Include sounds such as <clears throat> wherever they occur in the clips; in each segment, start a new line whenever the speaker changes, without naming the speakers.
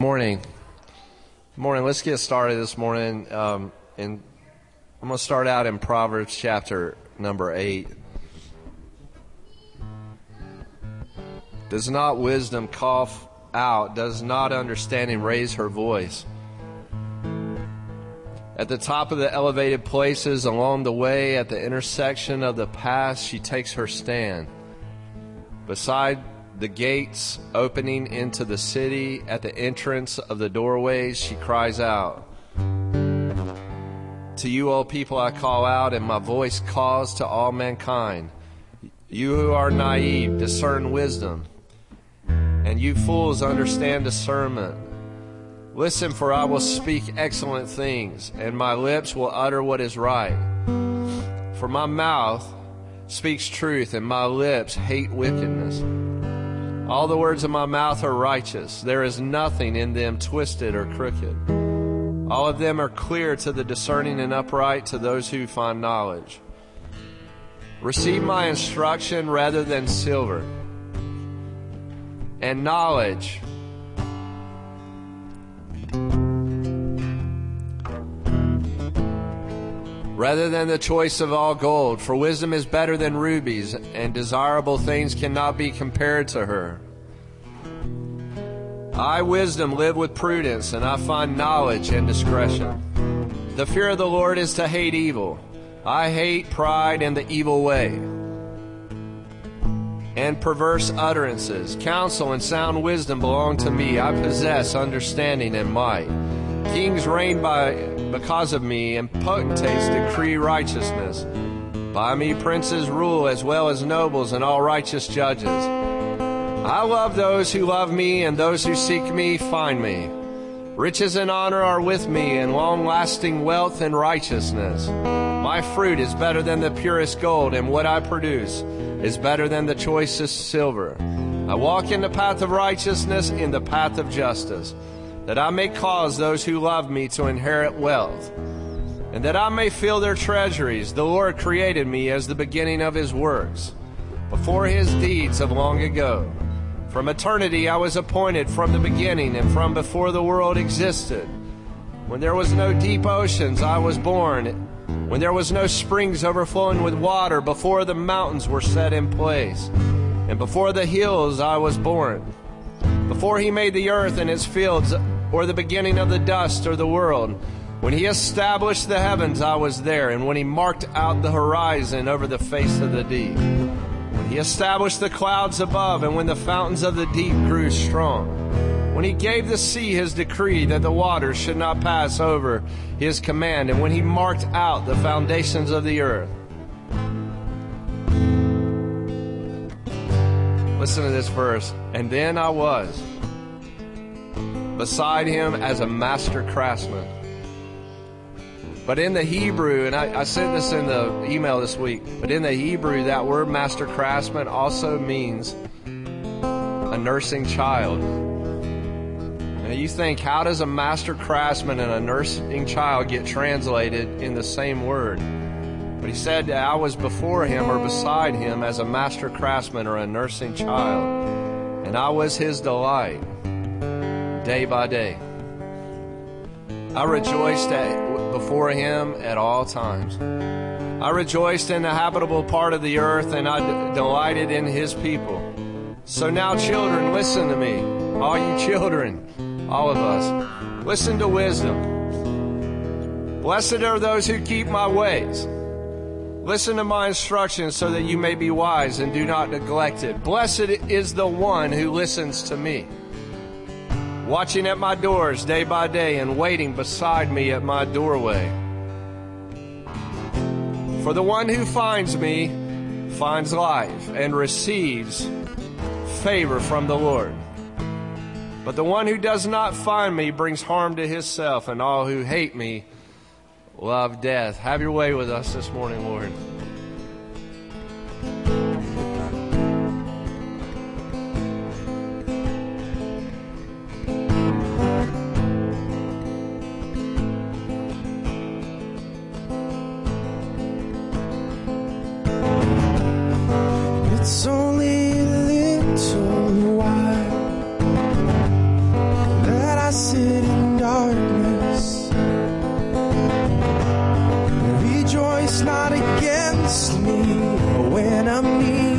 Morning. Morning. Let's get started this morning. Um, and I'm going to start out in Proverbs chapter number 8. Does not wisdom cough out? Does not understanding raise her voice? At the top of the elevated places along the way, at the intersection of the paths, she takes her stand. Beside the gates opening into the city, at the entrance of the doorways, she cries out. To you, all people, I call out, and my voice calls to all mankind. You who are naive, discern wisdom, and you fools understand discernment. Listen, for I will speak excellent things, and my lips will utter what is right. For my mouth speaks truth, and my lips hate wickedness. All the words of my mouth are righteous. There is nothing in them twisted or crooked. All of them are clear to the discerning and upright to those who find knowledge. Receive my instruction rather than silver, and knowledge rather than the choice of all gold. For wisdom is better than rubies, and desirable things cannot be compared to her. I, wisdom, live with prudence, and I find knowledge and discretion. The fear of the Lord is to hate evil. I hate pride and the evil way, and perverse utterances. Counsel and sound wisdom belong to me. I possess understanding and might. Kings reign by because of me, and potentates decree righteousness. By me princes rule as well as nobles and all righteous judges. I love those who love me, and those who seek me find me. Riches and honor are with me, and long lasting wealth and righteousness. My fruit is better than the purest gold, and what I produce is better than the choicest silver. I walk in the path of righteousness, in the path of justice that I may cause those who love me to inherit wealth, and that I may fill their treasuries. The Lord created me as the beginning of his works, before his deeds of long ago. From eternity I was appointed from the beginning, and from before the world existed. When there was no deep oceans, I was born. When there was no springs overflowing with water, before the mountains were set in place, and before the hills I was born. Before he made the earth and its fields, or the beginning of the dust or the world. When he established the heavens, I was there, and when he marked out the horizon over the face of the deep. When he established the clouds above, and when the fountains of the deep grew strong. When he gave the sea his decree that the waters should not pass over his command, and when he marked out the foundations of the earth. Listen to this verse. And then I was beside him as a master craftsman. But in the Hebrew, and I, I, sent this in the email this week, but in the Hebrew, that word master craftsman also means a nursing child. Now you think, how does a master craftsman and a nursing child get translated in the same word? But he said I was before him or beside him as a master craftsman or a nursing child, and I was his delight day by day. I rejoiced at, before him at all times. I rejoiced in the habitable part of the earth, and I d- delighted in his people. So now, children, listen to me. All you children, all of us, listen to wisdom. Blessed are those who keep my ways. Listen to my instructions so that you may be wise and do not neglect it. Blessed is the one who listens to me watching at my doors day by day and waiting beside me at my doorway. For the one who finds me finds life and receives favor from the Lord. But the one who does not find me brings harm to himself, and all who hate me love death. Have your way with us this morning, Lord.
Against me when I'm near,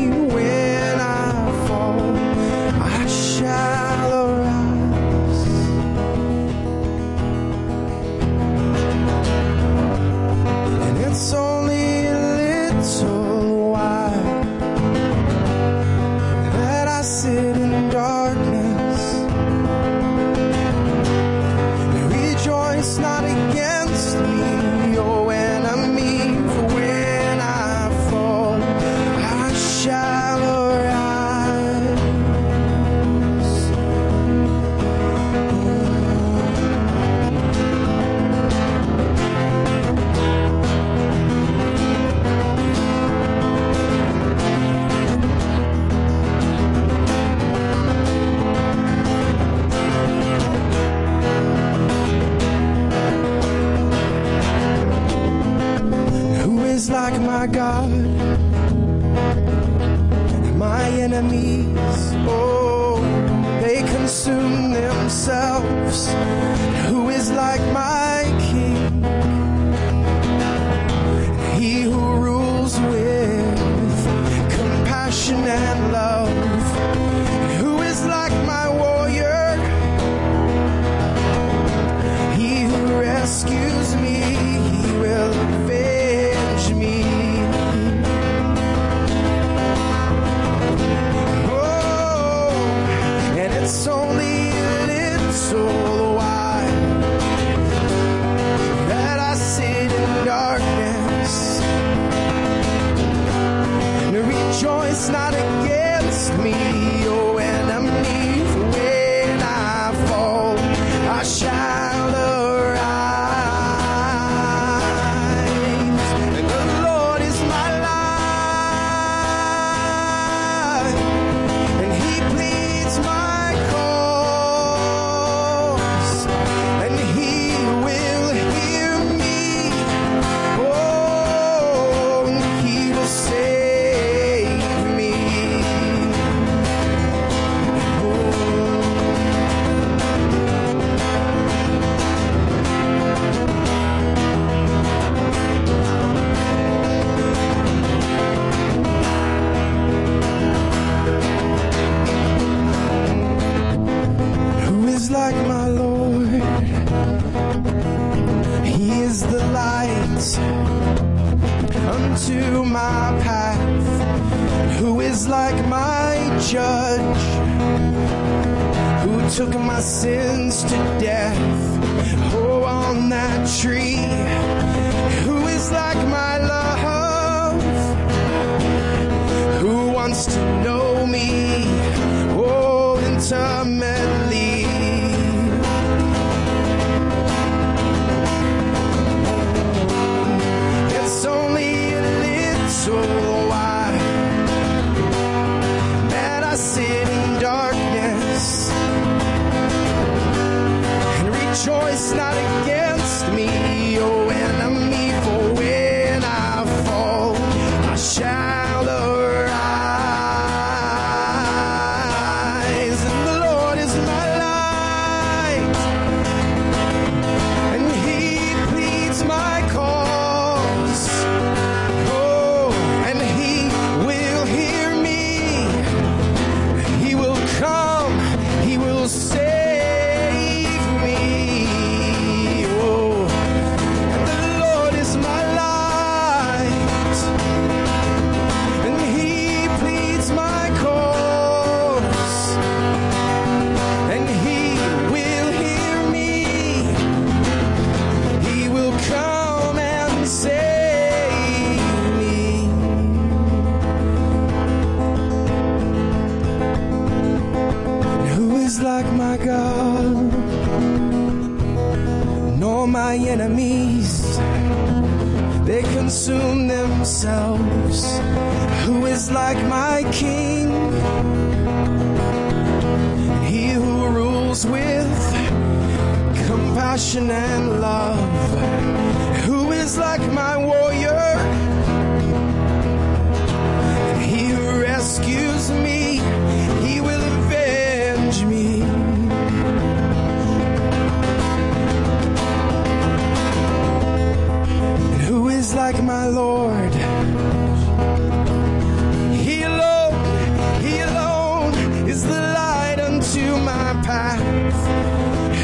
path,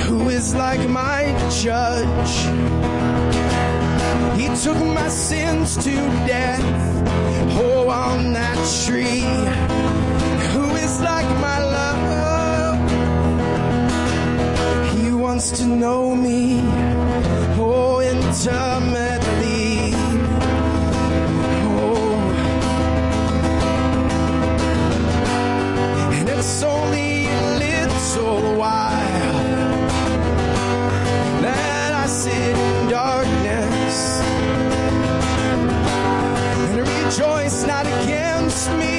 who is like my judge. He took my sins to death, oh, on that tree, who is like my love. He wants to know me, oh, intimately. Oh. it's only so wild that I sit in darkness and rejoice not against me.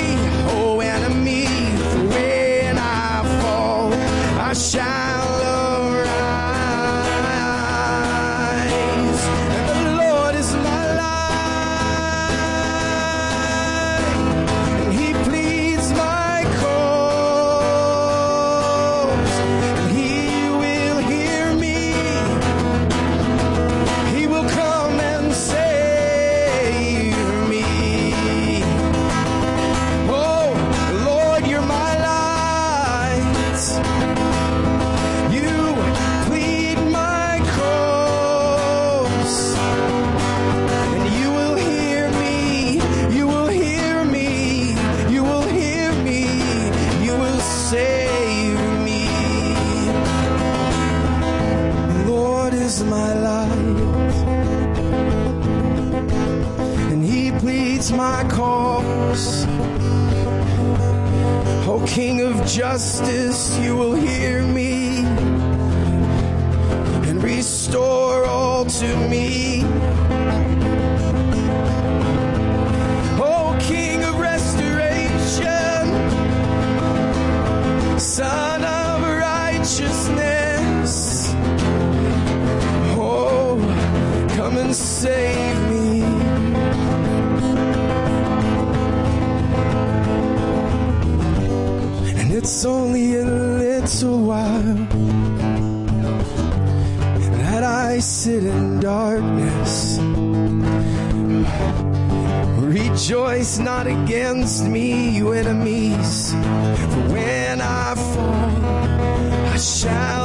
King of justice, you will hear me and restore all to me. sit in darkness. Rejoice not against me, you enemies, for when I fall, I shall.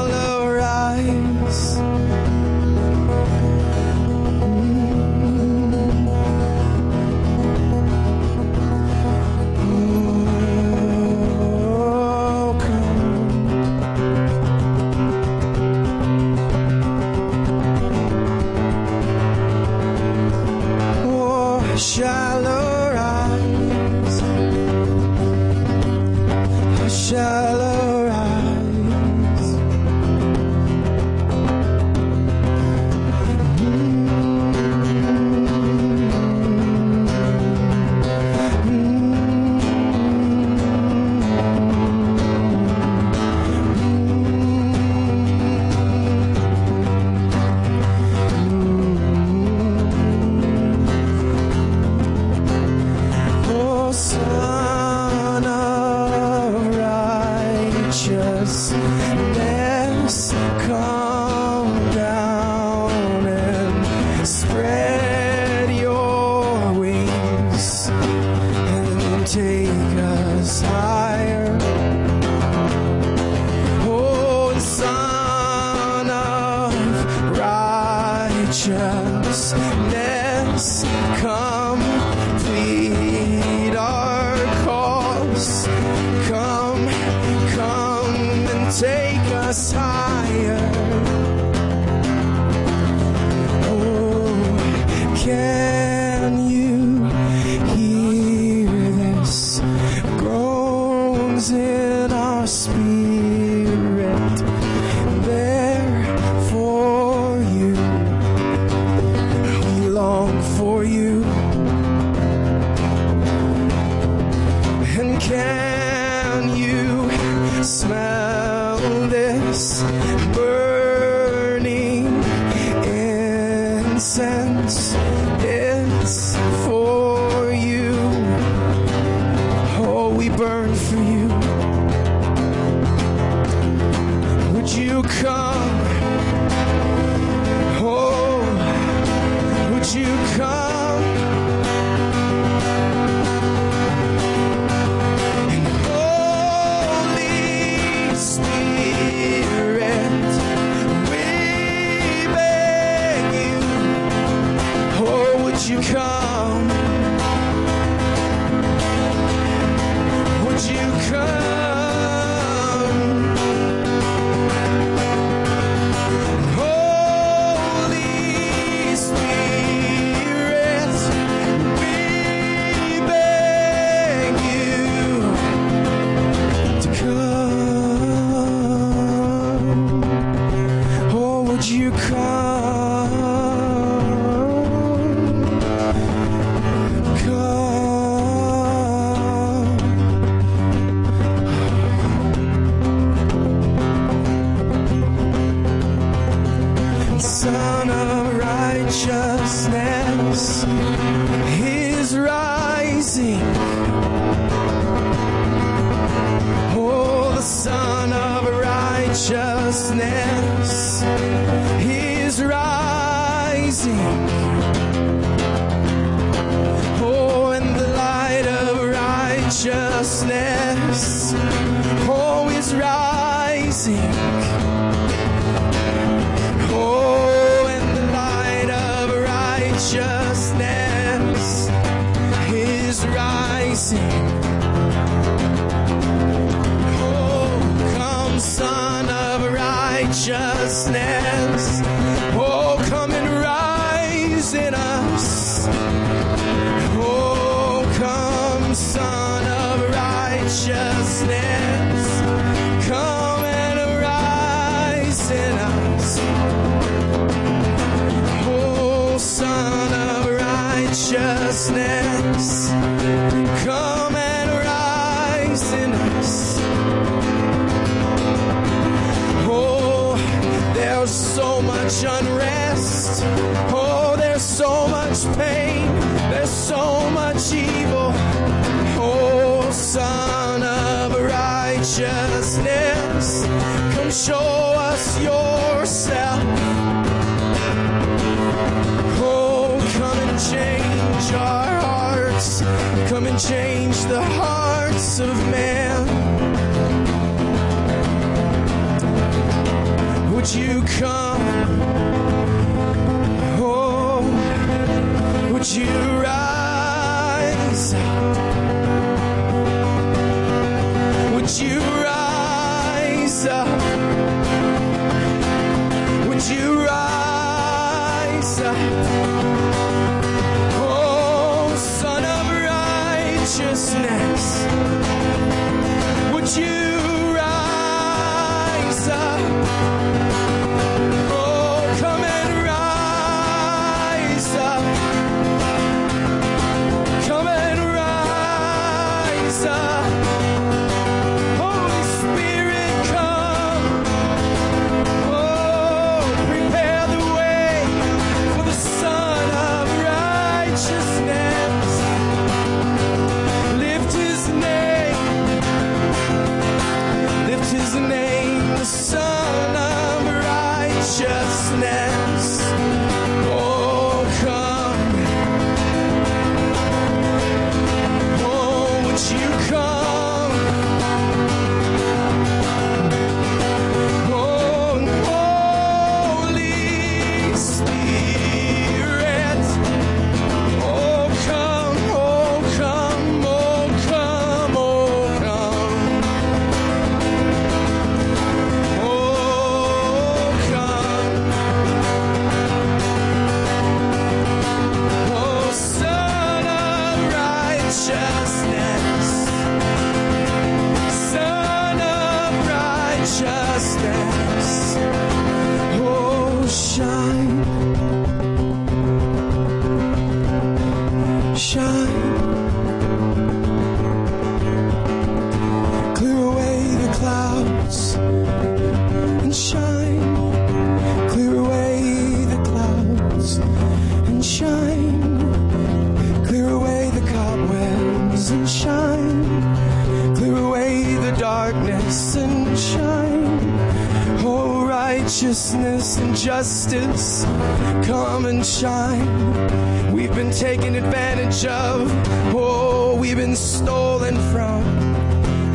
shine. We've been taken advantage of. Oh, we've been stolen from.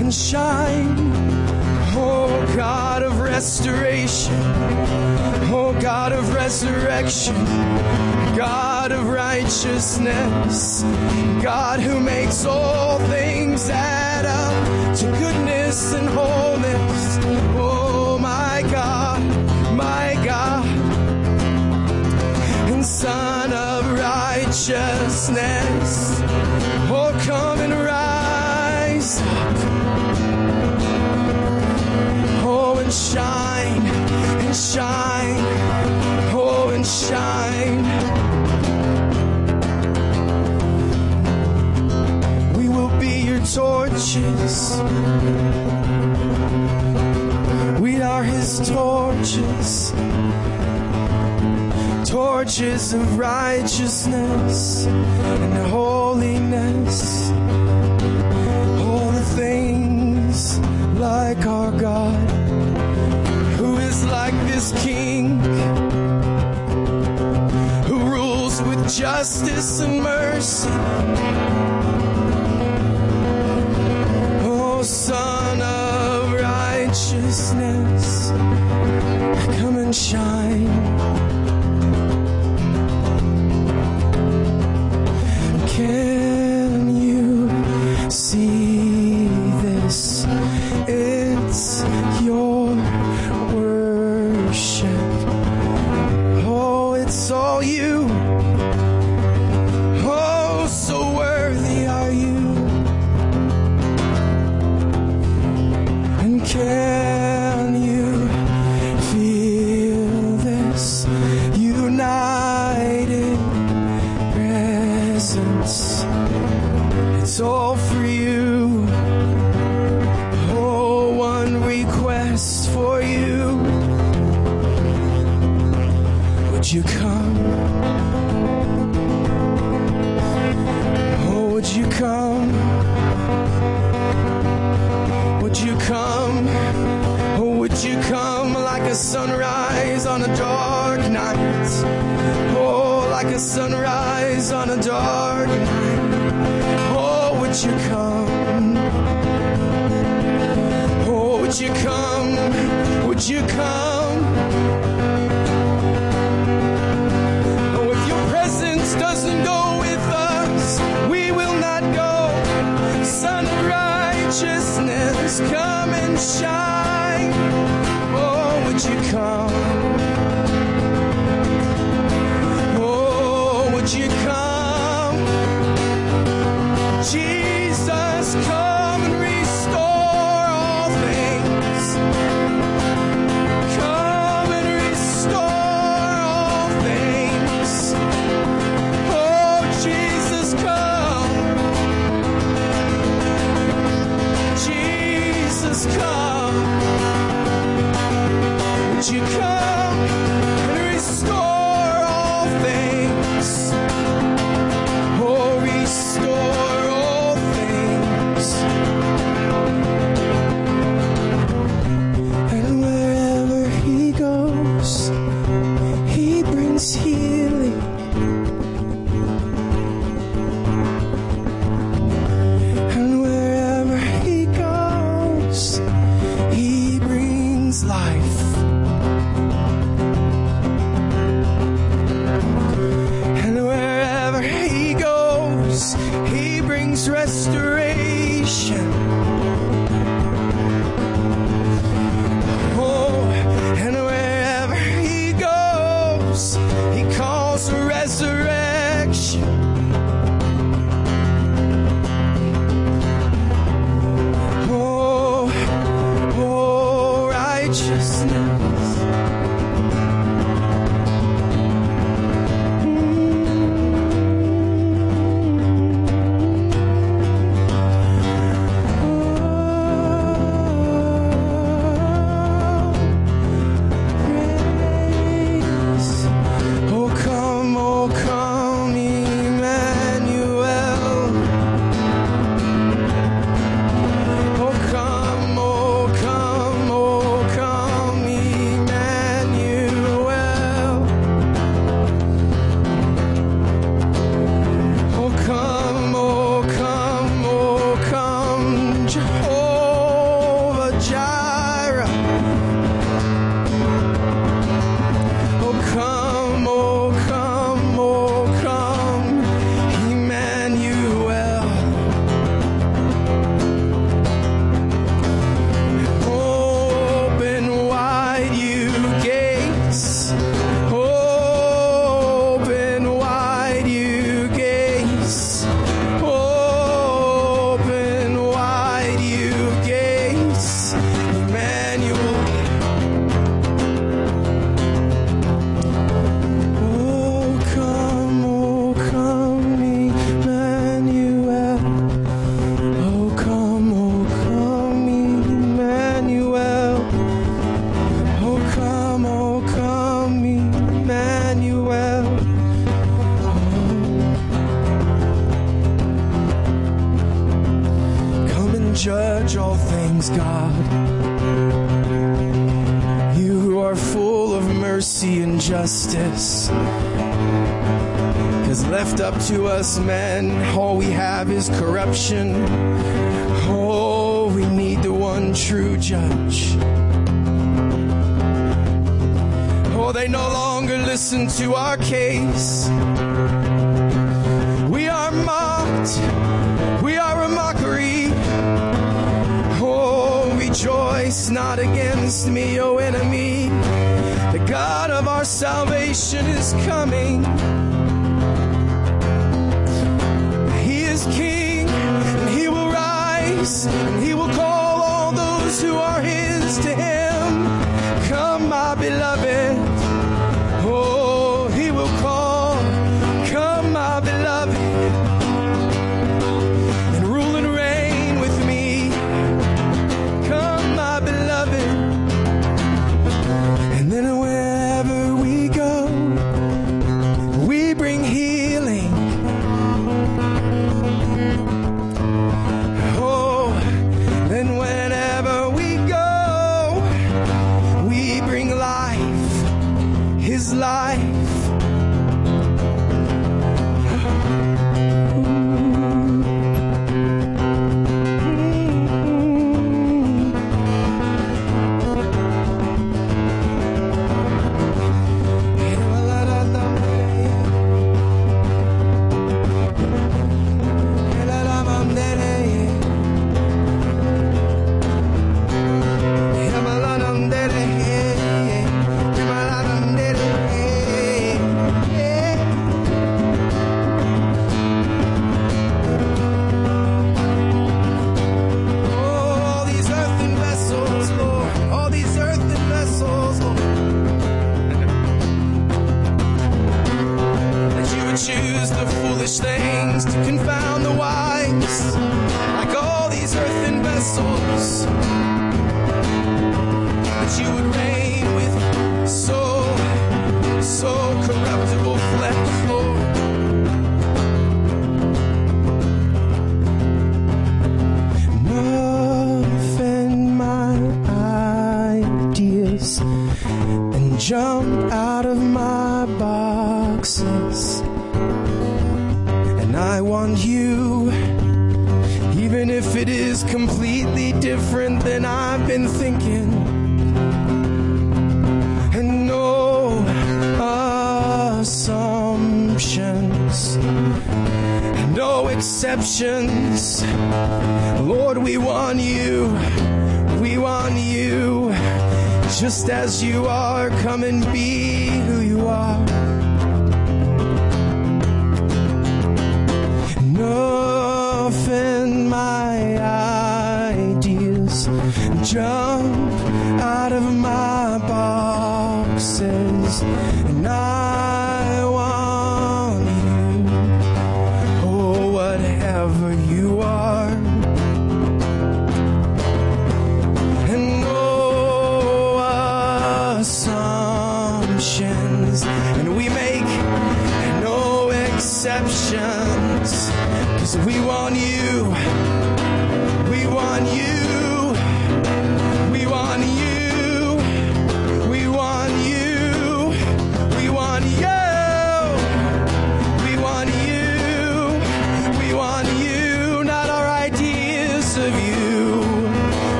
And shine. Oh, God of restoration. Oh, God of resurrection. God of righteousness. God who makes all things add up to goodness and wholeness. Oh, Son of Righteousness. Oh, come and rise. Oh, and shine, and shine. Oh, and shine. We will be your torches. We are his torches torches of righteousness and holiness. All the things like our God, who is like this King, who rules with justice and mercy. Oh, Son of righteousness, come and shine. as men. All we have is corruption. Oh, we need the one true judge. Oh, they no longer listen to our case. We are mocked. We are a mockery. Oh, rejoice not against me, O oh enemy. The God of our salvation is coming. and he will call all those who are his to him.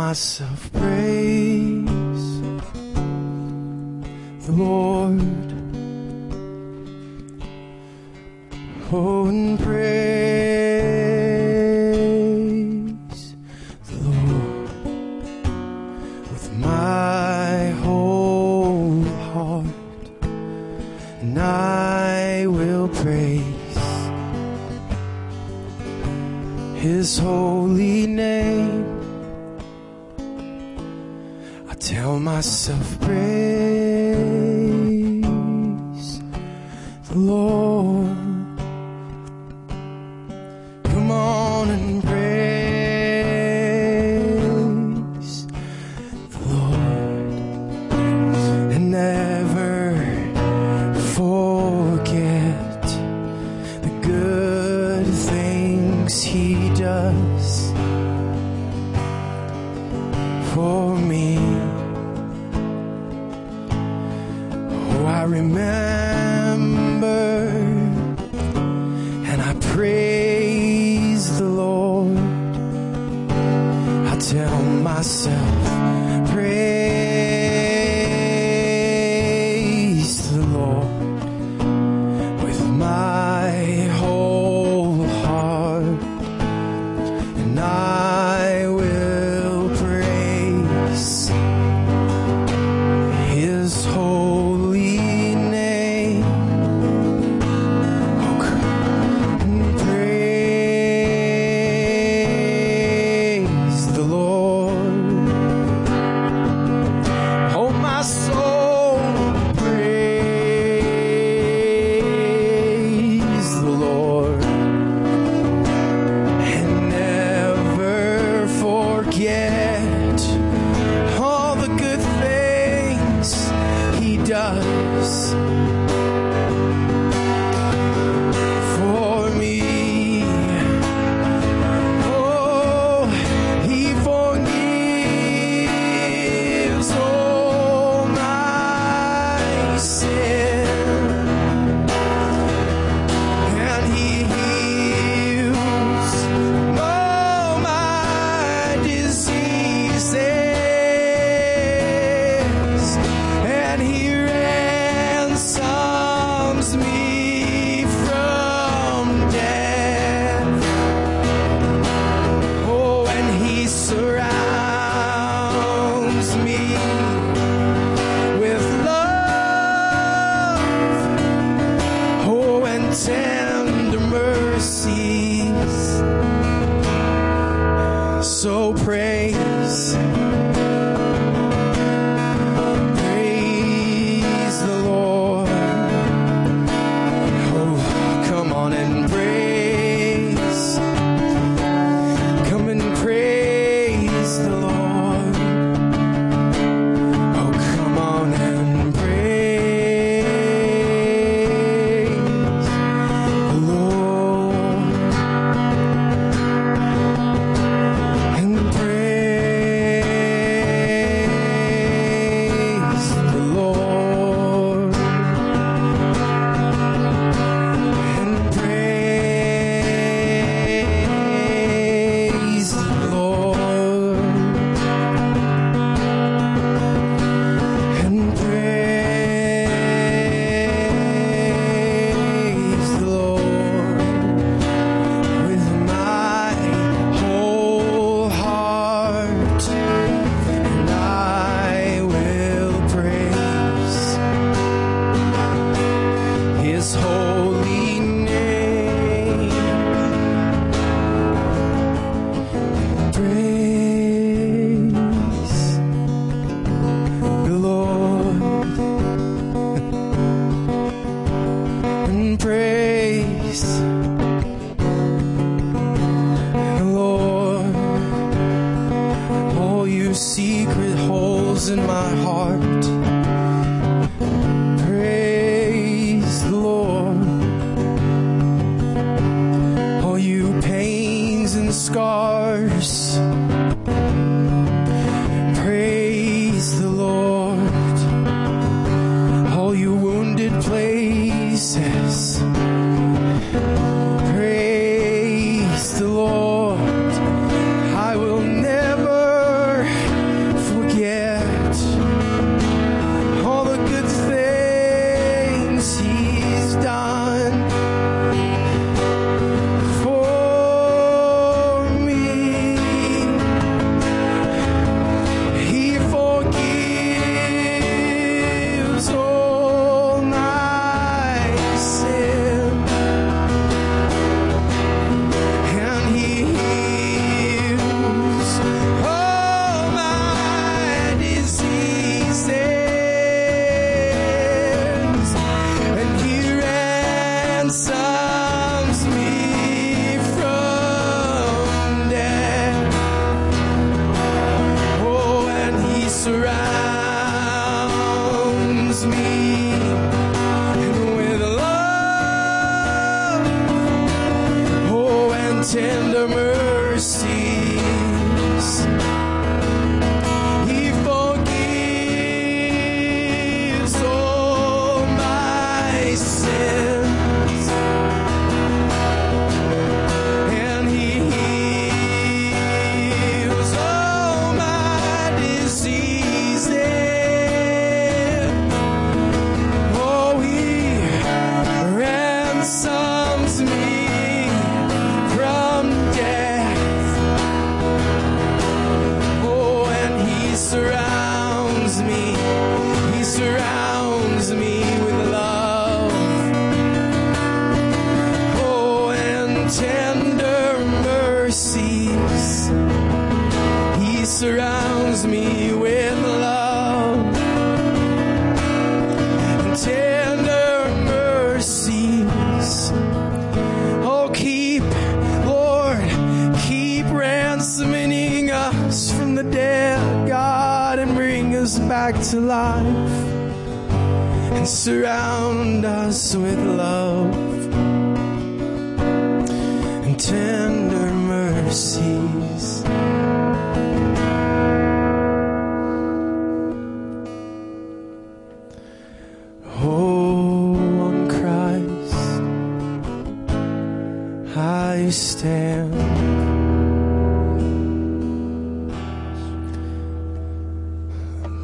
Myself,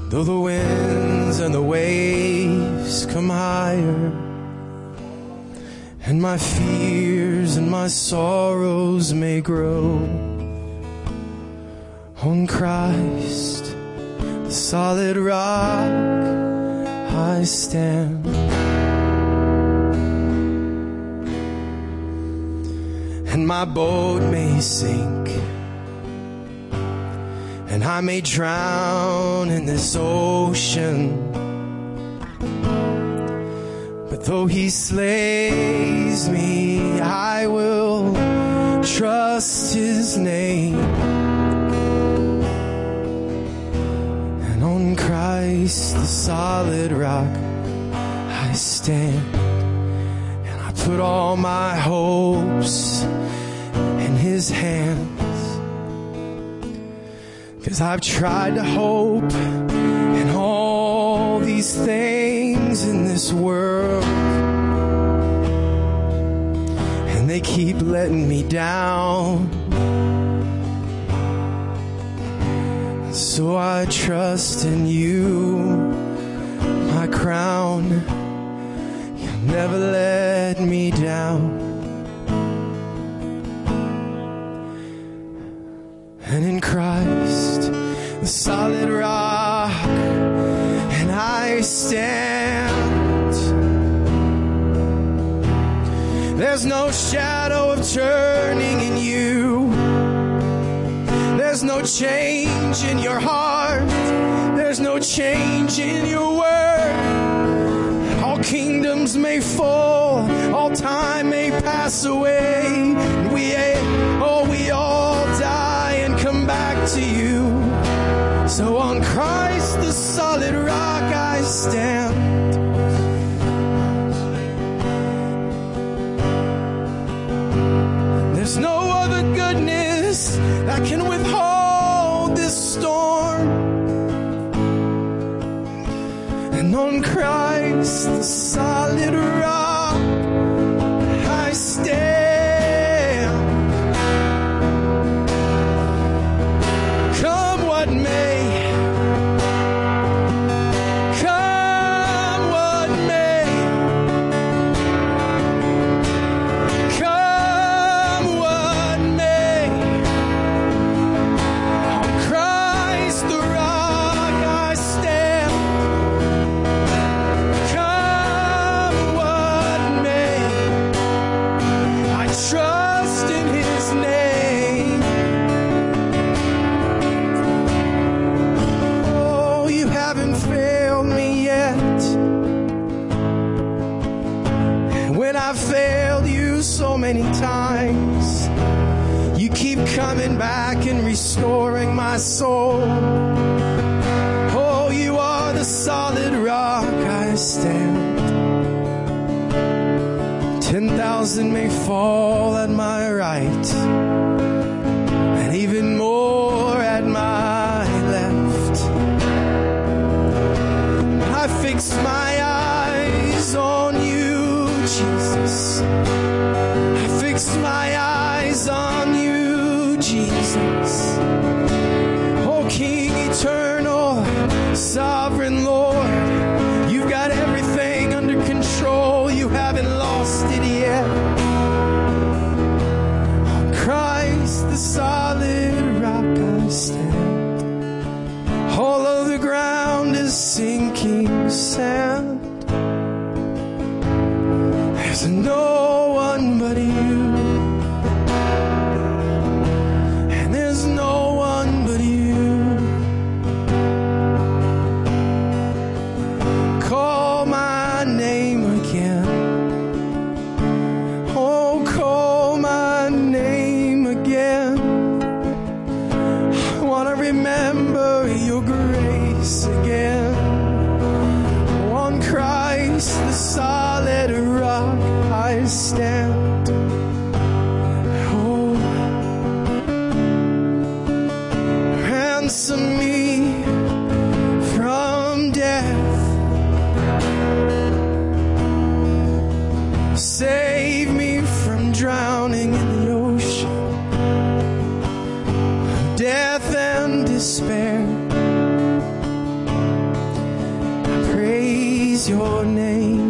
Though the winds and the waves come higher, and my fears and my sorrows may grow, on Christ, the solid rock, I stand. And my boat may sink, and I may drown in this ocean. But though he slays me, I will trust his name. And on Christ, the solid rock, I stand. And I put all my hopes in his hands. Cause I've tried to hope in all these things in this world. And they keep letting me down. So I trust in you, my crown. You'll never let me down. And in Christ, the solid rock, and I stand. There's no shadow of turning in you. There's no change in your heart. There's no change in your word. All kingdoms may fall, all time may pass away. We, to you. So on Christ, the solid rock, I stand. There's no other goodness that can withhold this storm. And on Christ, the solid rock, many times. You keep coming back and restoring my soul. Oh, you are the solid rock I stand. 10,000 may fall at my right, and even more at my left. I fix my smile. Your name,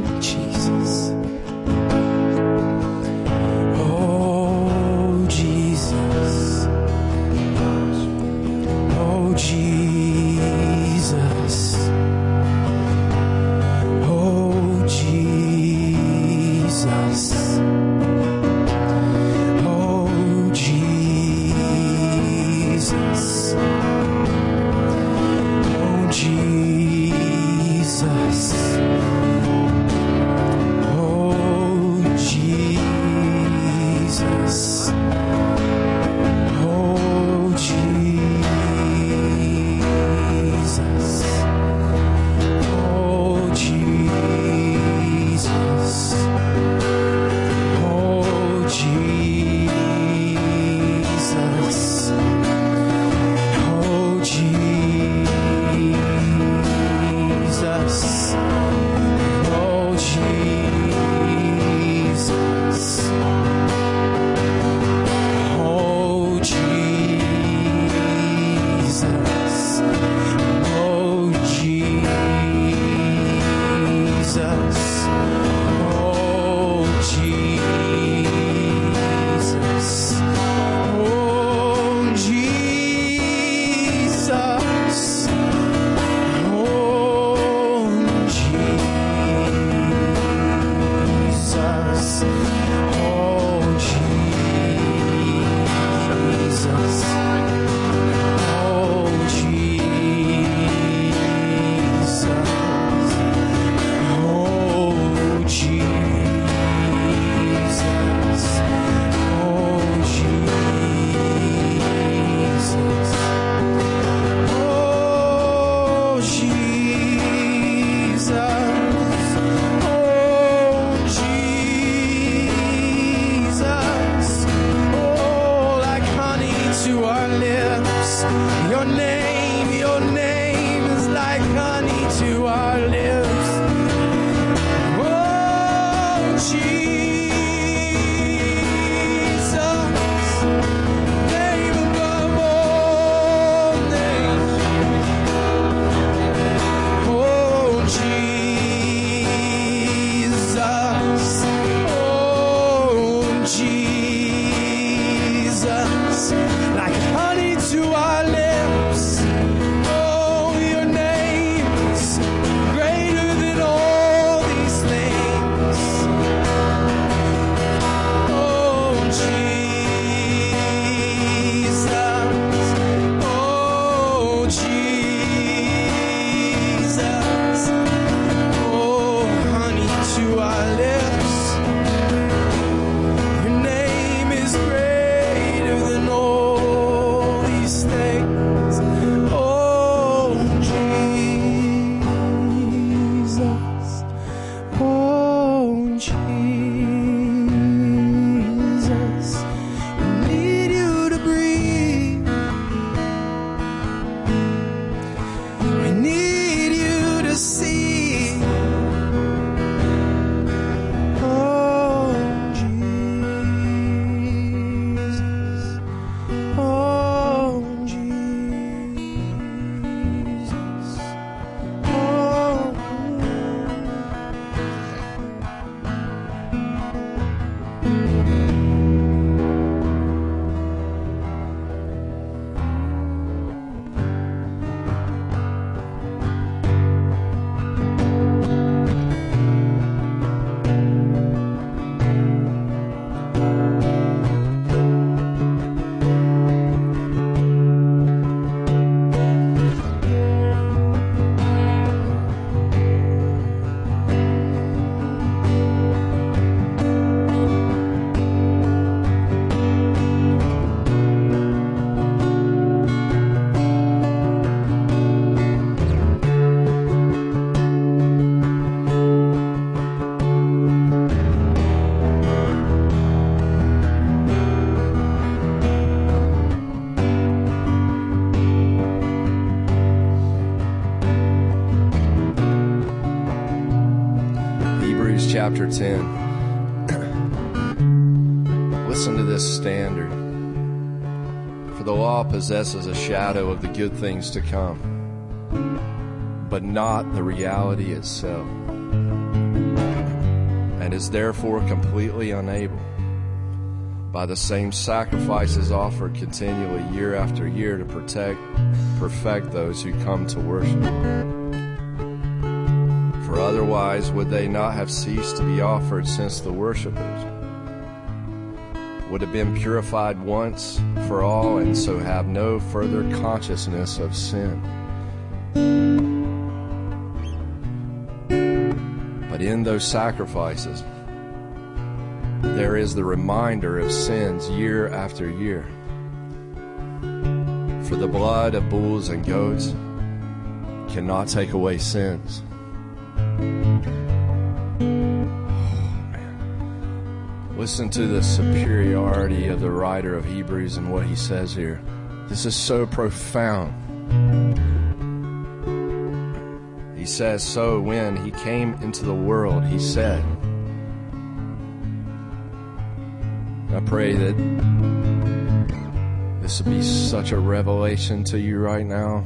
chapter 10. <clears throat> Listen to this standard. For the law possesses a shadow of the good things to come, but not the reality itself, and is therefore completely unable, by the same sacrifices offered continually year after year to protect, perfect those who come to worship. For otherwise would they not have ceased to be offered since the worshippers would have been purified once for all and so have no further consciousness of sin. But in those sacrifices, there is the reminder of sins year after year. For the blood of bulls and goats cannot take away sins. Oh, Listen to the superiority of the writer of Hebrews and what he says here. This is so profound. He says, So when he came into the world, he said, I pray that this will be such a revelation to you right now.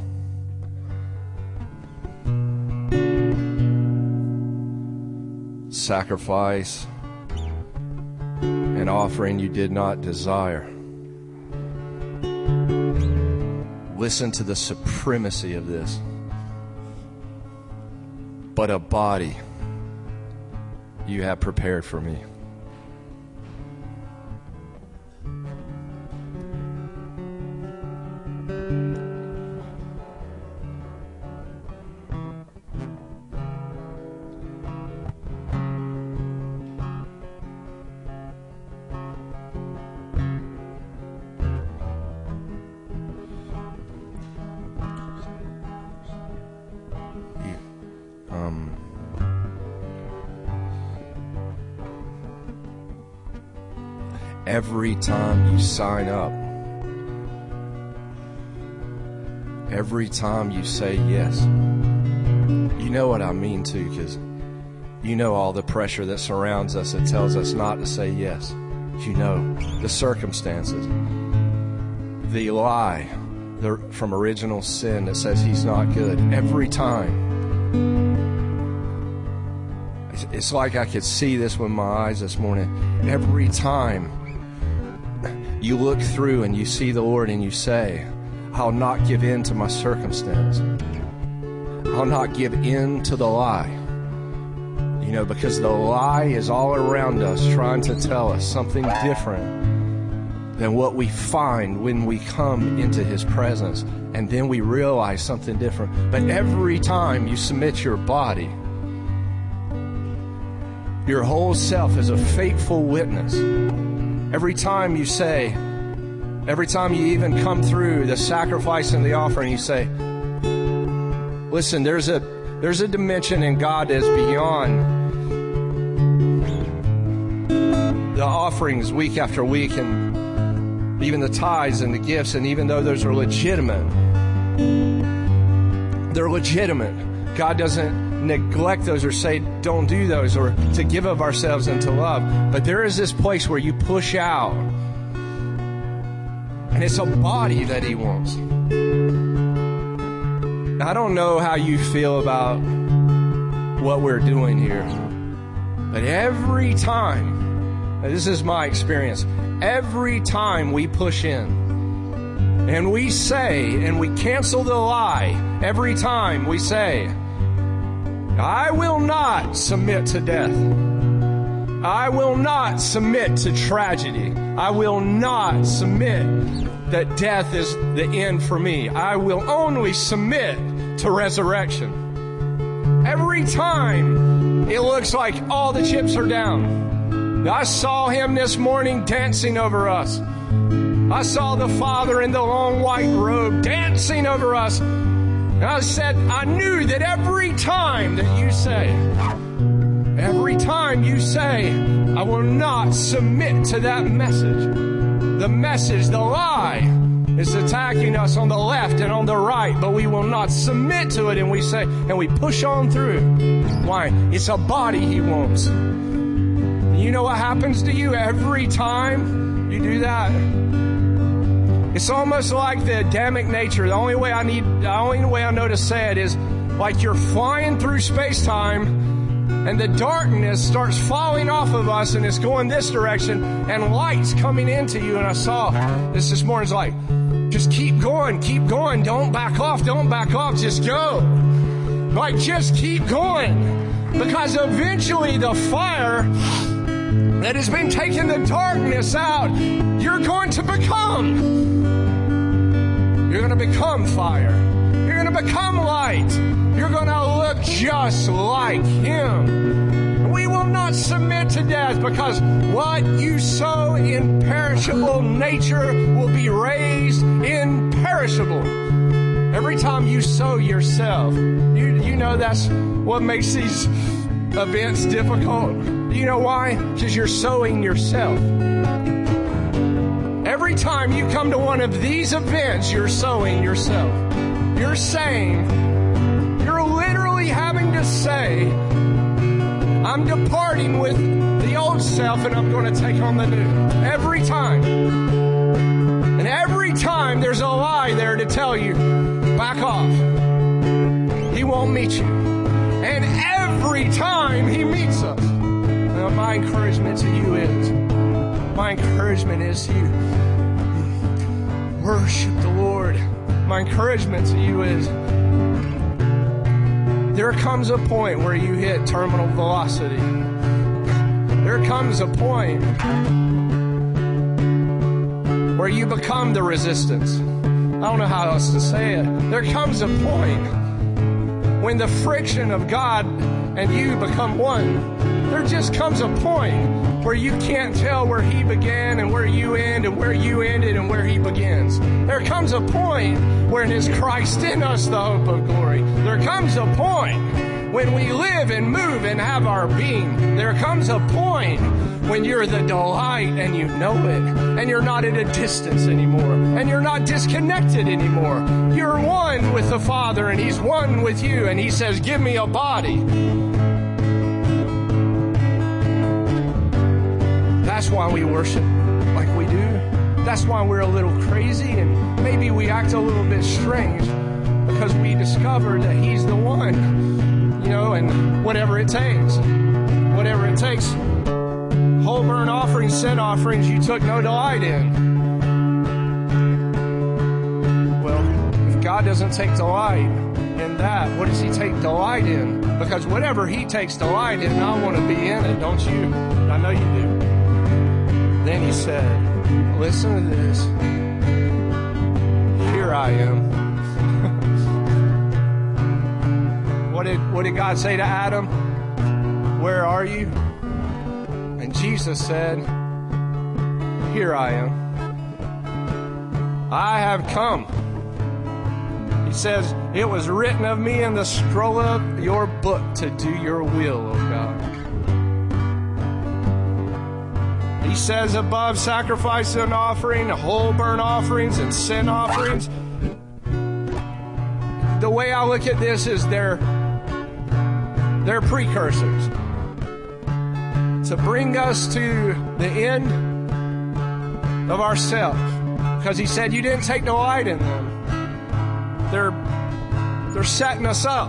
Sacrifice an offering you did not desire. Listen to the supremacy of this. But a body you have prepared for me. Time you sign up, every time you say yes. You know what I mean too, because you know all the pressure that surrounds us that tells us not to say yes. You know the circumstances, the lie the, from original sin that says he's not good. Every time. It's like I could see this with my eyes this morning. Every time you look through and you see the Lord and you say, I'll not give in to my circumstance. I'll not give in to the lie. You know, because the lie is all around us trying to tell us something different than what we find when we come into His presence. And then we realize something different. But every time you submit your body, your whole self is a faithful witness Every time you say, every time you even come through the sacrifice and the offering, you say, listen, there's a, there's a dimension in God that's beyond the offerings week after week and even the tithes and the gifts, and even though those are legitimate, they're legitimate. God doesn't neglect those or say don't do those or to give of ourselves and to love. But there is this place where you push out. And it's a body that he wants. I don't know how you feel about what we're doing here. But every time, this is my experience, every time we push in, and we say, and we cancel the lie every time we say, I will not submit to death. I will not submit to tragedy. I will not submit that death is the end for me. I will only submit to resurrection. Every time it looks like all the chips are down. I saw him this morning dancing over us. I saw the Father in the long white robe dancing over us. And I said, I knew that every time that you say, every time you say, I will not submit to that message, the message, the lie, is attacking us on the left and on the right, but we will not submit to it and we say, and we push on through. Why? It's a body he wants. You know what happens to you every time you do that? It's almost like the Adamic nature. The only way I need, the only way I know to say it is like you're flying through space time and the darkness starts falling off of us and it's going this direction and light's coming into you. And I saw this this morning. Like, just keep going, keep going. Don't back off, don't back off. Just go. Like, just keep going. Because eventually the fire that has been taking the darkness out, you're going to become. You're going to become fire. You're going to become light. You're going to look just like Him. We will not submit to death because what you sow in perishable nature will be raised imperishable. Every time you sow yourself, you, you know that's what makes these events difficult. You know why? Because you're sowing yourself. Time you come to one of these events, you're sowing yourself. You're saying, you're literally having to say, I'm departing with the old self and I'm going to take on the new. Every time. And every time there's a lie there to tell you, back off. He won't meet you. And every time he meets us, now my encouragement to you is, my encouragement is to you, worship the Lord. My encouragement to you is, there comes a point where you hit terminal velocity. There comes a point where you become the resistance. I don't know how else to say it. There comes a point when the friction of God and you become one. There just comes a point where you can't tell where He began and where you end and where you ended and where He begins. There comes a point when is Christ in us the hope of glory. There comes a point when we live and move and have our being. There comes a point when you're the delight and you know it, and you're not at a distance anymore, and you're not disconnected anymore. You're one with the Father, and He's one with you, and He says, Give me a body. Why we worship like we do. That's why we're a little crazy, and maybe we act a little bit strange because we discovered that He's the one, you know, and whatever it takes, whatever it takes whole burnt offerings, sin offerings you took no delight in. Well, if God doesn't take delight in that, what does He take delight in? Because whatever He takes delight in, I want to be in it, don't you? I know you do. And then He said, Listen to this. Here I am. <laughs> what did what did God say to Adam? Where are you? And Jesus said, Here I am. I have come. He says, It was written of me in the scroll of your book to do your will, He says, above sacrifice and offering, whole burnt offerings and sin offerings. The way I look at this is they're, they're precursors to bring us to the end of ourselves. Because he said you didn't take delight in them. They're they're setting us up.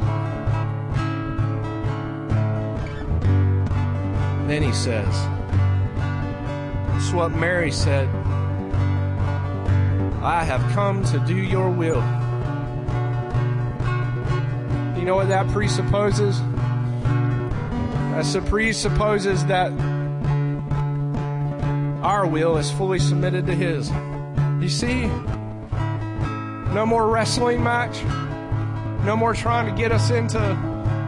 Then he says, What Mary said. I have come to do your will. You know what that presupposes? That presupposes that our will is fully submitted to His. You see, no more wrestling match, no more trying to get us into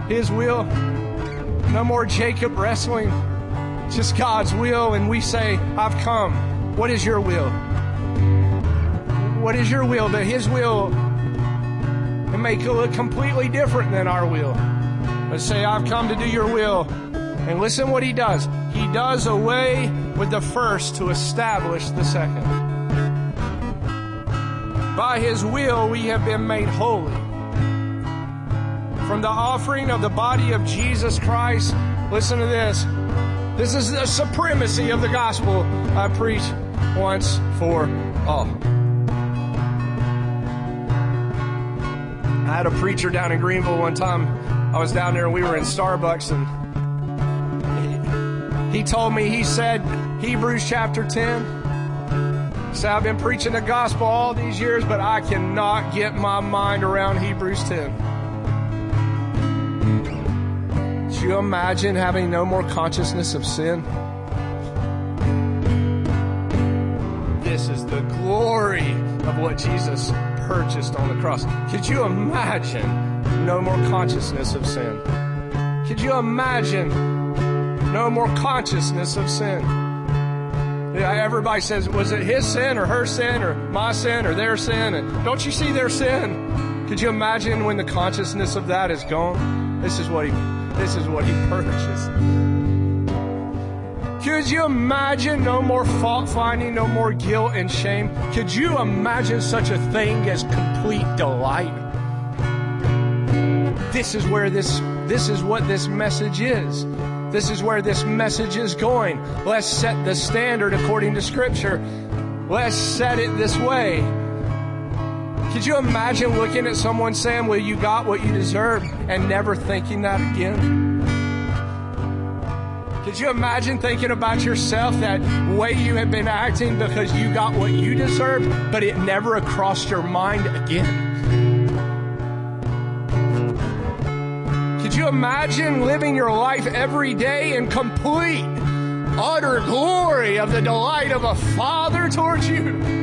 His will, no more Jacob wrestling, just God's will, and we say, I've come. What is your will? What is your will? That His will it look completely different than our will. Let's say, I've come to do your will. And listen what he does. He does away with the first to establish the second. By his will, we have been made holy. From the offering of the body of Jesus Christ, listen to this. This is the supremacy of the gospel I preach once for all. I had a preacher down in Greenville one time. I was down there and we were in Starbucks and he, he told me, he said, Hebrews chapter 10. He said, I've been preaching the gospel all these years, but I cannot get my mind around Hebrews 10. You imagine having no more consciousness of sin? This is the glory of what Jesus purchased on the cross. Could you imagine no more consciousness of sin? Could you imagine no more consciousness of sin? Everybody says, was it his sin or her sin or my sin or their sin? And don't you see their sin? Could you imagine when the consciousness of that is gone? This is what he, this is what he purchased. Could you imagine no more fault finding, no more guilt and shame? Could you imagine such a thing as complete delight? This is where this, this is what this message is. This is where this message is going. Let's set the standard according to scripture. Let's set it this way. Could you imagine looking at someone saying, well, you got what you deserve and never thinking that again? Could you imagine thinking about yourself that way you have been acting because you got what you deserved, but it never crossed your mind again? Could you imagine living your life every day in complete, utter glory of the delight of a father towards you?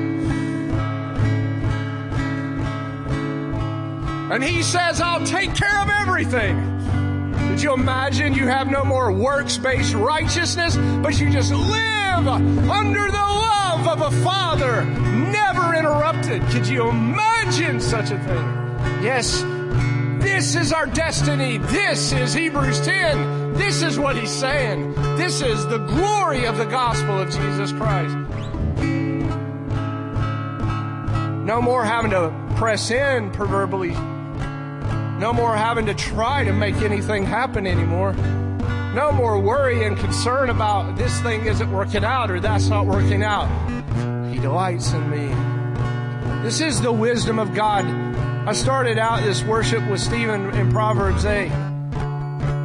And he says, I'll take care of everything. Could you imagine you have no more works based righteousness, but you just live under the love of a father, never interrupted? Could you imagine such a thing? Yes, this is our destiny. This is Hebrews 10. This is what he's saying. This is the glory of the gospel of Jesus Christ. No more having to press in proverbially no more having to try to make anything happen anymore. No more worry and concern about this thing isn't working out or that's not working out. He delights in me. This is the wisdom of God. I started out this worship with Stephen in Proverbs 8.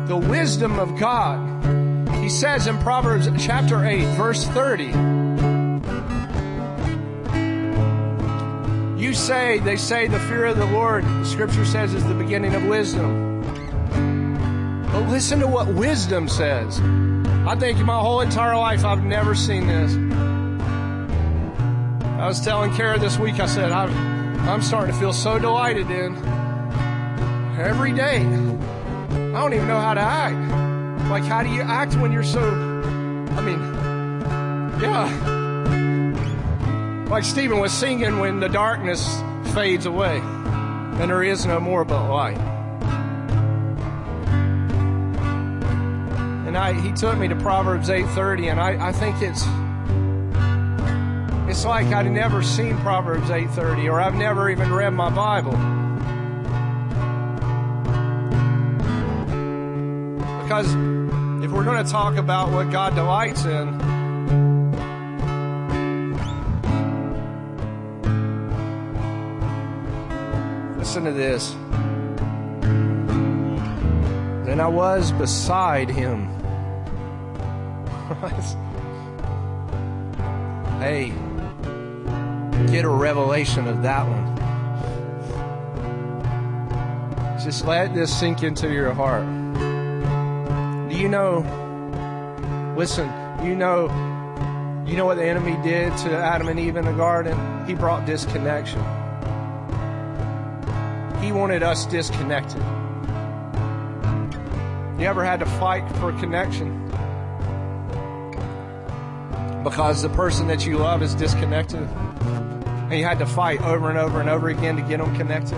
The wisdom of God. He says in Proverbs chapter 8, verse 30. Say, they say the fear of the Lord, the scripture says, is the beginning of wisdom. But listen to what wisdom says. I think in my whole entire life I've never seen this. I was telling Kara this week, I said, I'm, I'm starting to feel so delighted in every day. I don't even know how to act. Like, how do you act when you're so, I mean, yeah. Like Stephen was singing when the darkness fades away and there is no more but light. And I, he took me to Proverbs 8:30, and I, I think it's it's like I'd never seen Proverbs 8:30, or I've never even read my Bible. Because if we're going to talk about what God delights in, listen to this. Then I was beside him. <laughs> hey, get a revelation of that one. Just let this sink into your heart. Do you know? Listen, you know, you know what the enemy did to Adam and Eve in the garden? He brought disconnection. Wanted us disconnected. You ever had to fight for connection? Because the person that you love is disconnected. And you had to fight over and over and over again to get them connected.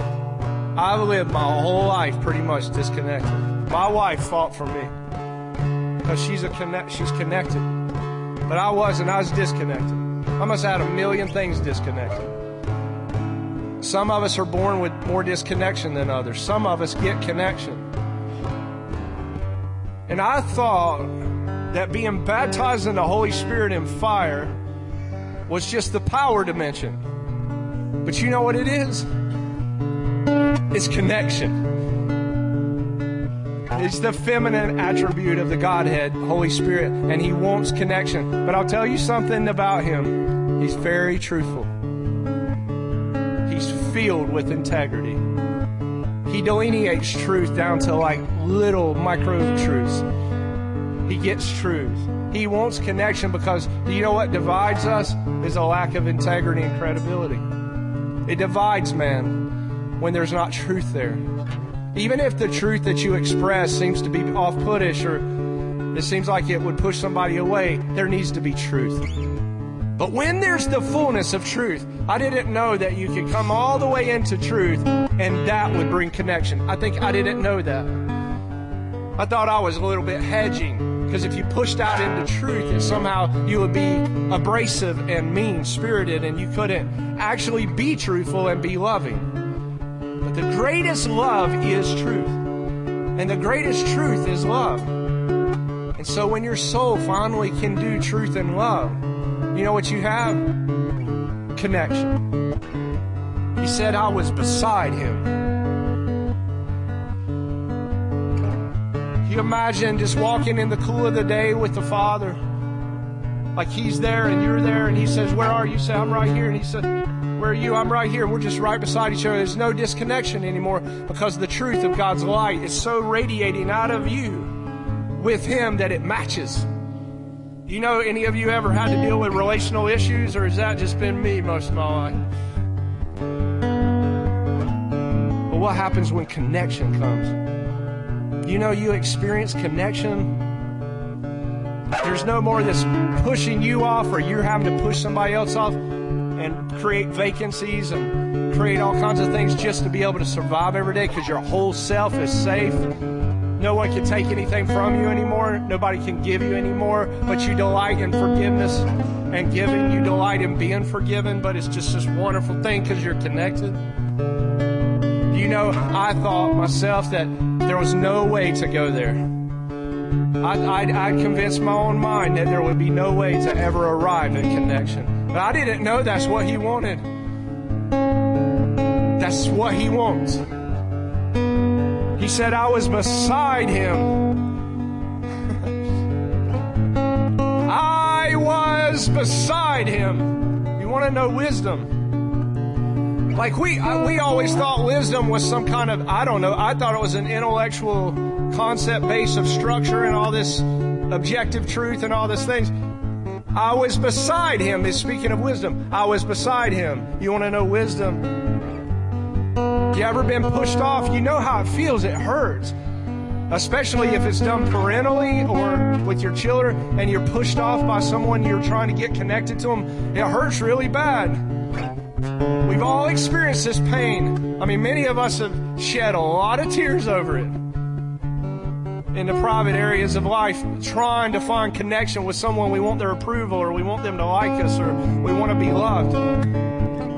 I've lived my whole life pretty much disconnected. My wife fought for me. Because she's a connect she's connected. But I wasn't, I was disconnected. I must have had a million things disconnected. Some of us are born with more disconnection than others. Some of us get connection. And I thought that being baptized in the Holy Spirit and fire was just the power dimension. But you know what it is? It's connection. It's the feminine attribute of the Godhead, Holy Spirit, and He wants connection. But I'll tell you something about Him. He's very truthful. Filled with integrity. He delineates truth down to like little micro truths. He gets truth. He wants connection because you know what divides us? Is a lack of integrity and credibility. It divides man when there's not truth there. Even if the truth that you express seems to be off puttish or it seems like it would push somebody away, there needs to be truth. But when there's the fullness of truth, I didn't know that you could come all the way into truth and that would bring connection. I think I didn't know that. I thought I was a little bit hedging because if you pushed out into truth, that somehow you would be abrasive and mean spirited and you couldn't actually be truthful and be loving. But the greatest love is truth. And the greatest truth is love. And so when your soul finally can do truth and love, you know what you have? Connection. He said, I was beside him. Can you imagine just walking in the cool of the day with the Father? Like he's there and you're there, and he says, Where are you? you say, I'm right here. And he said, Where are you? I'm right here. We're just right beside each other. There's no disconnection anymore because the truth of God's light is so radiating out of you with him that it matches. You know, any of you ever had to deal with relational issues, or has that just been me most of my life? But what happens when connection comes? You know, you experience connection. There's no more this pushing you off, or you're having to push somebody else off and create vacancies and create all kinds of things just to be able to survive every day because your whole self is safe. No one can take anything from you anymore. Nobody can give you anymore. But you delight in forgiveness and giving. You delight in being forgiven. But it's just this wonderful thing because you're connected. You know, I thought myself that there was no way to go there. I, I, I convinced my own mind that there would be no way to ever arrive at connection. But I didn't know that's what he wanted. That's what he wants. He said, I was beside him. <laughs> I was beside him. You want to know wisdom? Like we, I, we always thought wisdom was some kind of, I don't know, I thought it was an intellectual concept base of structure and all this objective truth and all these things. I was beside him is speaking of wisdom. I was beside him. You want to know wisdom? You ever been pushed off? You know how it feels. It hurts. Especially if it's done parentally or with your children and you're pushed off by someone you're trying to get connected to them. It hurts really bad. We've all experienced this pain. I mean, many of us have shed a lot of tears over it in the private areas of life, trying to find connection with someone we want their approval or we want them to like us or we want to be loved.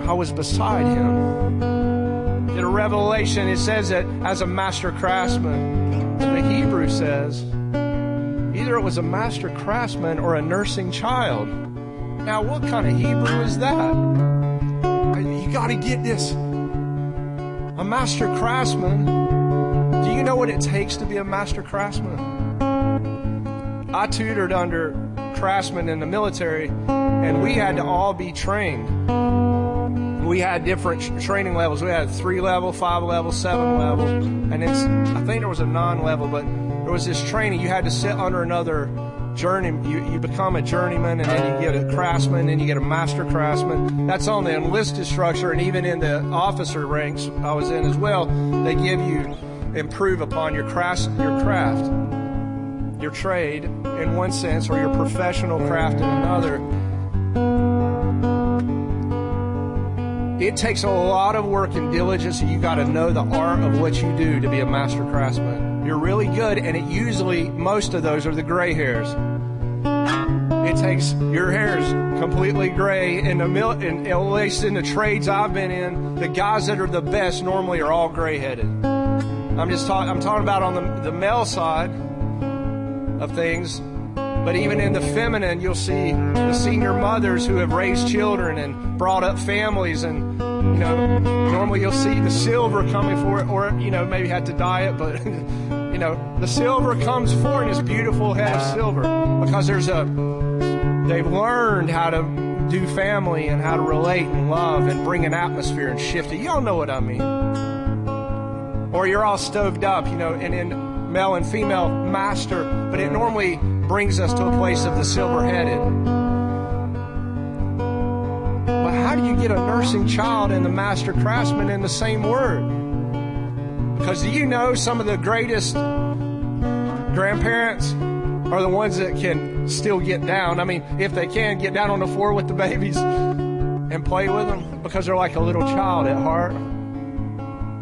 I was beside him. In revelation, it says that as a master craftsman, the Hebrew says, either it was a master craftsman or a nursing child. Now, what kind of Hebrew is that? You got to get this. A master craftsman. Do you know what it takes to be a master craftsman? I tutored under craftsmen in the military, and we had to all be trained we had different training levels. We had three level, five level, seven level, and it's I think there was a nine level, but there was this training. You had to sit under another journey. You, you become a journeyman, and then you get a craftsman, and then you get a master craftsman. That's on the enlisted structure, and even in the officer ranks I was in as well. They give you improve upon your craft, your craft, your trade in one sense, or your professional craft in another It takes a lot of work and diligence, and you got to know the art of what you do to be a master craftsman. You're really good, and it usually, most of those are the gray hairs. It takes your hair's completely gray, and the mil- and at least in the trades I've been in, the guys that are the best normally are all gray headed. I'm just talking. I'm talking about on the, the male side of things, but even in the feminine, you'll see the senior mothers who have raised children and brought up families. And, you know, normally you'll see the silver coming for it, or, you know, maybe had to dye it, but, <laughs> you know, the silver comes for this beautiful head of silver because there's a, they've learned how to do family and how to relate and love and bring an atmosphere and shift it. Y'all know what I mean. Or you're all stoved up, you know, and in male and female master, but it normally brings us to a place of the silver headed. But how do you get a nursing child and the master craftsman in the same word? Because do you know some of the greatest grandparents are the ones that can still get down? I mean, if they can, get down on the floor with the babies and play with them because they're like a little child at heart.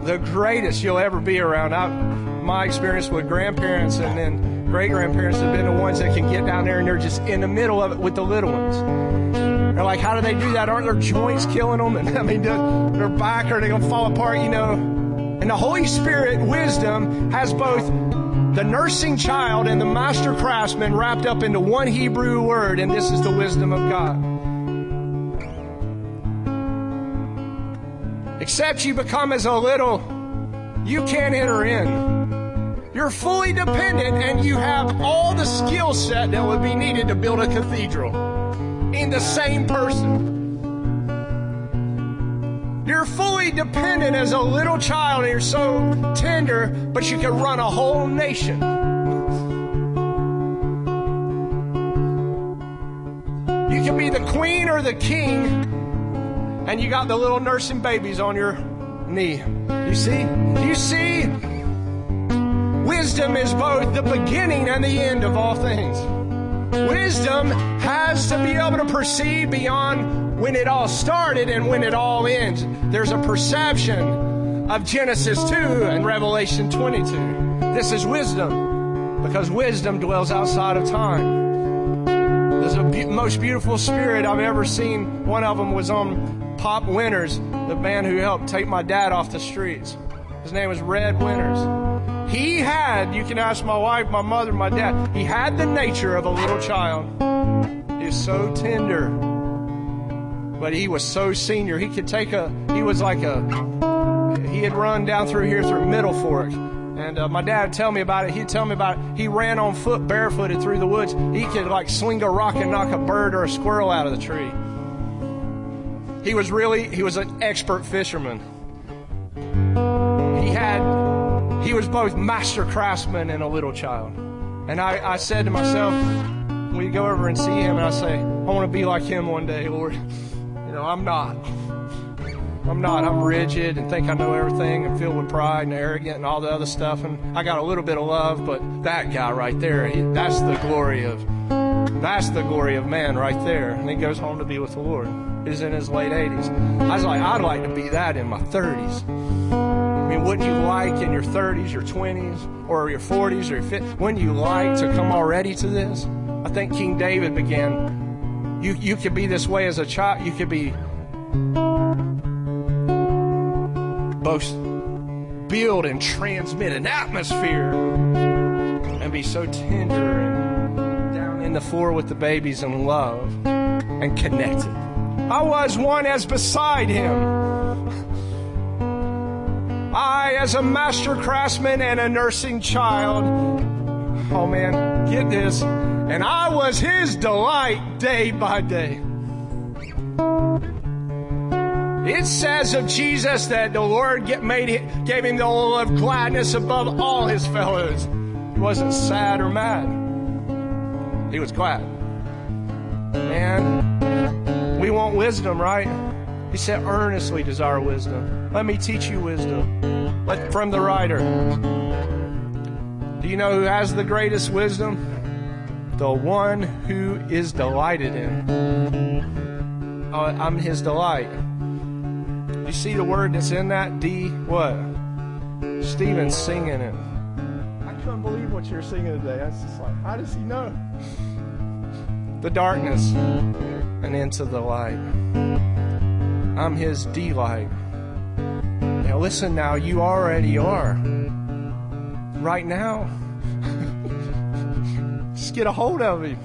The greatest you'll ever be around. I, my experience with grandparents and then great grandparents have been the ones that can get down there and they're just in the middle of it with the little ones. They're like, how do they do that? Aren't their joints killing them? And <laughs> I mean, their back are they gonna fall apart? You know. And the Holy Spirit, wisdom, has both the nursing child and the master craftsman wrapped up into one Hebrew word, and this is the wisdom of God. Except you become as a little, you can't enter in. You're fully dependent and you have all the skill set that would be needed to build a cathedral in the same person. You're fully dependent as a little child and you're so tender, but you can run a whole nation. You can be the queen or the king, and you got the little nursing babies on your knee. You see? You see? Wisdom is both the beginning and the end of all things. Wisdom has to be able to perceive beyond when it all started and when it all ends. There's a perception of Genesis 2 and Revelation 22. This is wisdom because wisdom dwells outside of time. There's a be- most beautiful spirit I've ever seen. One of them was on Pop Winters, the man who helped take my dad off the streets. His name was Red Winters. He had, you can ask my wife, my mother, my dad, he had the nature of a little child. He was so tender, but he was so senior. He could take a, he was like a, he had run down through here through Middle Fork. And uh, my dad would tell me about it. He'd tell me about it. He ran on foot barefooted through the woods. He could like sling a rock and knock a bird or a squirrel out of the tree. He was really, he was an expert fisherman. He had he was both master craftsman and a little child. And I, I said to myself, we go over and see him, and I say, I want to be like him one day, Lord. You know, I'm not. I'm not. I'm rigid and think I know everything and filled with pride and arrogant and all the other stuff. And I got a little bit of love, but that guy right there, he, that's the glory of, that's the glory of man right there. And he goes home to be with the Lord. He's in his late 80s. I was like, I'd like to be that in my 30s. I mean, wouldn't you like in your 30s, your 20s, or your 40s, or your 50s, wouldn't you like to come already to this? I think King David began, you, you could be this way as a child, you could be both build and transmit an atmosphere and be so tender and down in the floor with the babies and love and connected. I was one as beside him I, as a master craftsman and a nursing child, oh man, get this, and I was his delight day by day. It says of Jesus that the Lord made gave him the oil of gladness above all his fellows. He wasn't sad or mad. He was glad. Man, we want wisdom, right? He said, earnestly desire wisdom. Let me teach you wisdom. Let, from the writer. Do you know who has the greatest wisdom? The one who is delighted in. Uh, I'm his delight. You see the word that's in that? D what? Stephen's singing it. I couldn't believe what you're singing today. I was just like, how does he know? The darkness and into the light. I'm his delight. Now, listen now, you already are. Right now, <laughs> just get a hold of him.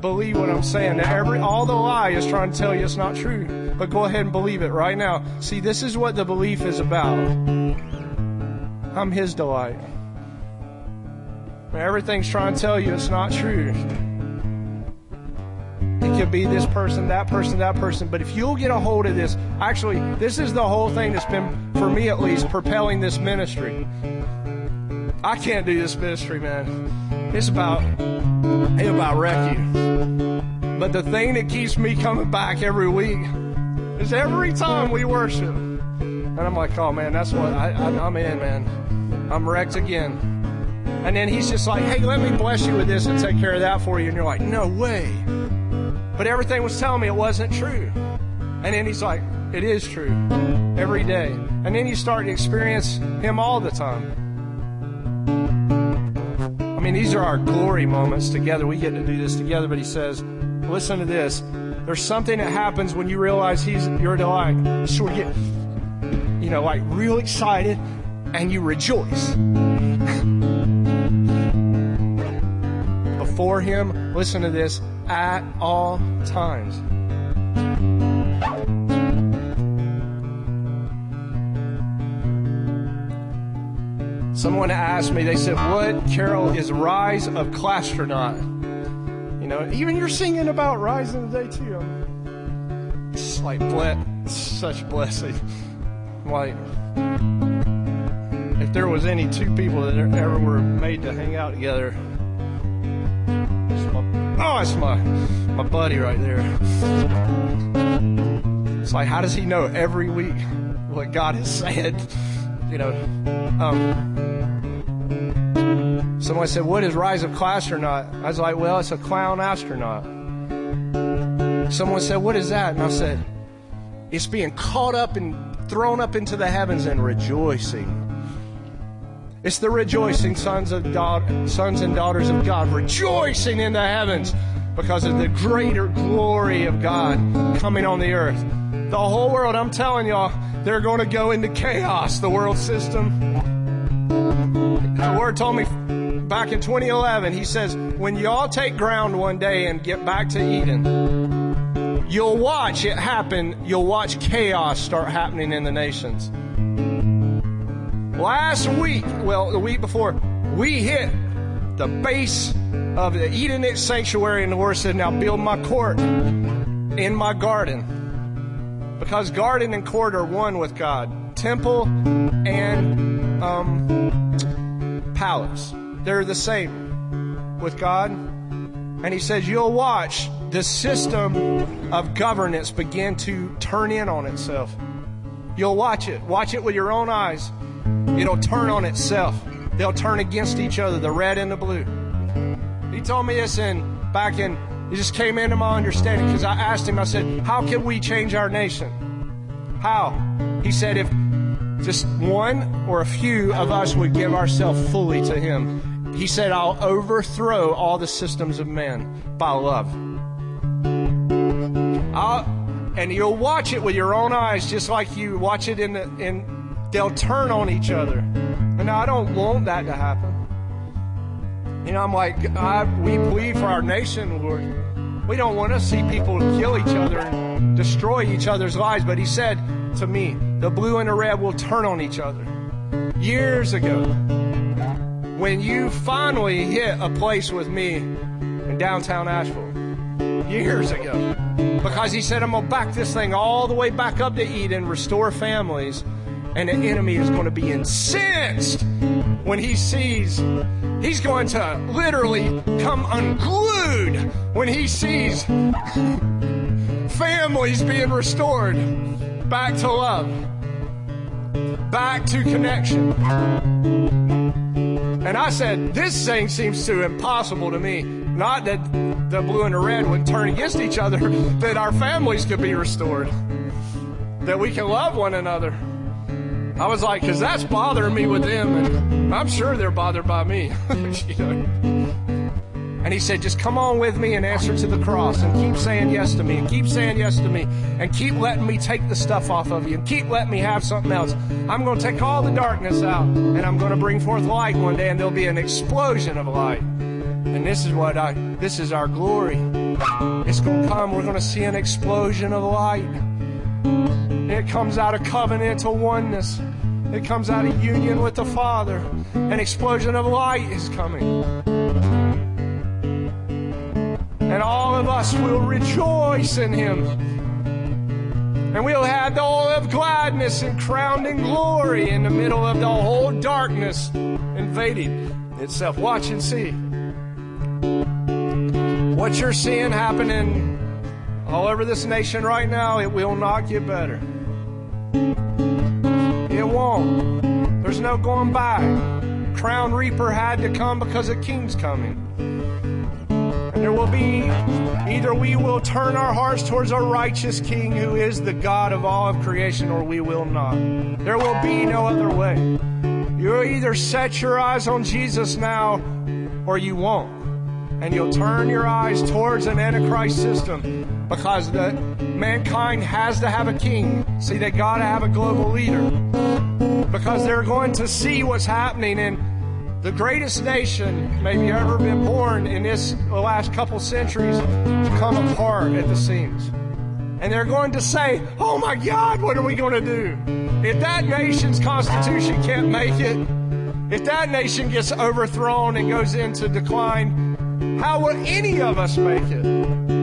believe what I'm saying. That every all the lie is trying to tell you it's not true. But go ahead and believe it right now. See, this is what the belief is about. I'm his delight. Everything's trying to tell you it's not true. It could be this person, that person, that person. But if you'll get a hold of this, actually, this is the whole thing that's been, for me at least, propelling this ministry. I can't do this ministry, man. It's about, it's about wreck you. But the thing that keeps me coming back every week is every time we worship. And I'm like, oh man, that's what I, I, I'm in, man. I'm wrecked again. And then he's just like, hey, let me bless you with this and take care of that for you. And you're like, no way. But everything was telling me it wasn't true. And then he's like, it is true every day. And then you start to experience him all the time. I mean, these are our glory moments together. We get to do this together. But he says, listen to this. There's something that happens when you realize he's your delight. You sort get, you know, like real excited and you rejoice. <laughs> Before him, listen to this, at all times. Someone asked me, they said, What carol is Rise of Clastronaut? You know, even you're singing about Rise in the Day too. It's like, bless, such blessing. Like, if there was any two people that ever were made to hang out together, Oh, it's my my buddy right there. It's like, how does he know every week what God has said? You know, um, someone said, "What is Rise of Clastronaut?" I was like, "Well, it's a clown astronaut." Someone said, "What is that?" And I said, "It's being caught up and thrown up into the heavens and rejoicing." It's the rejoicing sons of da- sons and daughters of God, rejoicing in the heavens because of the greater glory of God coming on the earth. The whole world, I'm telling y'all, they're going to go into chaos, the world system. The Word told me back in 2011, He says, when y'all take ground one day and get back to Eden, you'll watch it happen. You'll watch chaos start happening in the nations. Last week, well, the week before, we hit the base of the Edenic sanctuary, and the Lord said, Now build my court in my garden. Because garden and court are one with God. Temple and um, palace. They're the same with God. And he says, You'll watch the system of governance begin to turn in on itself. You'll watch it. Watch it with your own eyes. It'll turn on itself. They'll turn against each other, the red and the blue. He told me this in back in it just came into my understanding because I asked him, I said, How can we change our nation? How? He said, If just one or a few of us would give ourselves fully to Him, He said, I'll overthrow all the systems of men by love. I'll, and you'll watch it with your own eyes, just like you watch it in the, in they'll turn on each other. And I don't want that to happen. You know, I'm like, I, we plead for our nation, Lord. We don't want to see people kill each other and destroy each other's lives. But He said to me, the blue and the red will turn on each other. Years ago, when you finally hit a place with me in downtown Asheville, years ago, because He said, I'm going to back this thing all the way back up to Eden, restore families and the enemy is going to be incensed when he sees, he's going to literally come unglued when he sees families being restored back to love, back to connection. And I said, this thing seems too impossible to me. Not that the blue and the red would turn against each other, <laughs> that our families could be restored, that we can love one another. I was like, because that's bothering me with them, and I'm sure they're bothered by me. <laughs> And he said, just come on with me and answer to the cross and keep saying yes to me and keep saying yes to me and keep letting me take the stuff off of you and keep letting me have something else. I'm going to take all the darkness out and I'm going to bring forth light one day and there'll be an explosion of light. And this is what I, this is our glory. It's going to come. We're going to see an explosion of light. It comes out of covenantal oneness. It comes out of union with the Father. An explosion of light is coming. And all of us will rejoice in Him. And we'll have the oil of gladness and crowned in glory in the middle of the whole darkness invading itself. Watch and see. What you're seeing happening all over this nation right now, it will not get better. It won't. There's no going back. Crown Reaper had to come because a king's coming. And there will be either we will turn our hearts towards a righteous king who is the God of all of creation, or we will not. There will be no other way. You'll either set your eyes on Jesus now or you won't. And you'll turn your eyes towards an Antichrist system because the, mankind has to have a king. See, they got to have a global leader because they're going to see what's happening in the greatest nation maybe ever been born in this the last couple centuries come apart at the seams. And they're going to say, Oh my God, what are we going to do? If that nation's constitution can't make it, if that nation gets overthrown and goes into decline, how will any of us make it?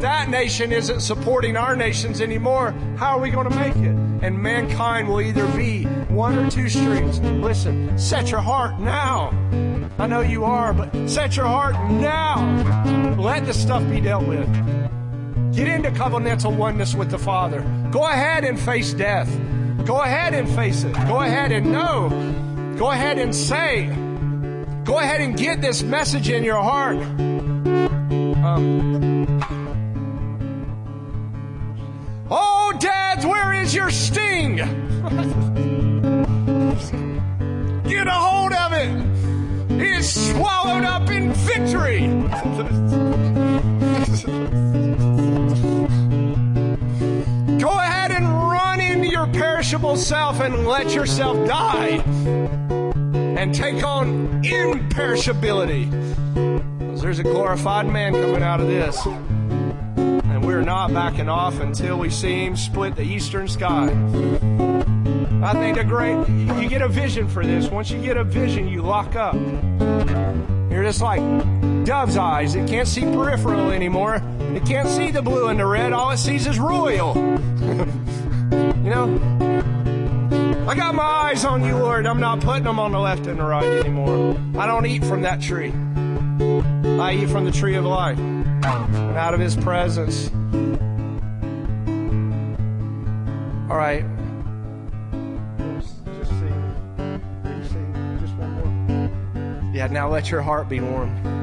That nation isn't supporting our nations anymore, how are we going to make it? And mankind will either be one or two streams. Listen, set your heart now. I know you are, but set your heart now. Let the stuff be dealt with. Get into covenantal oneness with the Father. Go ahead and face death. Go ahead and face it. Go ahead and know. Go ahead and say. Go ahead and get this message in your heart. Um, dads, where is your sting? Get a hold of it. It's swallowed up in victory. Go ahead and run into your perishable self and let yourself die and take on imperishability. There's a glorified man coming out of this. And we're not backing off until we see him split the eastern sky. I think a great, you get a vision for this. Once you get a vision, you lock up. You're just like dove's eyes. It can't see peripheral anymore. It can't see the blue and the red. All it sees is royal. <laughs> you know? I got my eyes on you, Lord. I'm not putting them on the left and the right anymore. I don't eat from that tree. I eat from the tree of life. And out of his presence. All right. Just see. Just one more. Yeah, now let your heart be warmed.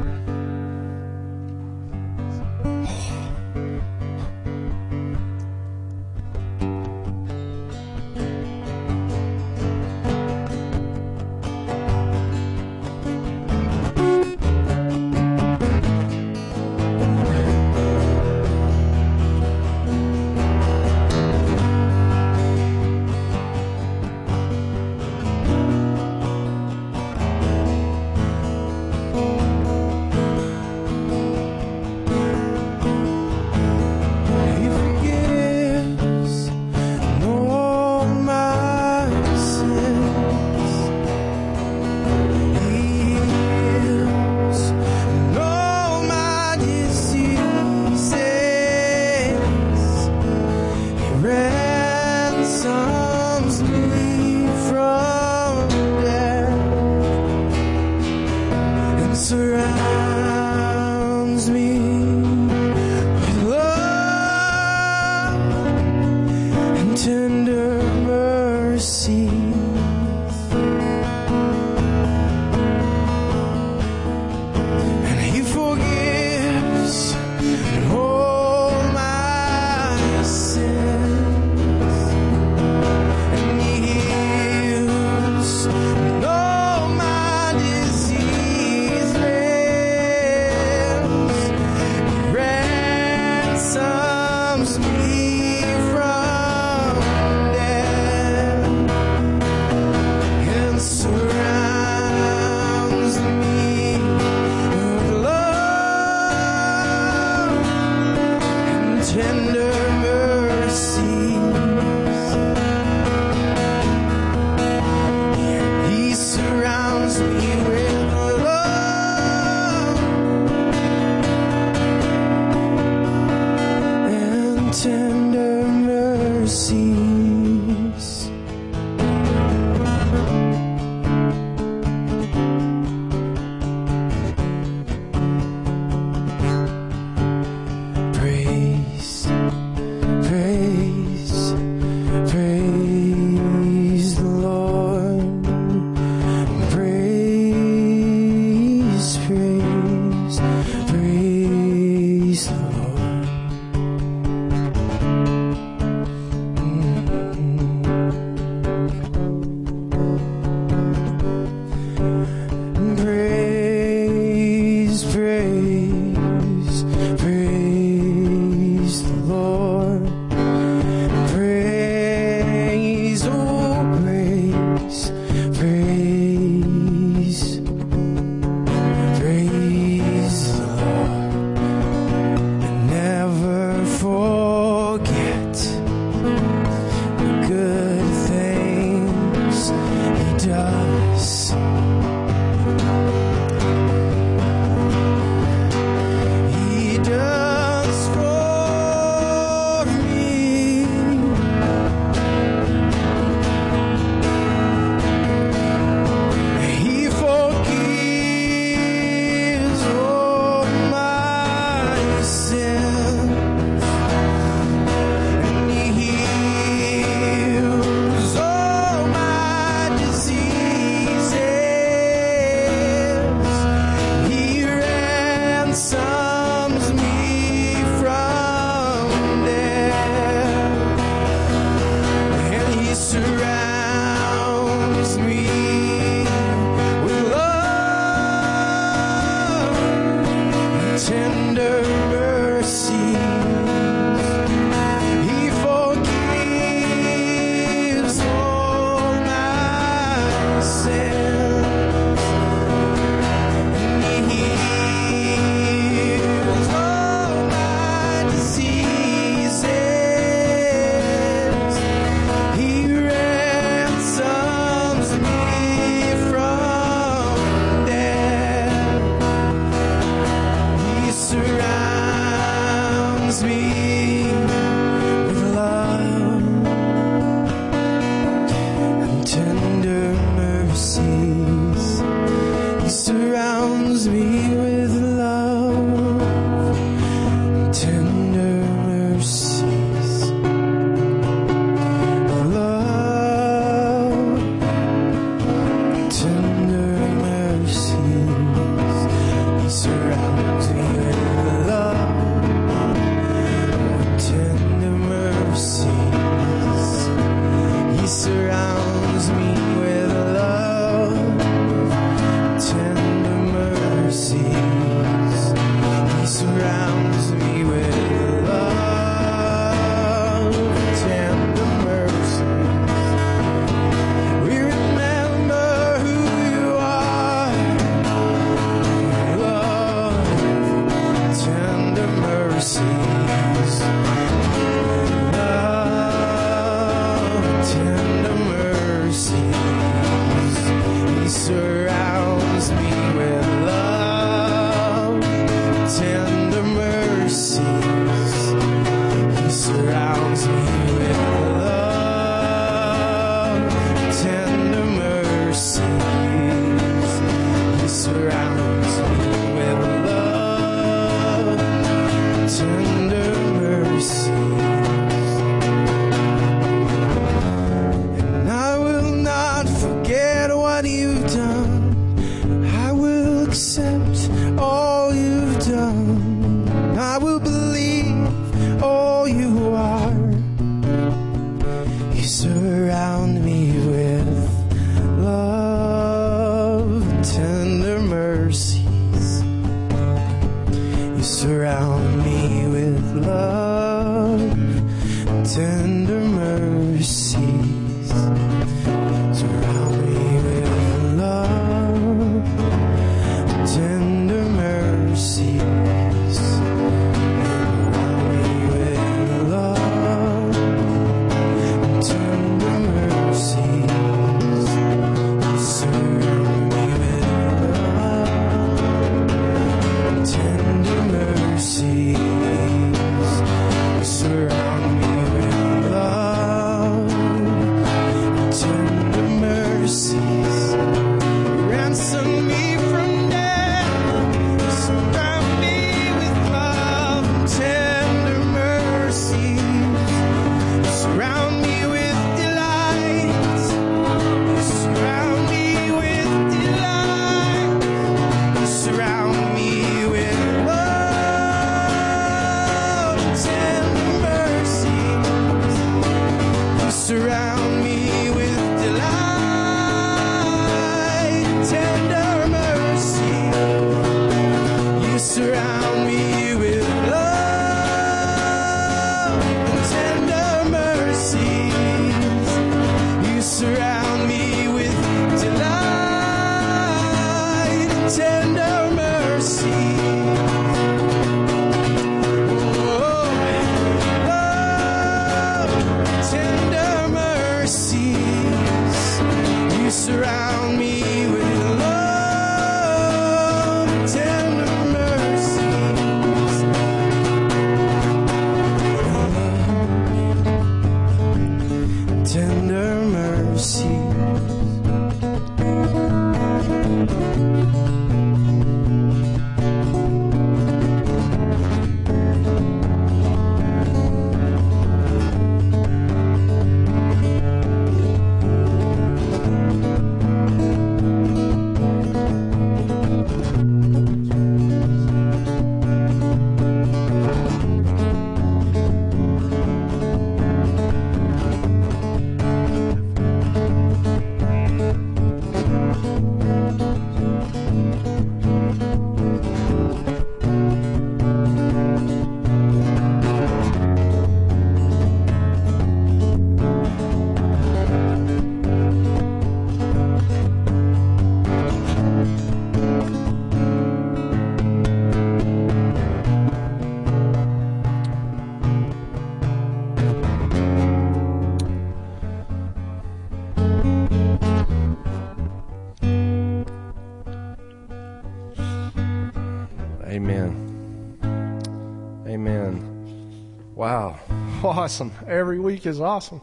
Awesome. Every week is awesome.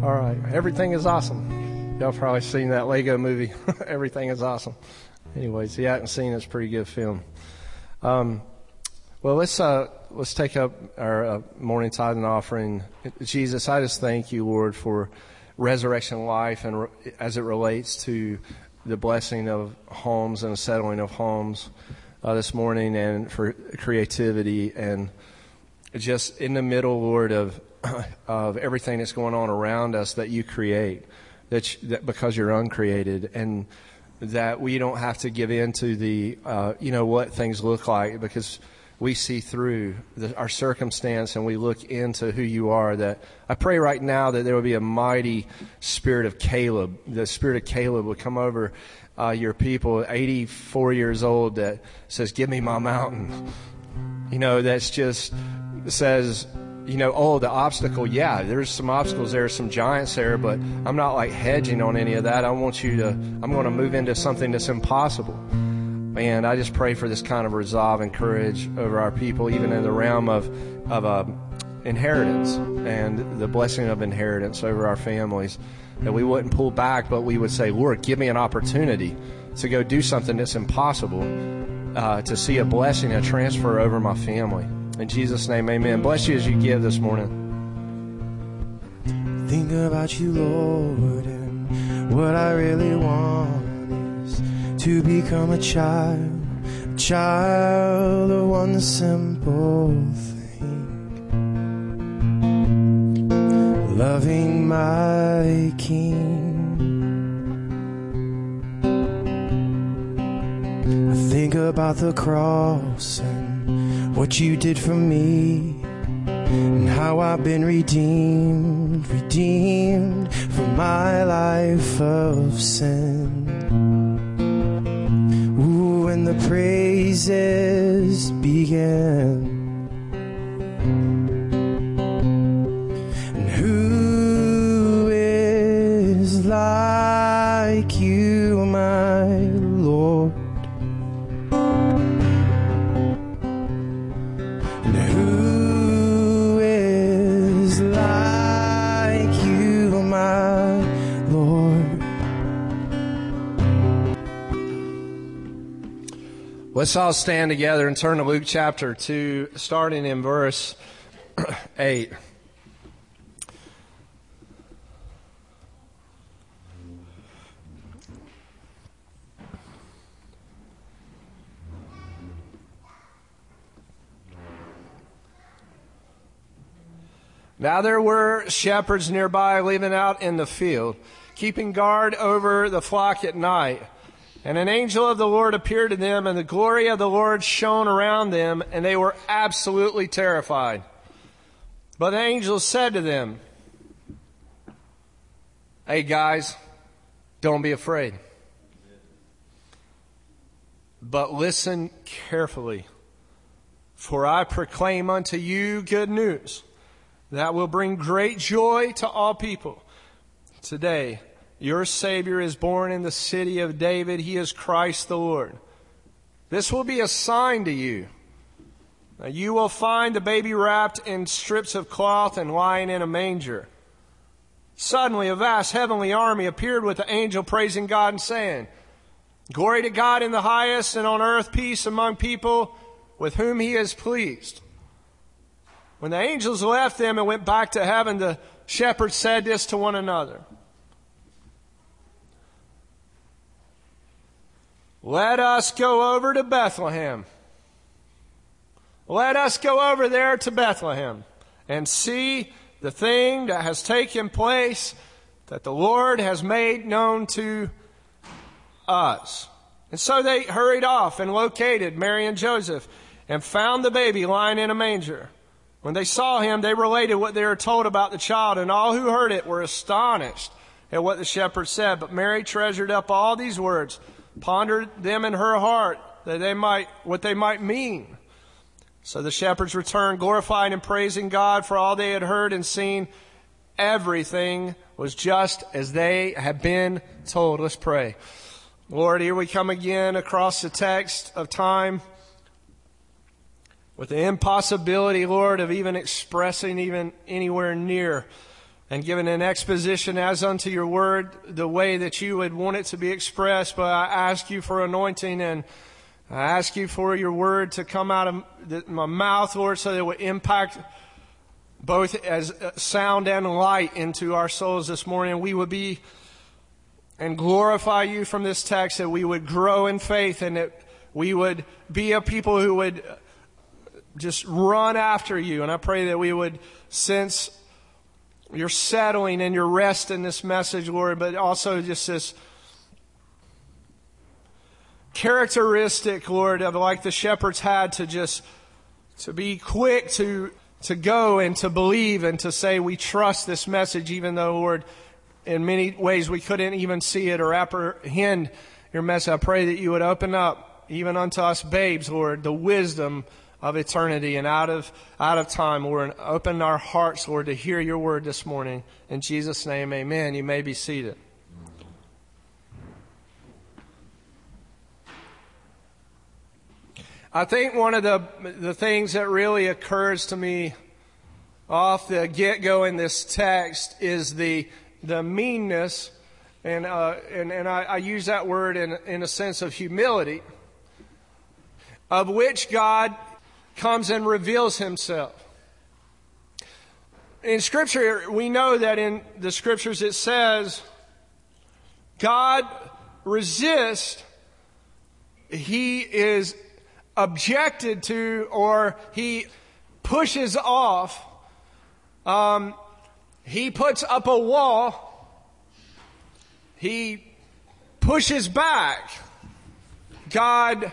All right. Everything is awesome. Y'all probably seen that Lego movie. <laughs> Everything is awesome. Anyways, you haven't seen it, it's a pretty good film. Um, well, let's uh, let's take up our uh, morning tithe and offering. Jesus, I just thank you, Lord, for resurrection life and re- as it relates to the blessing of homes and the settling of homes uh, this morning, and for creativity and just in the middle, Lord, of <clears throat> of everything that's going on around us that you create, that, you, that because you're uncreated, and that we don't have to give in to the uh, you know what things look like because we see through the, our circumstance and we look into who you are. That I pray right now that there will be a mighty spirit of Caleb. The spirit of Caleb would come over uh, your people, 84 years old, that says, "Give me my mountain." You know, that's just says, you know, oh, the obstacle, yeah, there's some obstacles there, some giants there, but I'm not like hedging on any of that. I want you to, I'm going to move into something that's impossible. And I just pray for this kind of resolve and courage over our people, even in the realm of, of uh, inheritance and the blessing of inheritance over our families. That we wouldn't pull back, but we would say, Lord, give me an opportunity to go do something that's impossible, uh, to see a blessing, a transfer over my family. In Jesus' name, amen. Bless you as you give this morning.
Think about you, Lord, and what I really want is to become a child, a child of one simple thing, loving my King. I think about the cross and what you did for me and how I've been redeemed, redeemed from my life of sin. Ooh, and the praises begin.
Let's all stand together and turn to Luke chapter 2, starting in verse <clears throat> 8. Now there were shepherds nearby living out in the field, keeping guard over the flock at night. And an angel of the Lord appeared to them, and the glory of the Lord shone around them, and they were absolutely terrified. But the angel said to them, Hey guys, don't be afraid.
But listen carefully, for I proclaim unto you good news that will bring great joy to all people. Today, your Savior is born in the city of David. He is Christ the Lord. This will be a sign to you. Now, you will find the baby wrapped in strips of cloth and lying in a manger. Suddenly, a vast heavenly army appeared with the angel praising God and saying, Glory to God in the highest, and on earth peace among people with whom he is pleased. When the angels left them and went back to heaven, the shepherds said this to one another. Let us go over to Bethlehem. Let us go over there to Bethlehem and see the thing that has taken place that the Lord has made known to us. And so they hurried off and located Mary and Joseph and found the baby lying in a manger. When they saw him, they related what they were told about the child, and all who heard it were astonished at what the shepherds said. But Mary treasured up all these words, pondered them in her heart, that they might, what they might mean. So the shepherds returned, glorifying and praising God for all they had heard and seen. Everything was just as they had been told. Let's pray. Lord, here we come again across the text of time with the impossibility, Lord, of even expressing even anywhere near and given an exposition as unto your word the way that you would want it to be expressed. But I ask you for anointing and I ask you for your word to come out of my mouth, Lord, so that it would impact both as uh, sound and light into our souls this morning. We would be and glorify you from this text, that we would grow in faith and that we would be a people who would uh, just run after you. And I pray that we would sense your settling and your rest in this message, Lord, but also just this characteristic, Lord, of like the shepherds had to just to be quick to to go and to believe and to say we trust this message, even though, Lord, in many ways we couldn't even see it or apprehend your message. I pray that you would open up, even unto us babes, Lord, the wisdom of eternity and out of out of time, Lord, and open our hearts, Lord, to hear your word this morning. In Jesus' name, amen. You may be seated. I think one of the, the things that really occurs to me off the get go in this text is the, the meanness, and, uh, and, and I, I use that word in, in a sense of humility, of which God comes and reveals himself. In Scripture, we know that in the Scriptures it says, God resists, He is objected to or he pushes off, um, he puts up a wall, he pushes back. God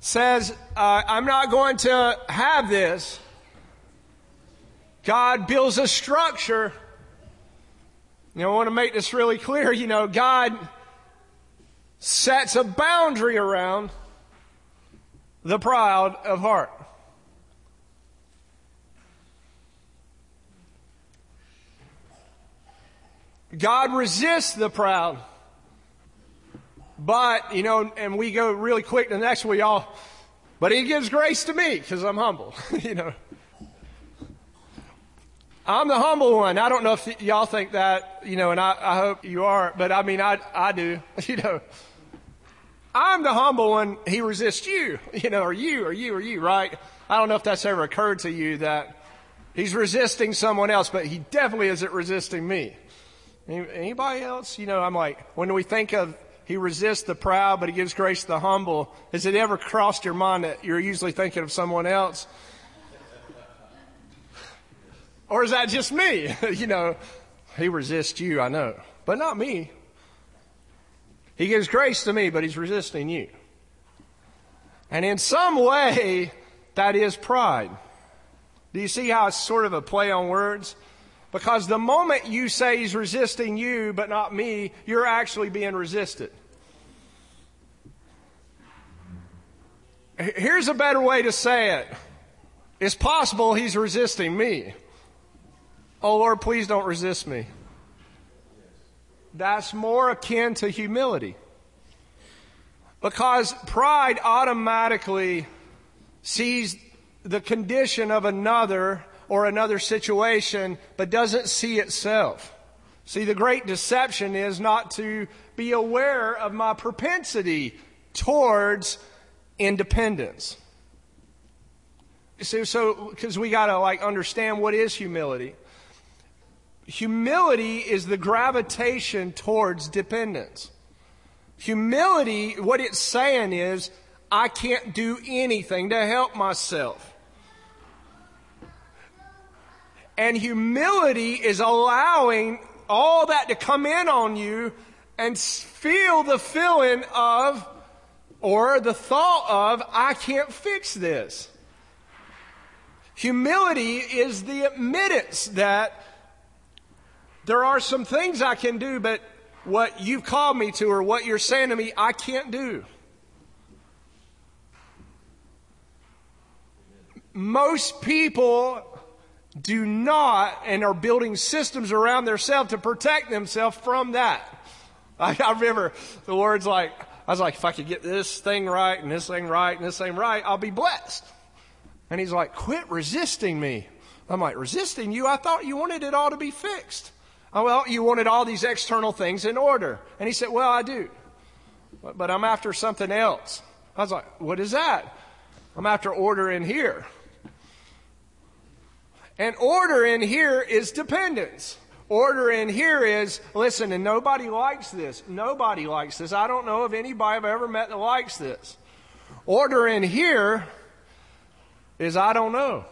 says, uh, I'm not going to have this. God builds a structure. I want to make this really clear. You know, God sets a boundary around the proud of heart. God resists the proud. But, you know, and we go really quick to the next one, y'all. But he gives grace to me because I'm humble, <laughs> you know. I'm the humble one. I don't know if y'all think that, you know, and I, I hope you are, but I mean, I, I do, <laughs> you know. I'm the humble one. He resists you, <laughs> you know, or you, or you, or you, right? I don't know if that's ever occurred to you that he's resisting someone else, but he definitely isn't resisting me. Anybody else? You know, I'm like, when we think of he resists the proud, but he gives grace to the humble, has it ever crossed your mind that you're usually thinking of someone else? Or is that just me? <laughs> you know, he resists you, I know, but not me. He gives grace to me, but he's resisting you. And in some way, that is pride. Do you see how it's sort of a play on words? Because the moment you say he's resisting you, but not me, you're actually being resisted. Here's a better way to say it. It's possible he's resisting me. Oh Lord, please don't resist me. That's more akin to humility. Because pride automatically sees the condition of another or another situation, but doesn't see itself. See, the great deception is not to be aware of my propensity towards independence. So, so because we got to like understand what is humility. Humility is the gravitation towards dependence. Humility, what it's saying is, I can't do anything to help myself. And humility is allowing all that to come in on you and feel the feeling of, or the thought of, I can't fix this. Humility is the admittance that there are some things I can do, but what you've called me to or what you're saying to me, I can't do. Most people do not and are building systems around themselves to protect themselves from that. <laughs> I, I remember the words like, I was like, if I could get this thing right and this thing right and this thing right, I'll be blessed. And he's like, quit resisting me. I'm like, resisting you? I thought you wanted it all to be fixed. Oh, well, you wanted all these external things in order. And he said, well, I do. But, but I'm after something else. I was like, what is that? I'm after order in here. And order in here is dependence. Order in here is, listen, and nobody likes this. Nobody likes this. I don't know of anybody I've ever met that likes this. Order in here is, I don't know.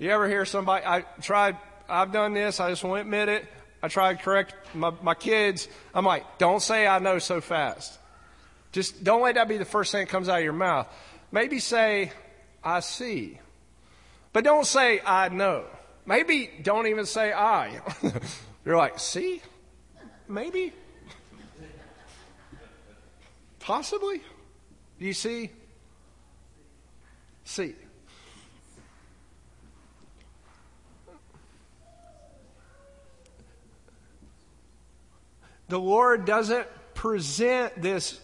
You ever hear somebody, I tried, I've done this, I just won't admit it. I tried to correct my, my kids. I'm like, don't say I know so fast. Just don't let that be the first thing that comes out of your mouth. Maybe say, I see. But don't say, I know. Maybe don't even say I. <laughs> You're like, see? Maybe? <laughs> Possibly? Do you see? See. The Lord doesn't present this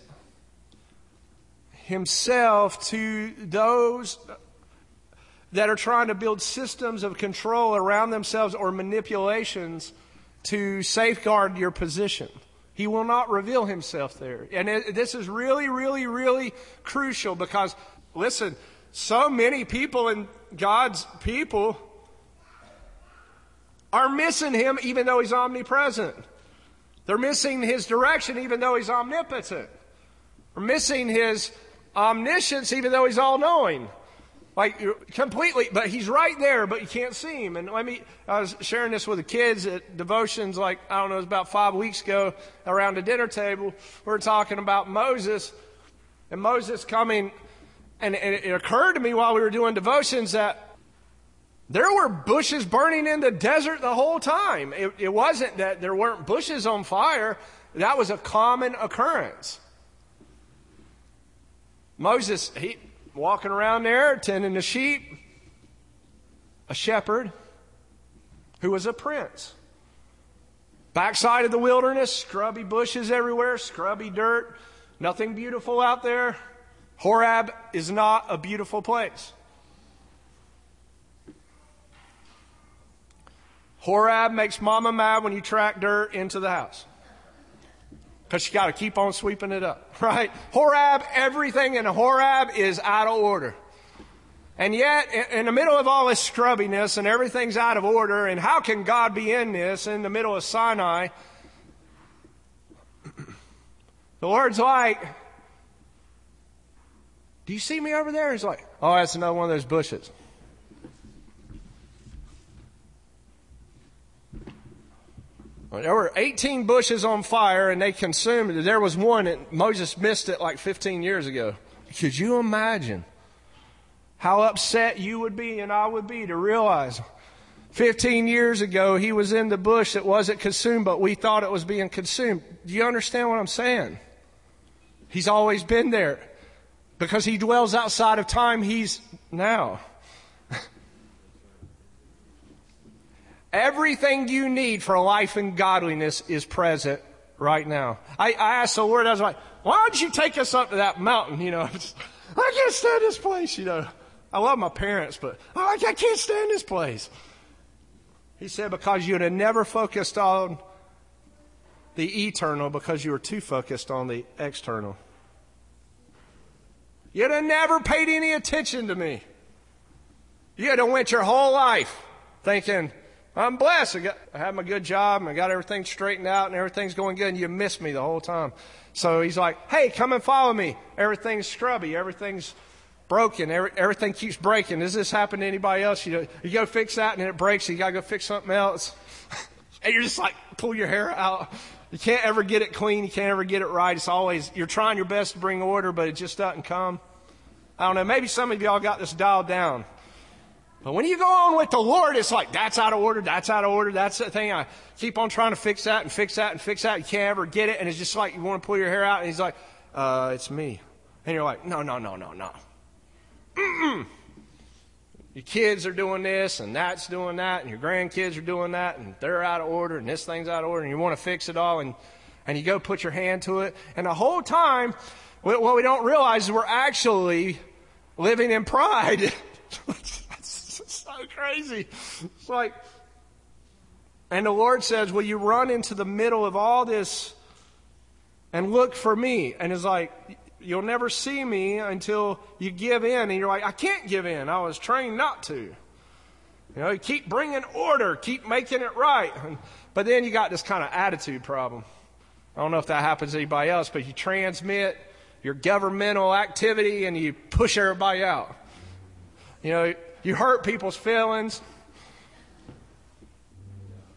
himself to those that are trying to build systems of control around themselves or manipulations to safeguard your position. He will not reveal himself there. And it, this is really, really, really crucial because, listen, so many people in God's people are missing him even though he's omnipresent. They're missing his direction even though he's omnipotent. They're missing his omniscience, even though he's all knowing. Like completely, but he's right there, but you can't see him. And let me, I was sharing this with the kids at devotions, like, I don't know, it was about five weeks ago around the dinner table. We were talking about Moses and Moses coming, and it occurred to me while we were doing devotions that there were bushes burning in the desert the whole time. It, it wasn't that there weren't bushes on fire. That was a common occurrence. Moses, he walking around there tending the sheep, a shepherd who was a prince. Backside of the wilderness, scrubby bushes everywhere, scrubby dirt, nothing beautiful out there. Horeb is not a beautiful place. Horeb makes mama mad when you track dirt into the house because you got to keep on sweeping it up, <laughs> right? Horeb, everything in Horeb is out of order. And yet, in the middle of all this scrubbiness and everything's out of order, and how can God be in this in the middle of Sinai? <clears throat> The Lord's like, Do you see me over there? He's like, Oh, that's another one of those bushes. There were 18 bushes on fire and they consumed it. There was one and Moses missed it like 15 years ago. Could you imagine how upset you would be and I would be to realize 15 years ago he was in the bush that wasn't consumed, but we thought it was being consumed. Do you understand what I'm saying? He's always been there. Because he dwells outside of time, he's now. Everything you need for life and godliness is present right now. I, I asked the Lord, I was like, why don't you take us up to that mountain? You know, <laughs> I can't stand this place, you know. I love my parents, but oh, I can't stand this place. He said, because you'd have never focused on the eternal because you were too focused on the external. You'd have never paid any attention to me. You'd have went your whole life thinking, I'm blessed. I, got, I have my good job and I got everything straightened out and everything's going good and you miss me the whole time. So he's like, hey, come and follow me. Everything's scrubby. Everything's broken. Every, everything keeps breaking. Does this happen to anybody else? You, you go fix that and it breaks. You got to go fix something else. <laughs> and you're just like, pull your hair out. You can't ever get it clean. You can't ever get it right. It's always, you're trying your best to bring order, but it just doesn't come. I don't know. Maybe some of y'all got this dialed down. But when you go on with the Lord, it's like, that's out of order, that's out of order, that's the thing. I keep on trying to fix that and fix that and fix that. You can't ever get it. And it's just like you want to pull your hair out. And he's like, uh, it's me. And you're like, no, no, no, no, no. Mm-mm. Your kids are doing this and that's doing that and your grandkids are doing that and they're out of order and this thing's out of order and you want to fix it all and, and you go put your hand to it. And the whole time, what we don't realize is we're actually living in pride. <laughs> so crazy. It's like, and the Lord says, Will you run into the middle of all this and look for me? And it's like, You'll never see me until you give in. And you're like, I can't give in. I was trained not to. You know, you keep bringing order, keep making it right. But then you got this kind of attitude problem. I don't know if that happens to anybody else, but you transmit your governmental activity and you push everybody out. You know, you hurt people's feelings.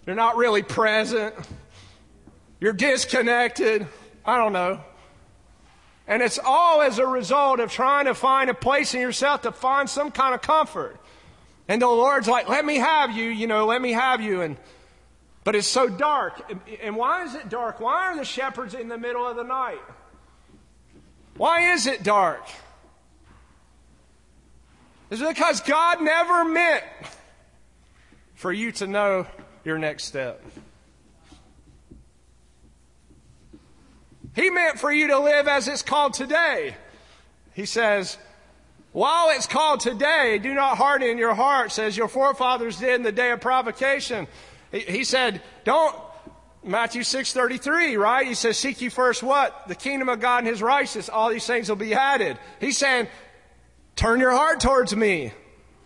You're not really present. You're disconnected. I don't know. And it's all as a result of trying to find a place in yourself to find some kind of comfort. And the Lord's like, let me have you, you know, let me have you. And, but it's so dark. And why is it dark? Why are the shepherds in the middle of the night? Why is it dark? Is because God never meant for you to know your next step? He meant for you to live as it's called today. He says, while it's called today, do not harden your heart, says your forefathers did in the day of provocation. He, said, don't, Matthew 6.33, right? He says, seek ye first what? The kingdom of God and his righteousness. All these things will be added. He's saying, turn your heart towards me.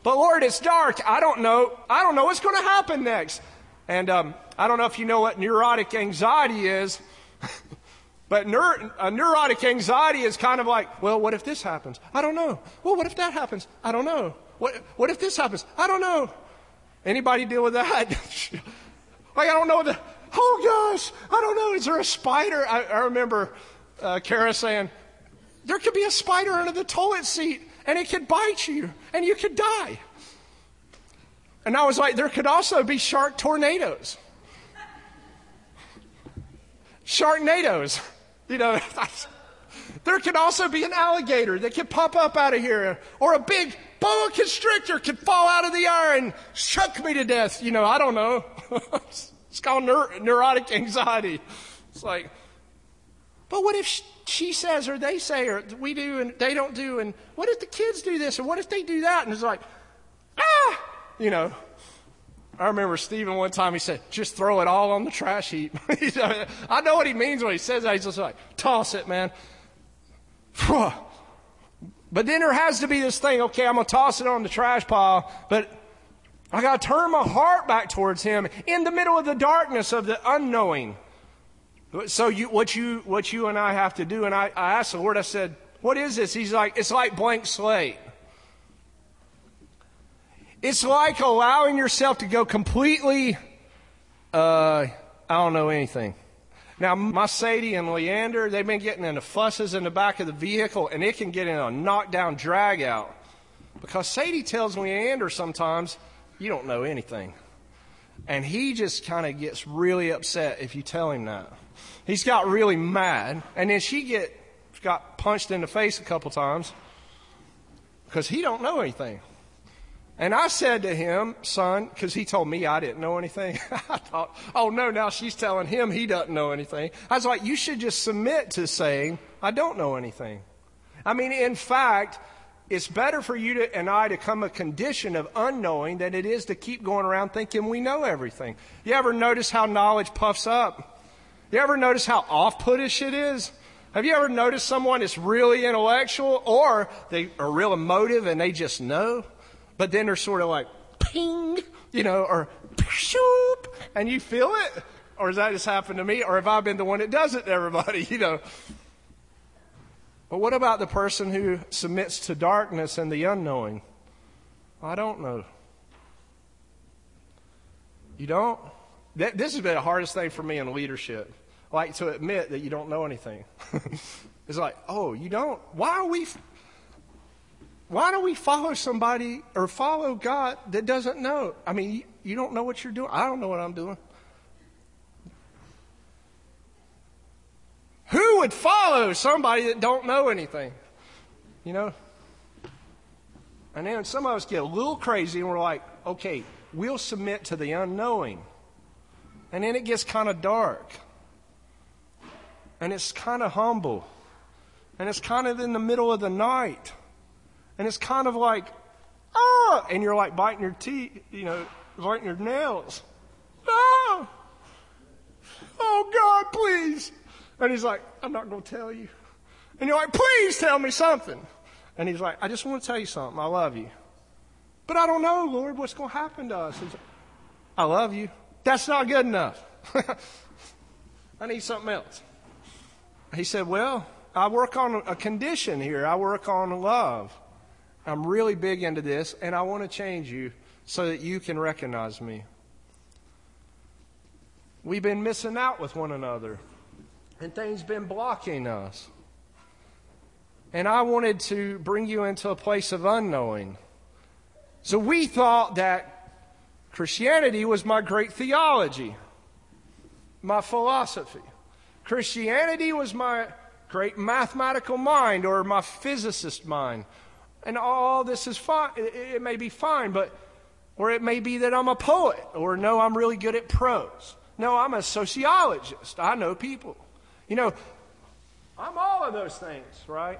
But Lord, it's dark. I don't know. I don't know what's going to happen next. And um, I don't know if you know what neurotic anxiety is. <laughs> But neur- a neurotic anxiety is kind of like, well, what if this happens? I don't know. Well, what if that happens? I don't know. What, what if this happens? I don't know. Anybody deal with that? <laughs> like, I don't know. The, oh, gosh, I don't know. Is there a spider? I, I remember uh, Kara saying, there could be a spider under the toilet seat and it could bite you and you could die. And I was like, there could also be shark tornadoes. Sharknadoes. You know, <laughs> there could also be an alligator that could pop up out of here, or a big boa constrictor could fall out of the air and choke me to death. You know, I don't know. <laughs> it's called neur- neurotic anxiety. It's like, but what if she says, or they say, or we do, and they don't do, and what if the kids do this, and what if they do that? And it's like, ah, you know. I remember Stephen one time, he said, just throw it all on the trash heap. <laughs> I know what he means when he says that. He's just like, toss it, man. But then there has to be this thing, okay, I'm going to toss it on the trash pile, but I got to turn my heart back towards him in the middle of the darkness of the unknowing. So you, what you, what you and I have to do, and I, I asked the Lord, I said, what is this? He's like, it's like blank slate. It's like allowing yourself to go completely, uh, I don't know anything. Now, my Sadie and Leander, they've been getting into fusses in the back of the vehicle, and it can get in a knockdown drag out. Because Sadie tells Leander sometimes, you don't know anything. And he just kind of gets really upset if you tell him that. He's got really mad, and then she get got punched in the face a couple times because he don't know anything. And I said to him, son, because he told me I didn't know anything. <laughs> I thought, oh no, now she's telling him he doesn't know anything. I was like, you should just submit to saying, I don't know anything. I mean, in fact, it's better for you to, and I to come a condition of unknowing than it is to keep going around thinking we know everything. You ever notice how knowledge puffs up? You ever notice how off-puttish it is? Have you ever noticed someone that's really intellectual or they are real emotive and they just know? but then they're sort of like ping, you know, or shoop, and you feel it? Or has that just happened to me? Or have I been the one that does it to everybody, <laughs> you know? But what about the person who submits to darkness and the unknowing? I don't know. You don't? This has been the hardest thing for me in leadership. Like to admit that you don't know anything. <laughs> it's like, oh, you don't? Why are we why do we follow somebody or follow God that doesn't know? I mean, you don't know what you're doing. I don't know what I'm doing. Who would follow somebody that don't know anything? You know? And then some of us get a little crazy and we're like, okay, we'll submit to the unknowing. And then it gets kind of dark. And it's kind of humble. And it's kind of in the middle of the night. And it's kind of like, ah, and you're like biting your teeth, you know, biting your nails. Ah, oh God, please. And he's like, I'm not going to tell you. And you're like, please tell me something. And he's like, I just want to tell you something. I love you. But I don't know, Lord, what's going to happen to us. Like, I love you. That's not good enough. <laughs> I need something else. He said, Well, I work on a condition here. I work on love. I'm really big into this, and I want to change you so that you can recognize me. We've been missing out with one another, and things been blocking us. And I wanted to bring you into a place of unknowing. So we thought that Christianity was my great theology, my philosophy. Christianity was my great mathematical mind or my physicist mind and all this is fine. It, may be fine, but, or it may be that I'm a poet, or no, I'm really good at prose. No, I'm a sociologist. I know people. You know, I'm all of those things, right?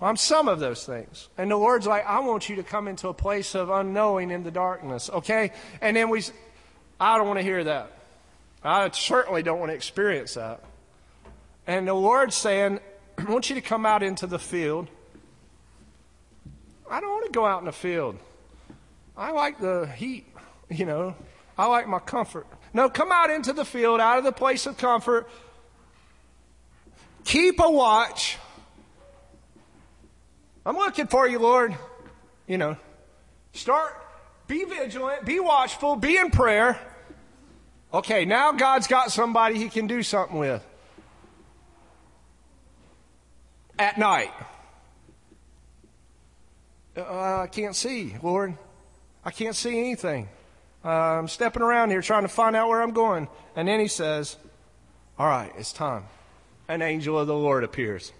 I'm some of those things. And the Lord's like, I want you to come into a place of unknowing in the darkness, okay? And then we, I don't want to hear that. I certainly don't want to experience that. And the Lord's saying, <clears throat> I want you to come out into the field I don't want to go out in the field. I like the heat, you know. I like my comfort. No, come out into the field, out of the place of comfort. Keep a watch. I'm looking for you, Lord. You know, start, be vigilant, be watchful, be in prayer. Okay, now God's got somebody he can do something with. At night. Uh, I can't see, Lord. I can't see anything. Uh, I'm stepping around here trying to find out where I'm going. And then he says, All right, it's time. An angel of the Lord appears.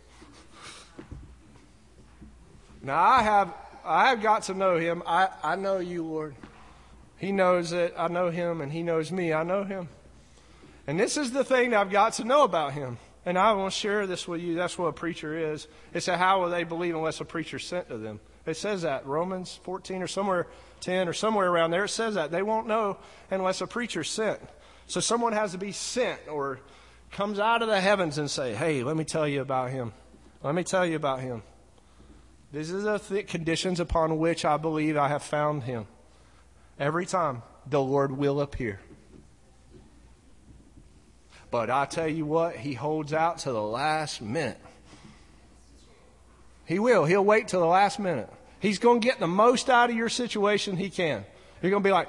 Now I have I have got to know him. I, I know you, Lord. He knows it. I know him, and he knows me. I know him. And this is the thing I've got to know about him. And I to share this with you. That's what a preacher is. It's a how will they believe unless a preacher sent to them. It says that Romans 14 or somewhere 10 or somewhere around there. It says that they won't know unless a preacher sent. So someone has to be sent or comes out of the heavens and say, "Hey, let me tell you about him. Let me tell you about him." These are the th- conditions upon which I believe I have found him. Every time the Lord will appear. But I tell you what, he holds out to the last minute. He will. He'll wait till the last minute. He's going to get the most out of your situation he can. You're going to be like,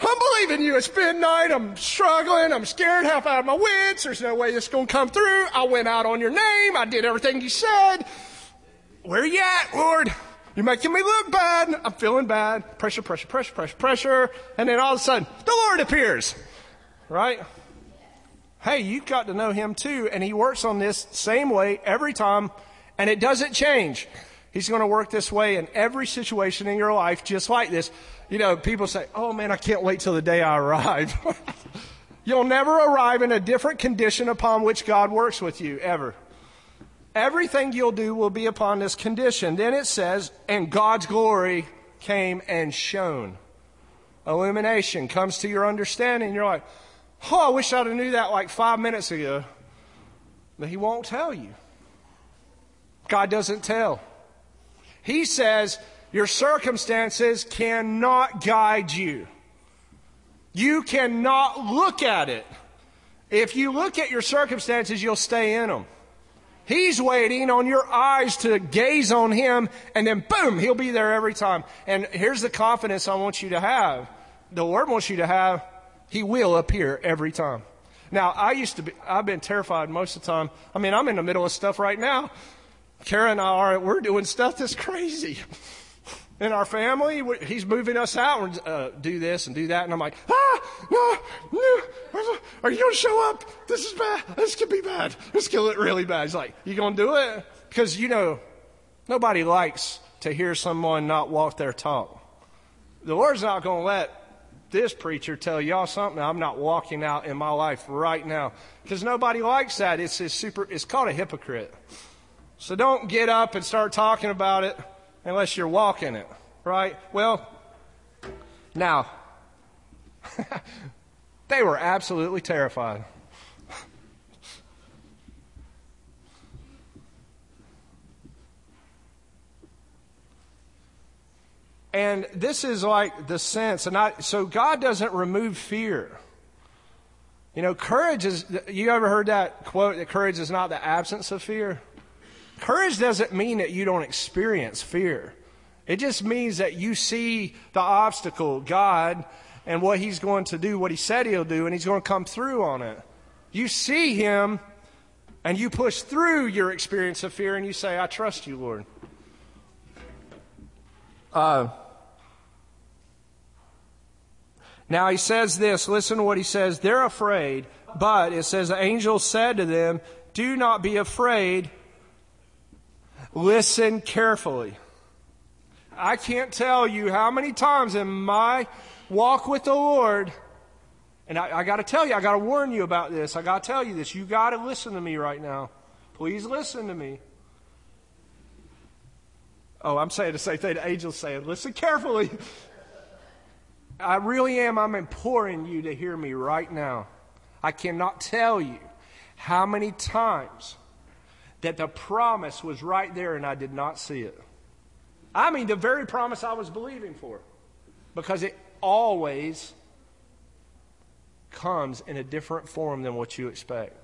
I'm believing you. It's midnight. I'm struggling. I'm scared, half out of my wits. There's no way this is going to come through. I went out on your name. I did everything you said. Where you at, Lord? You're making me look bad. I'm feeling bad. Pressure, pressure, pressure, pressure, pressure. And then all of a sudden, the Lord appears. Right? hey, you've got to know him too. And he works on this same way every time, and it doesn't change. He's going to work this way in every situation in your life, just like this. You know, people say, oh man, I can't wait till the day I arrive. <laughs> You'll never arrive in a different condition upon which God works with you, ever. Everything you'll do will be upon this condition. Then it says, and God's glory came and shone. Illumination comes to your understanding. You're like, oh, I wish I'd have knew that like five minutes ago. But he won't tell you. God doesn't tell. He says your circumstances cannot guide you. You cannot look at it. If you look at your circumstances, you'll stay in them. He's waiting on your eyes to gaze on Him, and then boom, He'll be there every time. And here's the confidence I want you to have. The Lord wants you to have. He will appear every time. Now, I used to be, I've been terrified most of the time. I mean, I'm in the middle of stuff right now. Kara and I are, we're doing stuff that's crazy. <laughs> In our family, he's moving us out and uh, do this and do that. And I'm like, ah, no, no, are you going to show up? This is bad. This could be bad. This could get really bad. He's like, you going to do it? Because, you know, nobody likes to hear someone not walk their talk. The Lord's not going to let this preacher tell y'all something I'm not walking out in my life right now. Because nobody likes that. It's, a super, it's called a hypocrite. So don't get up and start talking about it unless you're walking it, right? Well, now, <laughs> they were absolutely terrified. And this is like the sense, and I, so God doesn't remove fear. You know, courage is, you ever heard that quote that courage is not the absence of fear? Courage doesn't mean that you don't experience fear. It just means that you see the obstacle, God, and what He's going to do, what He said He'll do, and He's going to come through on it. You see Him, and you push through your experience of fear, and you say, I trust you, Lord. Uh, now he says this, listen to what he says. They're afraid, but it says the angel said to them, Do not be afraid. Listen carefully. I can't tell you how many times in my walk with the Lord, and I, I got to tell you, I got to warn you about this. I got to tell you this. You got to listen to me right now. Please listen to me. Oh, I'm saying the same thing the angel's saying. Listen carefully. I really am. I'm imploring you to hear me right now. I cannot tell you how many times that the promise was right there and I did not see it. I mean, the very promise I was believing for. Because it always comes in a different form than what you expect.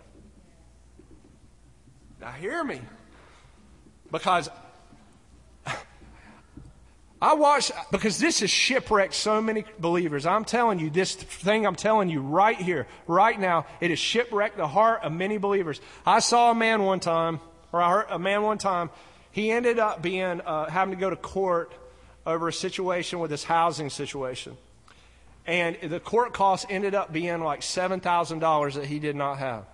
Now, hear me. Because <laughs> I watch, because this has shipwrecked so many believers. I'm telling you, this thing I'm telling you right here, right now, it has shipwrecked the heart of many believers. I saw a man one time or I heard a man one time, he ended up being, uh, having to go to court over a situation with his housing situation. And the court costs ended up being like $7,000 that he did not have.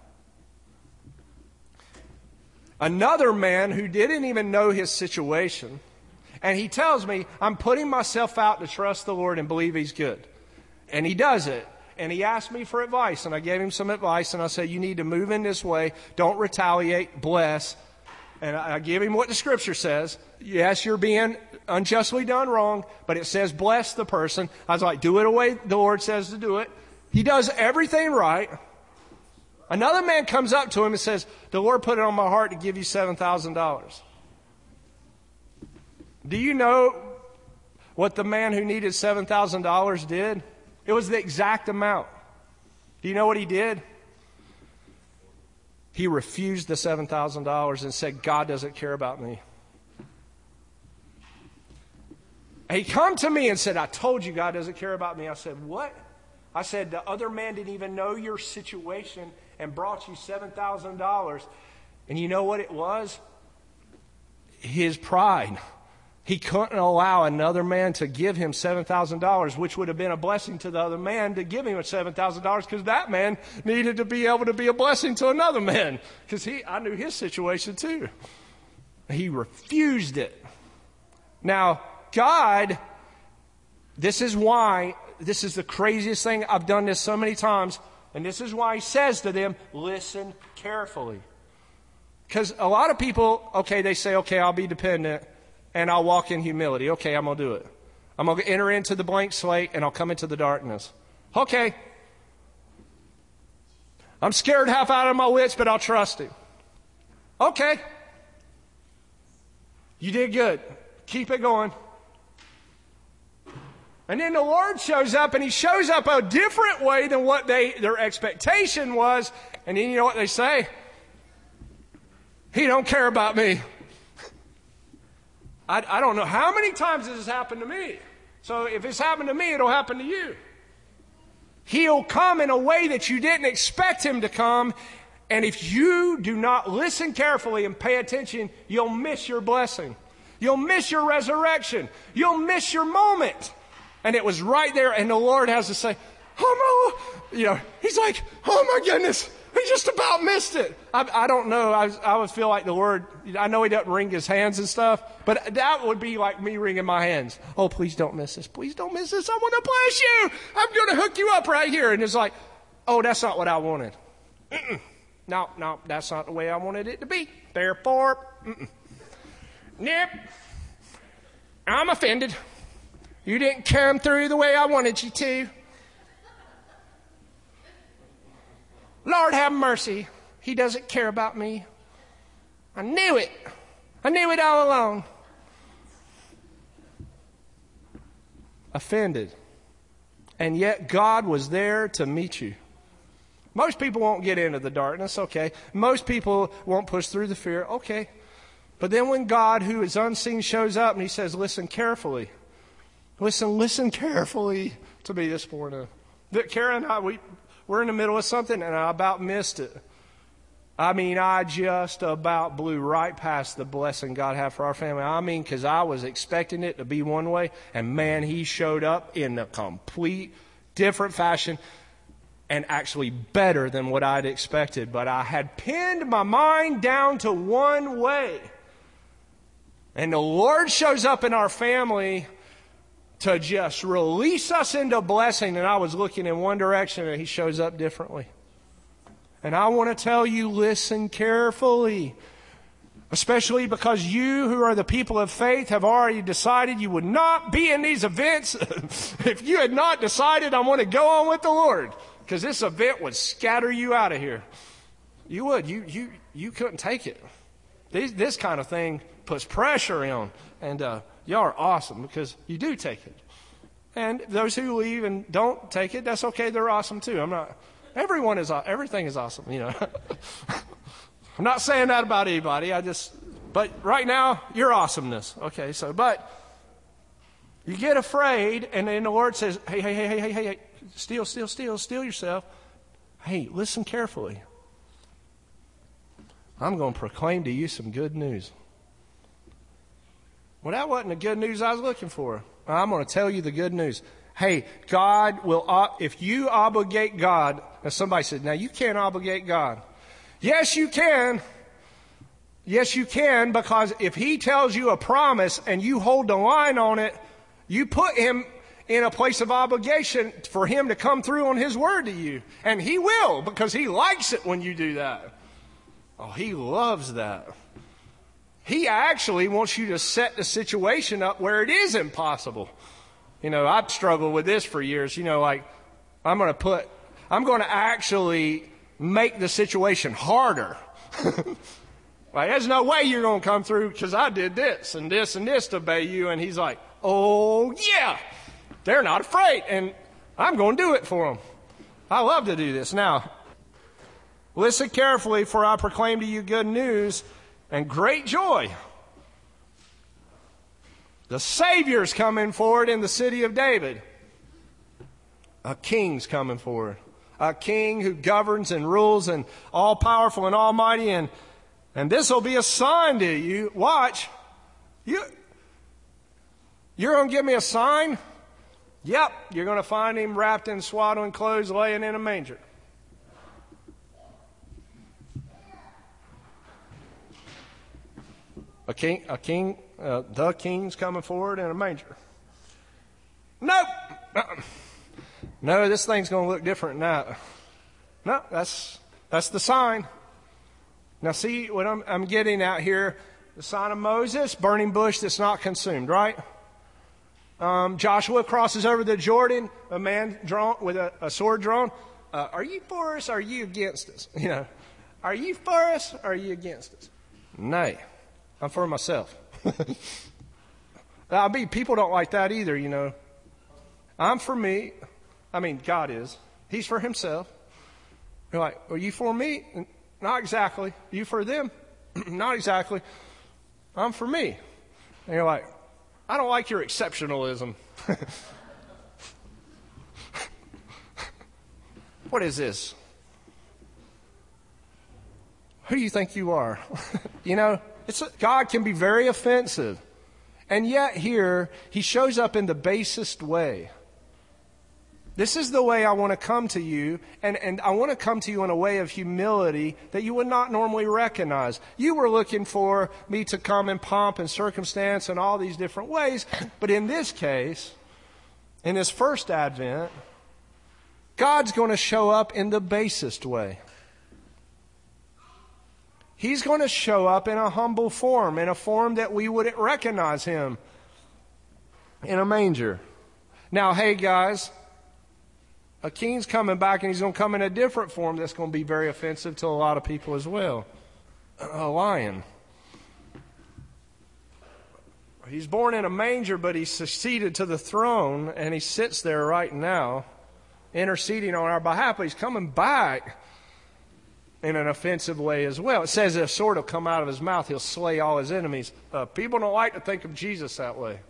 Another man who didn't even know his situation, and he tells me, I'm putting myself out to trust the Lord and believe he's good. And he does it. And he asked me for advice, and I gave him some advice, and I said, You need to move in this way. Don't retaliate, bless, and I give him what the scripture says. Yes, you're being unjustly done wrong, but it says bless the person. I was like, do it the way the Lord says to do it. He does everything right. Another man comes up to him and says, the Lord put it on my heart to give you $7,000. Do you know what the man who needed $7,000 did? It was the exact amount. Do you know what he did? He refused the $7,000 and said, God doesn't care about me. he come to me and said, I told you God doesn't care about me. I said, What? I said, The other man didn't even know your situation and brought you $7,000. And you know what it was? His pride he couldn't allow another man to give him $7,000, which would have been a blessing to the other man to give him $7,000 because that man needed to be able to be a blessing to another man because he, I knew his situation too. He refused it. Now, God, this is why, this is the craziest thing. I've done this so many times, and this is why he says to them, listen carefully. Because a lot of people, okay, they say, okay, I'll be dependent and I'll walk in humility. Okay, I'm going to do it. I'm going to enter into the blank slate and I'll come into the darkness. Okay. I'm scared half out of my wits, but I'll trust him. Okay. You did good. Keep it going. And then the Lord shows up and he shows up a different way than what they, their expectation was. And then you know what they say? He don't care about me. I, I don't know how many times this has happened to me. So if it's happened to me, it'll happen to you. He'll come in a way that you didn't expect him to come. And if you do not listen carefully and pay attention, you'll miss your blessing. You'll miss your resurrection. You'll miss your moment. And it was right there, and the Lord has to say, Oh no, you know, he's like, Oh my goodness, he just about missed it. I, I don't know. I, I would feel like the Lord, I know he doesn't wring his hands and stuff, but that would be like me wringing my hands. Oh, please don't miss this. Please don't miss this. I want to bless you. I'm going to hook you up right here. And it's like, oh, that's not what I wanted. Mm-mm. No, no, that's not the way I wanted it to be. Therefore, mm-mm. nope. I'm offended. You didn't come through the way I wanted you to. Lord, have mercy. He doesn't care about me. I knew it. I knew it all along. Offended. And yet God was there to meet you. Most people won't get into the darkness, okay. Most people won't push through the fear, okay. But then when God, who is unseen, shows up and he says, Listen carefully. Listen, listen carefully to me this morning. That Karen and I, we, we're in the middle of something and I about missed it. I mean, I just about blew right past the blessing God had for our family. I mean, because I was expecting it to be one way, and man, He showed up in a complete different fashion and actually better than what I'd expected. But I had pinned my mind down to one way. And the Lord shows up in our family to just release us into blessing. And I was looking in one direction and he shows up differently. And I want to tell you, listen carefully. Especially because you, who are the people of faith, have already decided you would not be in these events <laughs> if you had not decided, I want to go on with the Lord. Because this event would scatter you out of here. You would. You, you, you couldn't take it. These, this kind of thing puts pressure on. And, uh, Y'all are awesome because you do take it. And those who leave and don't take it, that's okay. They're awesome too. I'm not, everyone is, everything is awesome, you know. <laughs> I'm not saying that about anybody. I just, but right now, your awesomeness. Okay, so, but you get afraid, and then the Lord says, hey, hey, hey, hey, hey, hey, steel, steel, steel, steel yourself. Hey, listen carefully. I'm going to proclaim to you some good news. Well, that wasn't the good news I was looking for. I'm going to tell you the good news. Hey, God will, if you obligate God, now somebody said, now you can't obligate God. Yes, you can. Yes, you can, because if He tells you a promise and you hold the line on it, you put Him in a place of obligation for Him to come through on His word to you. And He will, because He likes it when you do that. Oh, He loves that. He actually wants you to set the situation up where it is impossible. You know, I've struggled with this for years. You know, like, I'm going to put, I'm going to actually make the situation harder. <laughs> like, there's no way you're going to come through because I did this and this and this to obey you. And he's like, oh, yeah, they're not afraid. And I'm going to do it for them. I love to do this. Now, listen carefully, for I proclaim to you good news and great joy. The Savior's coming forward in the city of David. A king's coming forward. A king who governs and rules and all powerful and almighty. And, and this will be a sign to you. Watch. You, You're going to give me a sign? Yep, you're going to find him wrapped in swaddling clothes laying in a manger. A king, a king, uh, the king's coming forward in a manger. Nope. No, this thing's going to look different now. No, that's that's the sign. Now, see what I'm, I'm getting out here: the sign of Moses, burning bush that's not consumed, right? Um, Joshua crosses over the Jordan, a man drawn with a, a sword drawn. Uh, are you for us? Are you against us? <laughs> You know, are you for us? Are you against us? Nay. I'm for myself. <laughs> I mean, people don't like that either, you know. I'm for me. I mean, God is. He's for himself. You're like, are you for me? Not exactly. You for them? <clears throat> Not exactly. I'm for me. And you're like, I don't like your exceptionalism. <laughs> what is this? Who do you think you are? <laughs> you know, it's, God can be very offensive. And yet, here, he shows up in the basest way. This is the way I want to come to you, and, and I want to come to you in a way of humility that you would not normally recognize. You were looking for me to come in pomp and circumstance and all these different ways, but in this case, in this first advent, God's going to show up in the basest way. He's going to show up in a humble form, in a form that we wouldn't recognize him in a manger. Now, hey guys, a king's coming back and he's going to come in a different form that's going to be very offensive to a lot of people as well. A lion. He's born in a manger, but he's succeeded to the throne and he sits there right now, interceding on our behalf, but he's coming back in an offensive way as well. It says a sword will come out of his mouth, he'll slay all his enemies. Uh, people don't like to think of Jesus that way.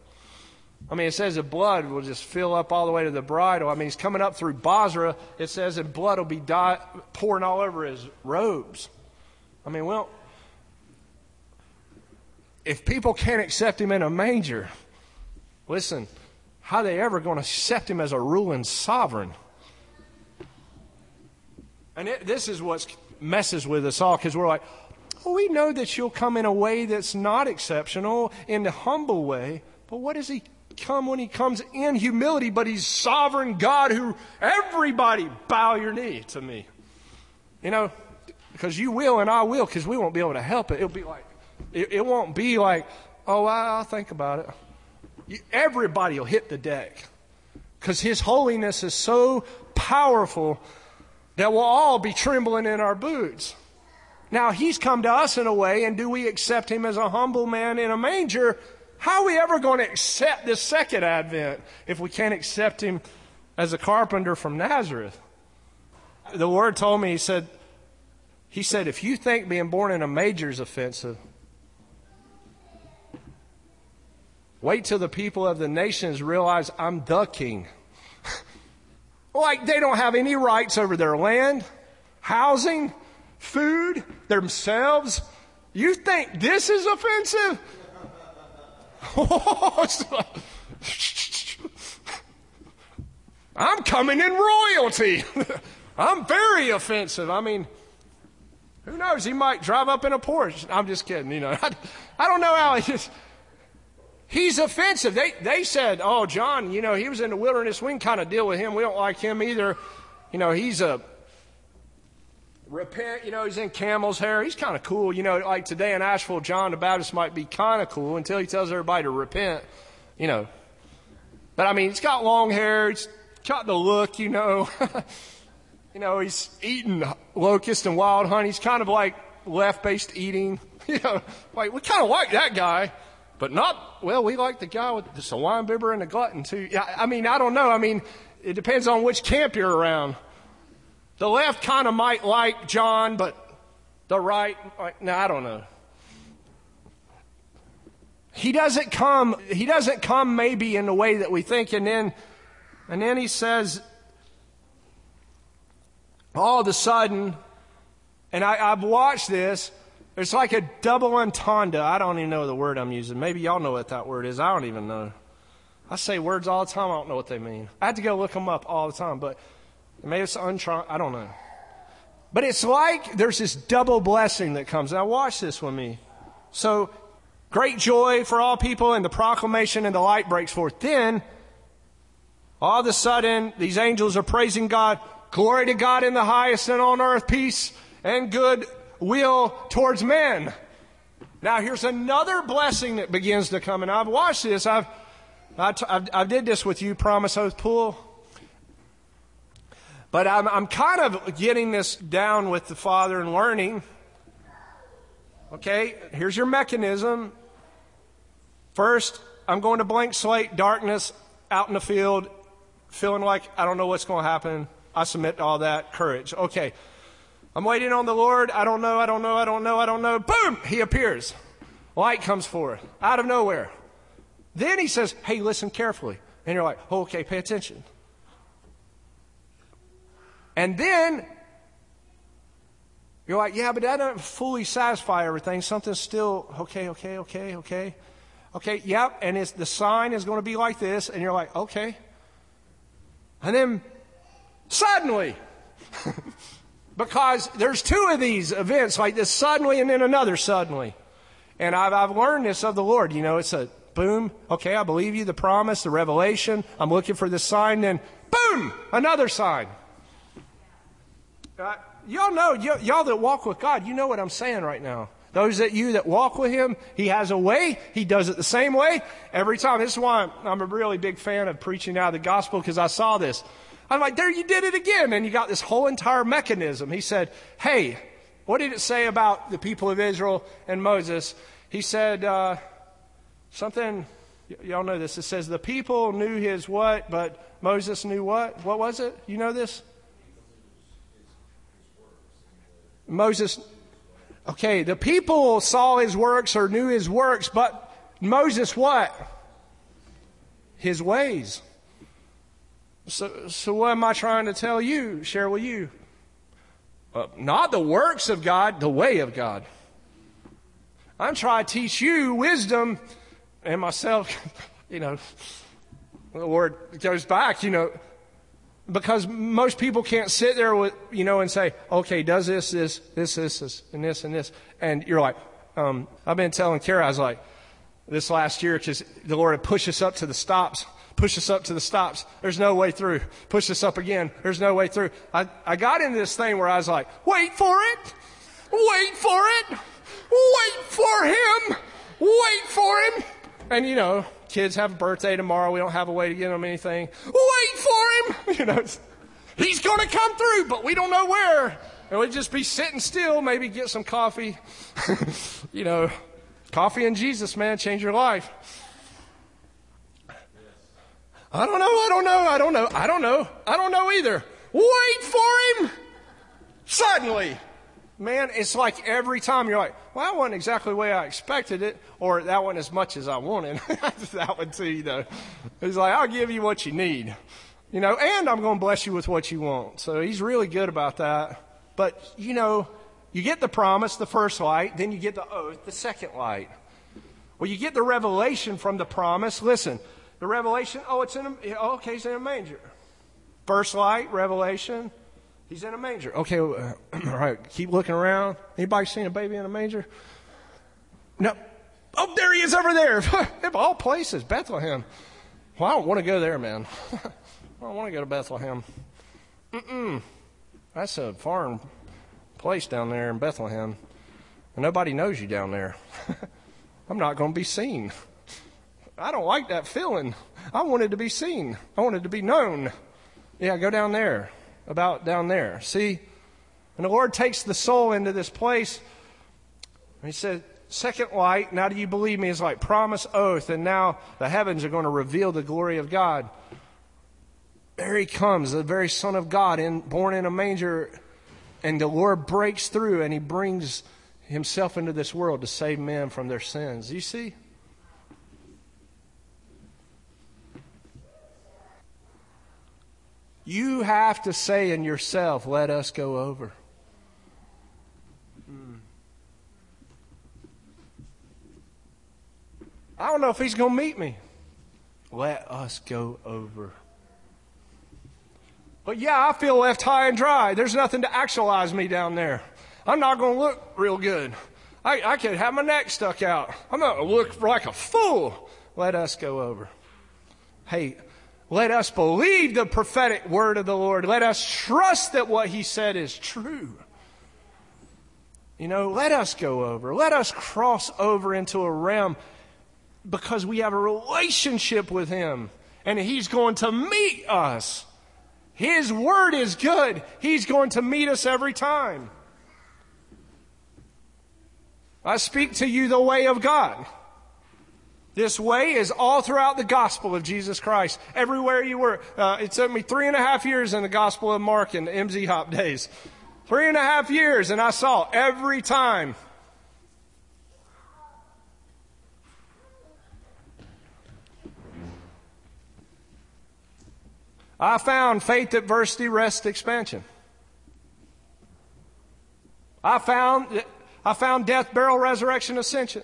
I mean, it says the blood will just fill up all the way to the bridle. I mean, he's coming up through Bozrah. It says that blood will be di- pouring all over his robes. I mean, well, if people can't accept him in a manger, listen, how are they ever going to accept him as a ruling sovereign? And it, this is what's messes with us all because we're like, oh, we know that you'll come in a way that's not exceptional, in the humble way. But what does he come when he comes in humility? But he's sovereign God who everybody bow your knee to me. You know, because you will and I will because we won't be able to help it. It'll be like, it, it won't be like, oh, I, will think about it. You, everybody will hit the deck because his holiness is so powerful that we'll all be trembling in our boots. Now, he's come to us in a way, and do we accept him as a humble man in a manger? How are we ever going to accept this second advent if we can't accept him as a carpenter from Nazareth? The Word told me, he said, he said, if you think being born in a manger is offensive, wait till the people of the nations realize I'm the king. Like they don't have any rights over their land, housing, food, themselves. You think this is offensive? <laughs> I'm coming in royalty. <laughs> I'm very offensive. I mean, who knows? He might drive up in a Porsche. I'm just kidding. You know, <laughs> I, I don't know how he just. He's offensive. They, they said, oh, John, you know, he was in the wilderness. We can kind of deal with him. We don't like him either. You know, he's a repent, you know, he's in camel's hair. He's kind of cool. You know, like today in Asheville, John the Baptist might be kind of cool until he tells everybody to repent, you know. But I mean, he's got long hair. He's got the look, you know. <laughs> you know, he's eating locust and wild honey. He's kind of like left based eating. <laughs> You know, like, we kind of like that guy. But not, well, we like the guy with the wine bibber and the glutton too. I mean, I don't know. I mean, it depends on which camp you're around. The left kind of might like John, but the right, no, I don't know. He doesn't come, he doesn't come maybe in the way that we think, and then, and then he says, all of a sudden, and I, I've watched this, it's like a double entendre. I don't even know the word I'm using. Maybe y'all know what that word is. I don't even know. I say words all the time. I don't know what they mean. I had to go look them up all the time, but maybe it's untron. I don't know. But it's like there's this double blessing that comes. Now watch this with me. So great joy for all people, and the proclamation and the light breaks forth. Then all of a sudden, these angels are praising God. Glory to God in the highest and on earth peace and good will towards men. Now here's another blessing that begins to come, and I've watched this. I've I, t- I've, I did this with you, Promise Oath Pool. But I'm, I'm kind of getting this down with the Father and learning. Okay, here's your mechanism. First, I'm going to blank slate, darkness, out in the field, feeling like I don't know what's going to happen. I submit to all that. Courage. Okay. I'm waiting on the Lord. I don't know, I don't know, I don't know, I don't know. Boom! He appears. Light comes forth out of nowhere. Then he says, Hey, listen carefully. And you're like, oh, Okay, pay attention. And then you're like, Yeah, but that doesn't fully satisfy everything. Something's still, okay, okay, okay, okay. Okay, yep. And it's, the sign is going to be like this. And you're like, Okay. And then suddenly, <laughs> because there's two of these events like this suddenly and then another suddenly. And I've, I've learned this of the Lord. You know, it's a boom. Okay, I believe you, the promise, the revelation. I'm looking for the sign. Then boom, another sign. Uh, y'all know, y- y'all that walk with God, you know what I'm saying right now. Those that you that walk with Him, He has a way. He does it the same way every time. This is why I'm a really big fan of preaching out of the gospel because I saw this. I'm like, there you did it again. And you got this whole entire mechanism. He said, hey, what did it say about the people of Israel and Moses? He said, uh, something, y- y'all know this. It says, the people knew his what, but Moses knew what? What was it? You know this? Moses, okay, the people saw his works or knew his works, but Moses what? His ways. So, so what am I trying to tell you, share with you? Uh, not the works of God, the way of God. I'm trying to teach you wisdom and myself, <laughs> you know, the word goes back, you know, because most people can't sit there with, you know, and say, okay, does this, this, this, this, this, and this, and this. And you're like, um, I've been telling Kara, I was like, this last year, because the Lord had pushed us up to the stops, push us up to the stops. There's no way through. Push us up again. There's no way through. I, I got into this thing where I was like, wait for it. Wait for it. Wait for him. Wait for him. And you know, kids have a birthday tomorrow. We don't have a way to get them anything. Wait for him. <laughs> You know, he's going to come through, but we don't know where. And we'd just be sitting still, maybe get some coffee. <laughs> you know, coffee and Jesus, man, change your life. I don't know, I don't know, I don't know, I don't know, I don't know either. Wait for him! Suddenly. Man, it's like every time you're like, well, that wasn't exactly the way I expected it, or that wasn't as much as I wanted. <laughs> that one too, you know. He's like, I'll give you what you need. You know, and I'm going to bless you with what you want. So he's really good about that. But, you know, you get the promise, the first light, then you get the oath, the second light. Well, you get the revelation from the promise. Listen, the revelation, oh, it's in a, oh, okay, it's in a manger. First light, revelation, he's in a manger. Okay, uh, <clears throat> all right, keep looking around. Anybody seen a baby in a manger? No. Oh, there he is over there. <laughs> of all places, Bethlehem. Well, I don't want to go there, man. <laughs> I don't want to go to Bethlehem. Mm-mm. That's a foreign place down there in Bethlehem. And nobody knows you down there. <laughs> I'm not going to be seen. I don't like that feeling. I wanted to be seen. I wanted to be known. Yeah, go down there. About down there. See? And the Lord takes the soul into this place. He said, Second light, now do you believe me? Is like promise, oath, and now the heavens are going to reveal the glory of God. There he comes, the very Son of God, in, born in a manger, and the Lord breaks through and he brings himself into this world to save men from their sins. You see? You have to say in yourself, let us go over. I don't know if he's going to meet me. let us go over. But yeah, I feel left high and dry. There's nothing to actualize me down there. I'm not going to look real good. I, I could have my neck stuck out. I'm going to look like a fool. Let us go over. Hey, let us believe the prophetic word of the Lord. Let us trust that what he said is true. You know, let us go over. Let us cross over into a realm because we have a relationship with him and he's going to meet us. His word is good. He's going to meet us every time. I speak to you the way of God. This way is all throughout the gospel of Jesus Christ. Everywhere you were. Uh, it took me three and a half years in the gospel of Mark in the MZ Hop days. Three and a half years, and I saw every time. I found faith, adversity, rest, expansion. I found, I found death, burial, resurrection, ascension.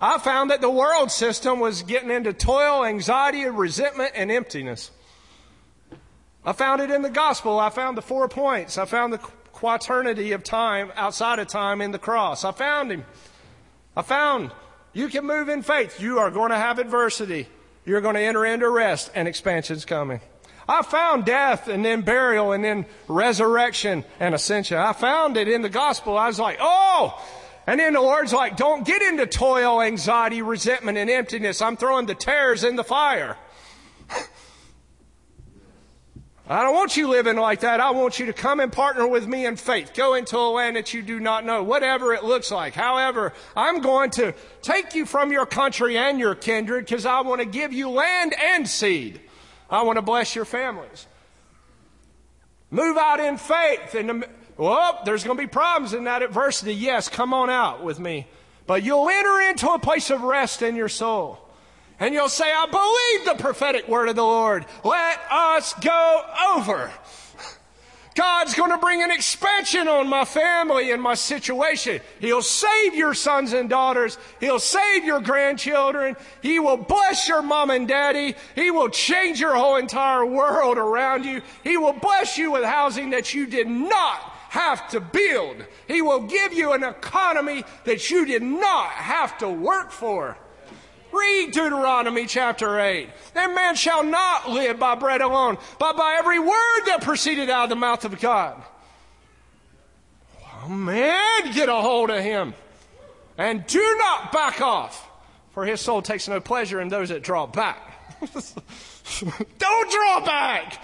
I found that the world system was getting into toil, anxiety, resentment, and emptiness. I found it in the gospel. I found the four points. I found the quaternity of time outside of time in the cross. I found him. I found you can move in faith. You are going to have adversity. You're going to enter into rest, and expansion's coming. I found death and then burial and then resurrection and ascension. I found it in the gospel. I was like, oh, and then the Lord's like, don't get into toil, anxiety, resentment, and emptiness. I'm throwing the tares in the fire. <laughs> I don't want you living like that. I want you to come and partner with me in faith. Go into a land that you do not know, whatever it looks like. However, I'm going to take you from your country and your kindred because I want to give you land and seed. I want to bless your families. Move out in faith. And well, there's going to be problems in that adversity. Yes, come on out with me. But you'll enter into a place of rest in your soul. And you'll say, I believe the prophetic word of the Lord. Let us go over. God's going to bring an expansion on my family and my situation. He'll save your sons and daughters. He'll save your grandchildren. He will bless your mom and daddy. He will change your whole entire world around you. He will bless you with housing that you did not have to build. He will give you an economy that you did not have to work for. Read Deuteronomy chapter 8. That man shall not live by bread alone, but by every word that proceeded out of the mouth of God. Oh man, get a hold of him. And do not back off, for his soul takes no pleasure in those that draw back. <laughs> Don't draw back.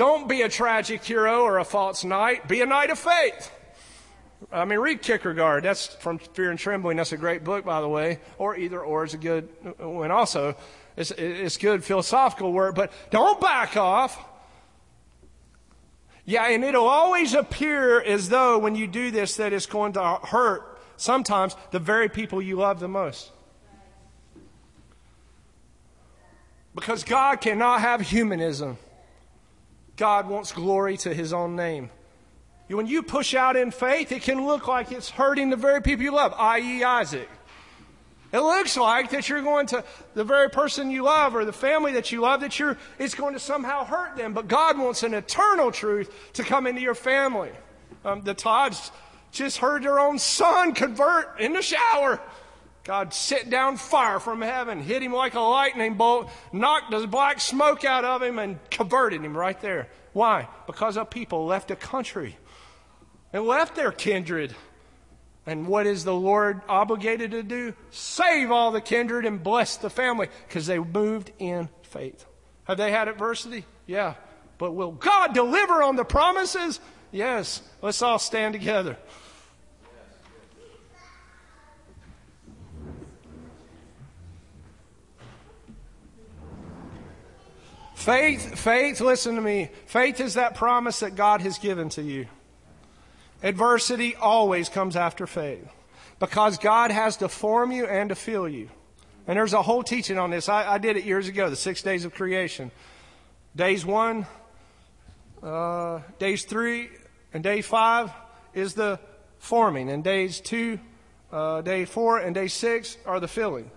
Don't be a tragic hero or a false knight. Be a knight of faith. I mean, read Kierkegaard. That's from Fear and Trembling. That's a great book, by the way. Or either or is a good one. Also, it's, it's good philosophical work. But don't back off. Yeah, and it'll always appear as though when you do this that it's going to hurt sometimes the very people you love the most. Because God cannot have humanism. God wants glory to his own name. When you push out in faith, it can look like it's hurting the very people you love, i.e., Isaac. It looks like that you're going to the very person you love or the family that you love that you're it's going to somehow hurt them. But God wants an eternal truth to come into your family. Um, the Todds just heard their own son convert in the shower. God sent down fire from heaven, hit him like a lightning bolt, knocked the black smoke out of him, and converted him right there. Why? Because a people left a country and left their kindred. And what is the Lord obligated to do? Save all the kindred and bless the family because they moved in faith. Have they had adversity? Yeah. But will God deliver on the promises? Yes. Let's all stand together. Faith, faith, listen to me. Faith is that promise that God has given to you. Adversity always comes after faith because God has to form you and to fill you. And there's a whole teaching on this. I, I did it years ago, the six days of creation. Days one, uh, days three, and day five is the forming, and days two, uh, day four, and day six are the filling.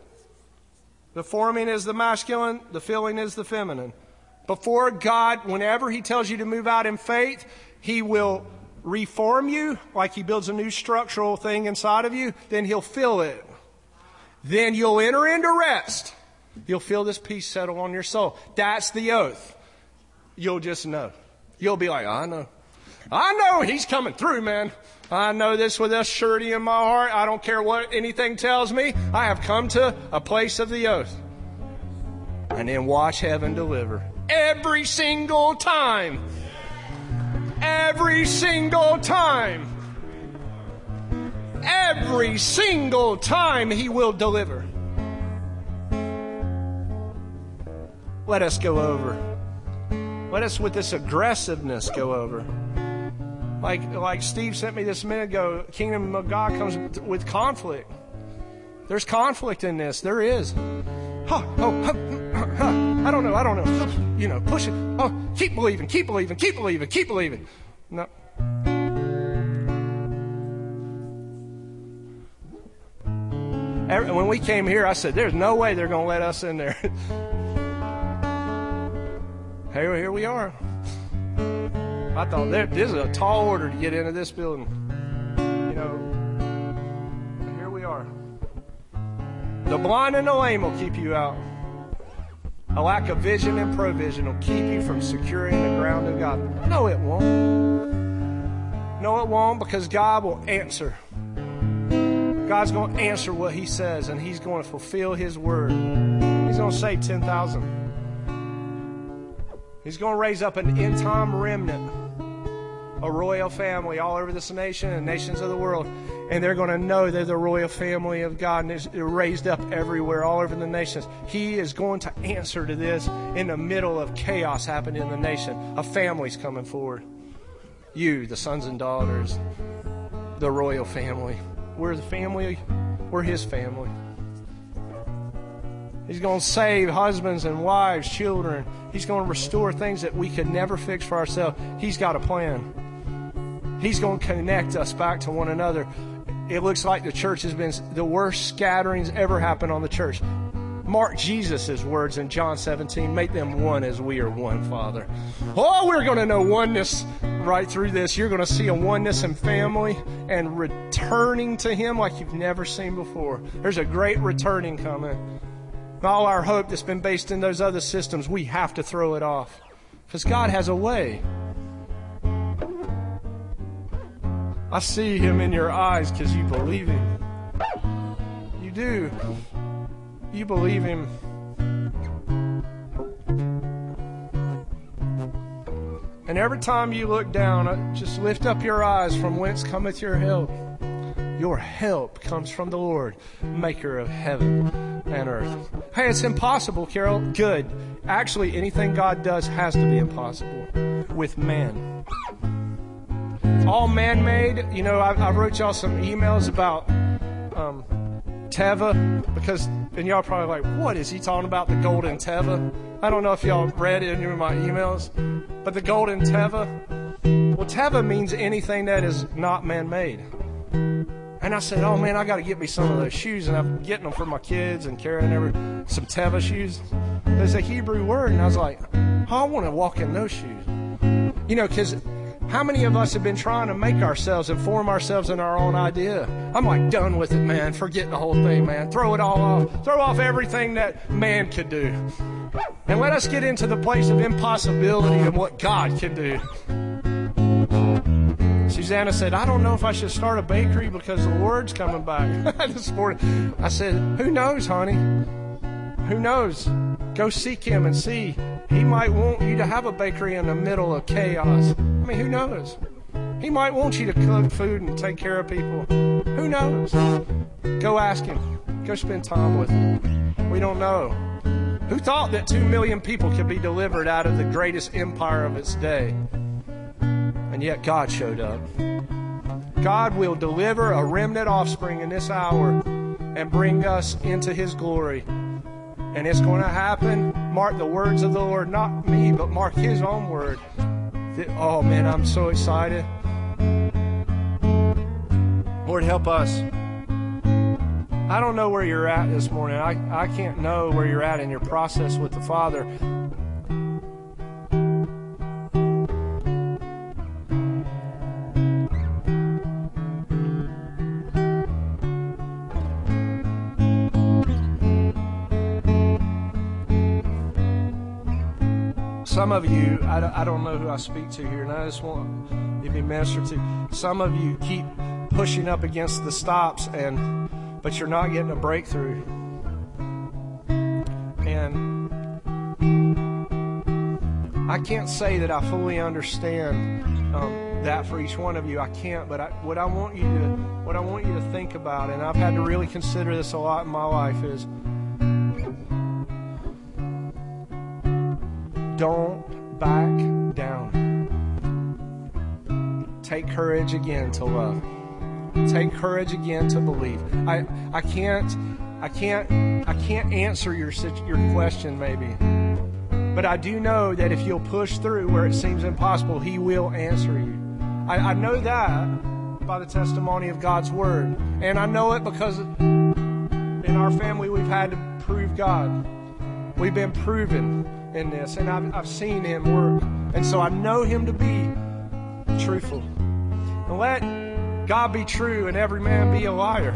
The forming is the masculine, the filling is the feminine. Before God, whenever He tells you to move out in faith, He will reform you, like He builds a new structural thing inside of you, then He'll fill it. Then you'll enter into rest. You'll feel this peace settle on your soul. That's the oath. You'll just know. You'll be like, I know. I know He's coming through, man. I know this with a surety in my heart. I don't care what anything tells me. I have come to a place of the oath. And then watch heaven deliver. Every single time. Every single time. Every single time He will deliver. Let us go over. Let us, with this aggressiveness, go over. Like, like Steve sent me this minute ago, kingdom of God comes with conflict. There's conflict in this. There is. Huh, oh, huh, I don't know. I don't know. You know, push it. Oh, keep believing, keep believing, keep believing, keep believing. No. When we came here, I said, "There's no way they're going to let us in there." <laughs> here, here we are. I thought this is a tall order to get into this building. You know, here we are. The blind and the lame will keep you out. A lack of vision and provision will keep you from securing the ground of God. No, it won't. No, it won't because God will answer. God's going to answer what He says and He's going to fulfill His word. He's going to save 10,000. He's going to raise up an end time remnant, a royal family all over this nation and nations of the world. And they're going to know they're the royal family of God and they're raised up everywhere, all over the nations. He is going to answer to this in the middle of chaos happening in the nation. A family's coming forward. You, the sons and daughters, the royal family. We're the family, we're His family. He's going to save husbands and wives, children. He's going to restore things that we could never fix for ourselves. He's got a plan. He's going to connect us back to one another. It looks like the church has been the worst scatterings ever happened on the church. Mark Jesus' words in John 17 make them one as we are one, Father. Oh, we're going to know oneness right through this. You're going to see a oneness in family and returning to Him like you've never seen before. There's a great returning coming all our hope that's been based in those other systems, we have to throw it off. Because God has a way. I see Him in your eyes because you believe Him. You do. You believe Him. And every time you look down, uh, just lift up your eyes from whence cometh your help. Your help comes from the Lord, maker of heaven and earth. Hey, it's impossible, Carol. Good. Actually, anything God does has to be impossible with man. All man made. You know, I, I wrote y'all some emails about um, Teva because, and y'all probably like, what is he talking about? The golden Teva? I don't know if y'all read any of my emails, but the golden Teva. Well, Teva means anything that is not man made. And I said, "Oh man, I got to get me some of those shoes." And I'm getting them for my kids and carrying over some Teva shoes. There's a Hebrew word, and I was like, oh, "I want to walk in those shoes." You know, because how many of us have been trying to make ourselves and form ourselves in our own idea? I'm like done with it, man. Forget the whole thing, man. Throw it all off. Throw off everything that man could do. And let us get into the place of impossibility and what God can do. Susanna said, I don't know if I should start a bakery because the Lord's coming back <laughs> this morning. I said, Who knows, honey? Who knows? Go seek Him and see. He might want you to have a bakery in the middle of chaos. I mean, who knows? He might want you to cook food and take care of people. Who knows? Go ask Him. Go spend time with Him. We don't know. Who thought that two million people could be delivered out of the greatest empire of its day? And yet God showed up. God will deliver a remnant offspring in this hour and bring us into his glory. And it's going to happen. Mark the words of the Lord, not me, but mark his own word. Oh man, I'm so excited. Lord, help us. I don't know where you're at this morning. I, I can't know where you're at in your process with the Father. Some of you, I, I don't know who I speak to here, and I just want to be ministered to. Some of you keep pushing up against the stops, and but you're not getting a breakthrough. And I can't say that I fully understand um, that for each one of you. I can't, but I, what I want you to what I want you to think about, and I've had to really consider this a lot in my life, is don't back down. Take courage again to love. Take courage again to believe. I, I can't I can't I can't answer your your question maybe. But I do know that if you'll push through where it seems impossible, he will answer you. I, I know that by the testimony of God's word. And I know it because in our family we've had to prove God. We've been proven in this, and I've, I've seen him work. And so I know him to be truthful. And let God be true and every man be a liar.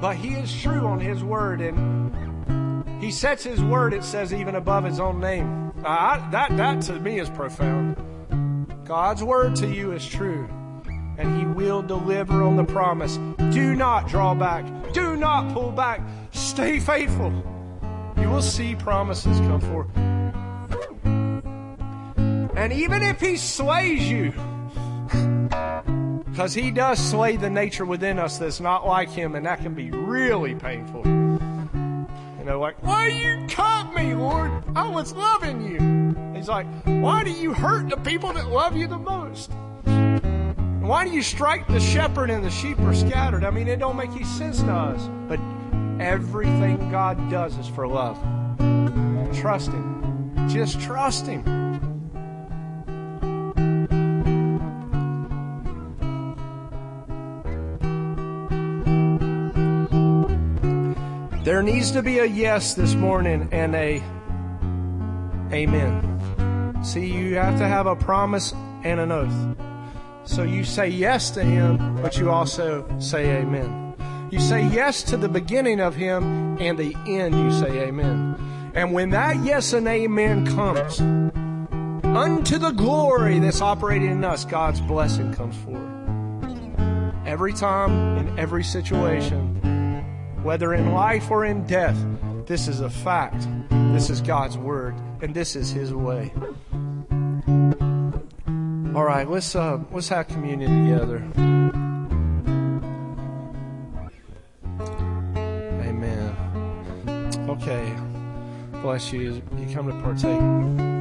But he is true on his word, and he sets his word, it says, even above his own name. I, that, that to me is profound. God's word to you is true, and he will deliver on the promise. Do not draw back, do not pull back, stay faithful you will see promises come forth. And even if he slays you, because he does slay the nature within us that's not like him, and that can be really painful. You know, like, why you cut me, Lord? I was loving you. He's like, why do you hurt the people that love you the most? Why do you strike the shepherd and the sheep are scattered? I mean, it don't make any sense to us. But Everything God does is for love. Trust Him. Just trust Him. There needs to be a yes this morning and a amen. See, you have to have a promise and an oath. So you say yes to Him, but you also say amen. You say yes to the beginning of Him, and the end you say amen. And when that yes and amen comes, unto the glory that's operating in us, God's blessing comes forward. Every time, in every situation, whether in life or in death, this is a fact. This is God's word, and this is His way. All right, let's uh, let's have communion together. Okay. Bless you. You come to partake.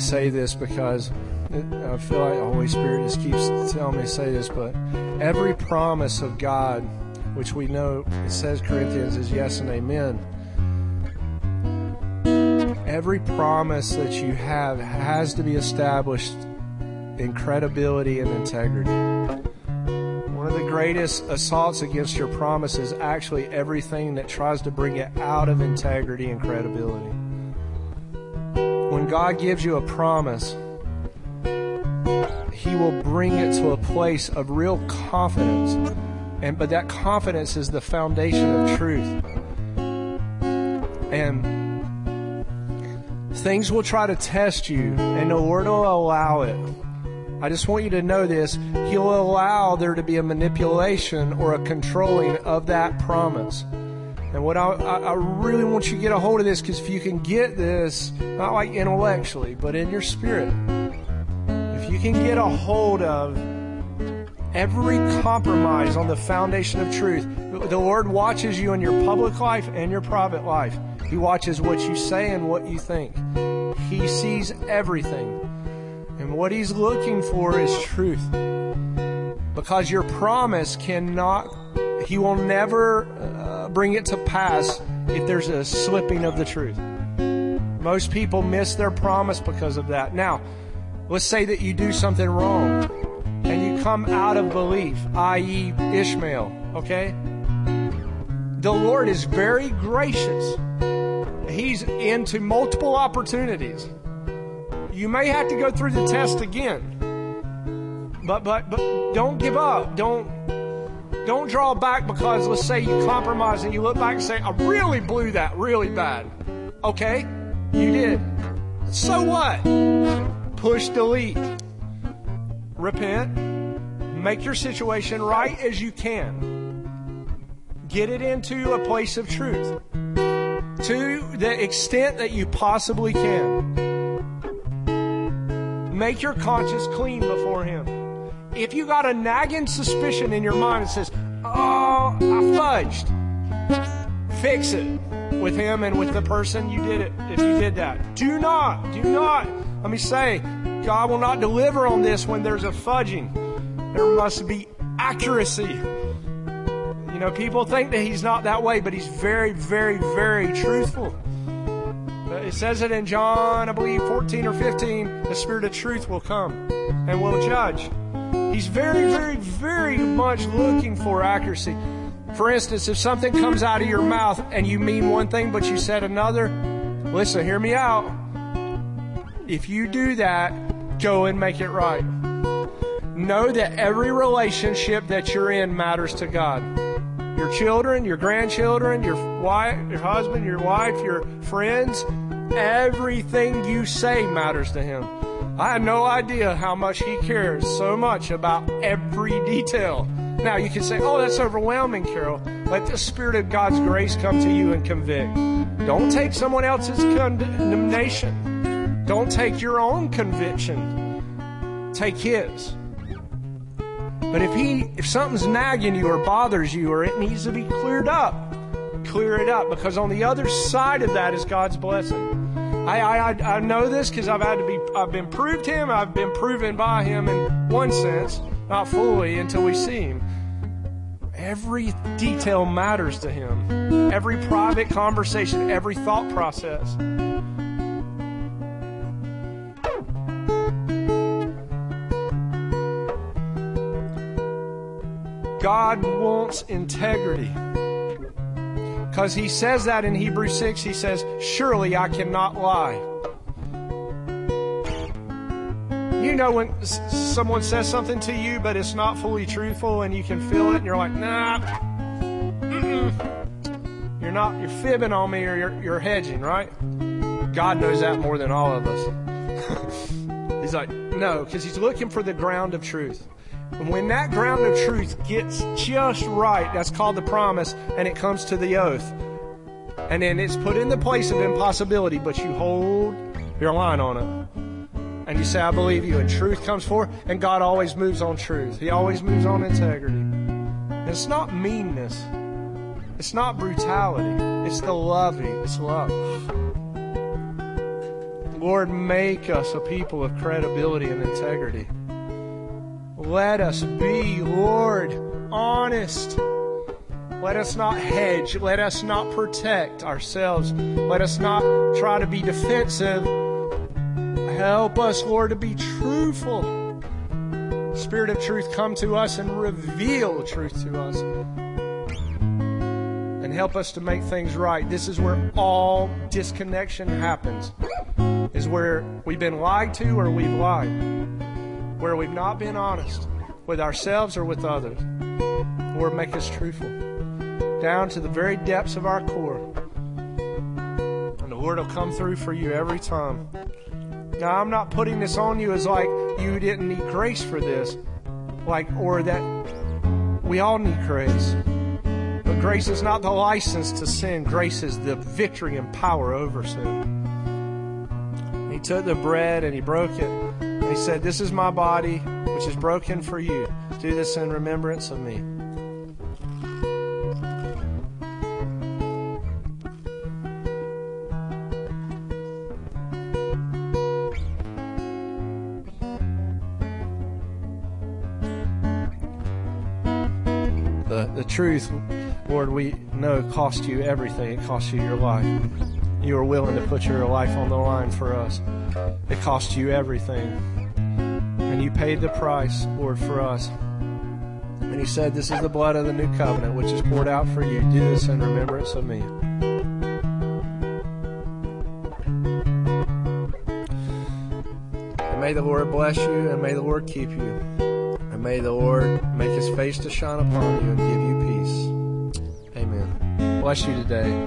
Say this because uh, I feel like the Holy Spirit just keeps telling me to say this, but every promise of God, which we know it says Corinthians is yes and amen. Every promise that you have has to be established in credibility and integrity. One of the greatest assaults against your promise is actually everything that tries to bring it out of integrity and credibility when God gives you a promise, He will bring it to a place of real confidence. And but that confidence is the foundation of truth. And things will try to test you, and the Lord will allow it. I just want you to know this. He'll allow there to be a manipulation or a controlling of that promise. And what I, I, I really want you to get a hold of this, because if you can get this, not like intellectually, but in your spirit, if you can get a hold of every compromise on the foundation of truth, the Lord watches you in your public life and your private life. He watches what you say and what you think. He sees everything. And what He's looking for is truth. Because your promise cannot, He will never uh, bring it to pass if there's a slipping of the truth. Most people miss their promise because of that. Now, let's say that you do something wrong and you come out of belief, i.e., Ishmael, okay? The Lord is very gracious. He's into multiple opportunities. You may have to go through the test again. But but but don't give up. Don't don't draw back because let's say you compromise and you look back and say, I really blew that really bad. Okay, you did. So what? Push delete. Repent. Make your situation right as you can. Get it into a place of truth to the extent that you possibly can. Make your conscience clean before Him. If you got a nagging suspicion in your mind that says, Oh, I fudged, fix it with Him and with the person you did it if you did that. Do not, do not. Let me say, God will not deliver on this when there's a fudging. There must be accuracy. You know, people think that he's not that way, but he's very, very, very truthful. It says it in John, I believe, 14 or 15. The Spirit of truth will come and will judge. He's very, very, very much looking for accuracy. For instance, if something comes out of your mouth and you mean one thing but you said another, listen, hear me out. If you do that, go and make it right. Know that every relationship that you're in matters to God. Your children, your grandchildren, your wife, your husband, your wife, your friends, everything you say matters to Him. I had no idea how much He cares so much about every detail. Now you can say, oh, that's overwhelming, Carol. Let the Spirit of God's grace come to you and convict. Don't take someone else's condemnation. Don't take your own conviction. Take His. But if he, if something's nagging you or bothers you or it needs to be cleared up, clear it up because on the other side of that is God's blessing. I, I, I know this because I've had to be, I've been proved him, I've been proven by him in one sense, not fully until we see him. Every detail matters to him. Every private conversation, every thought process. God wants integrity. Because he says that in Hebrews 6, he says, Surely I cannot lie. You know when someone says something to you, but it's not fully truthful, and you can feel it, and you're like, nah, mm-mm. you're not, you're fibbing on me, or you're, you're hedging, right? God knows that more than all of us. <laughs> he's like, no, because he's looking for the ground of truth. And when that ground of truth gets just right, that's called the promise, and it comes to the oath. And then it's put in the place of impossibility, but you hold your line on it. And you say, I believe you. And truth comes forth, and God always moves on truth. He always moves on integrity. And it's not meanness. It's not brutality. It's the loving. It's love. Lord, make us a people of credibility and integrity. Let us be, Lord, honest. Let us not hedge. Let us not protect ourselves. Let us not try to be defensive. Help us, Lord, to be truthful. Spirit of truth, come to us and reveal truth to us. And help us to make things right. This is where all disconnection happens. Is where we've been lied to or we've lied where we've not been honest with ourselves or with others. Lord, make us truthful down to the very depths of our core. And the Lord will come through for you every time. Now, I'm not putting this on you as like you didn't need grace for this, like, or that we all need grace. But grace is not the license to sin, grace is the victory and power over sin. He took the bread and he broke it, he said, This is my body, which is broken for you. Do this in remembrance of me. The, the truth, Lord, we know cost you everything. It cost you your life. You were willing to put your life on the line for us. It cost you everything. And you paid the price, Lord, for us. And he said, This is the blood of the new covenant, which is poured out for you. Do this in remembrance of me. And may the Lord bless you, and may the Lord keep you. And may the Lord make his face to shine upon you and give you peace. Amen. Bless you today.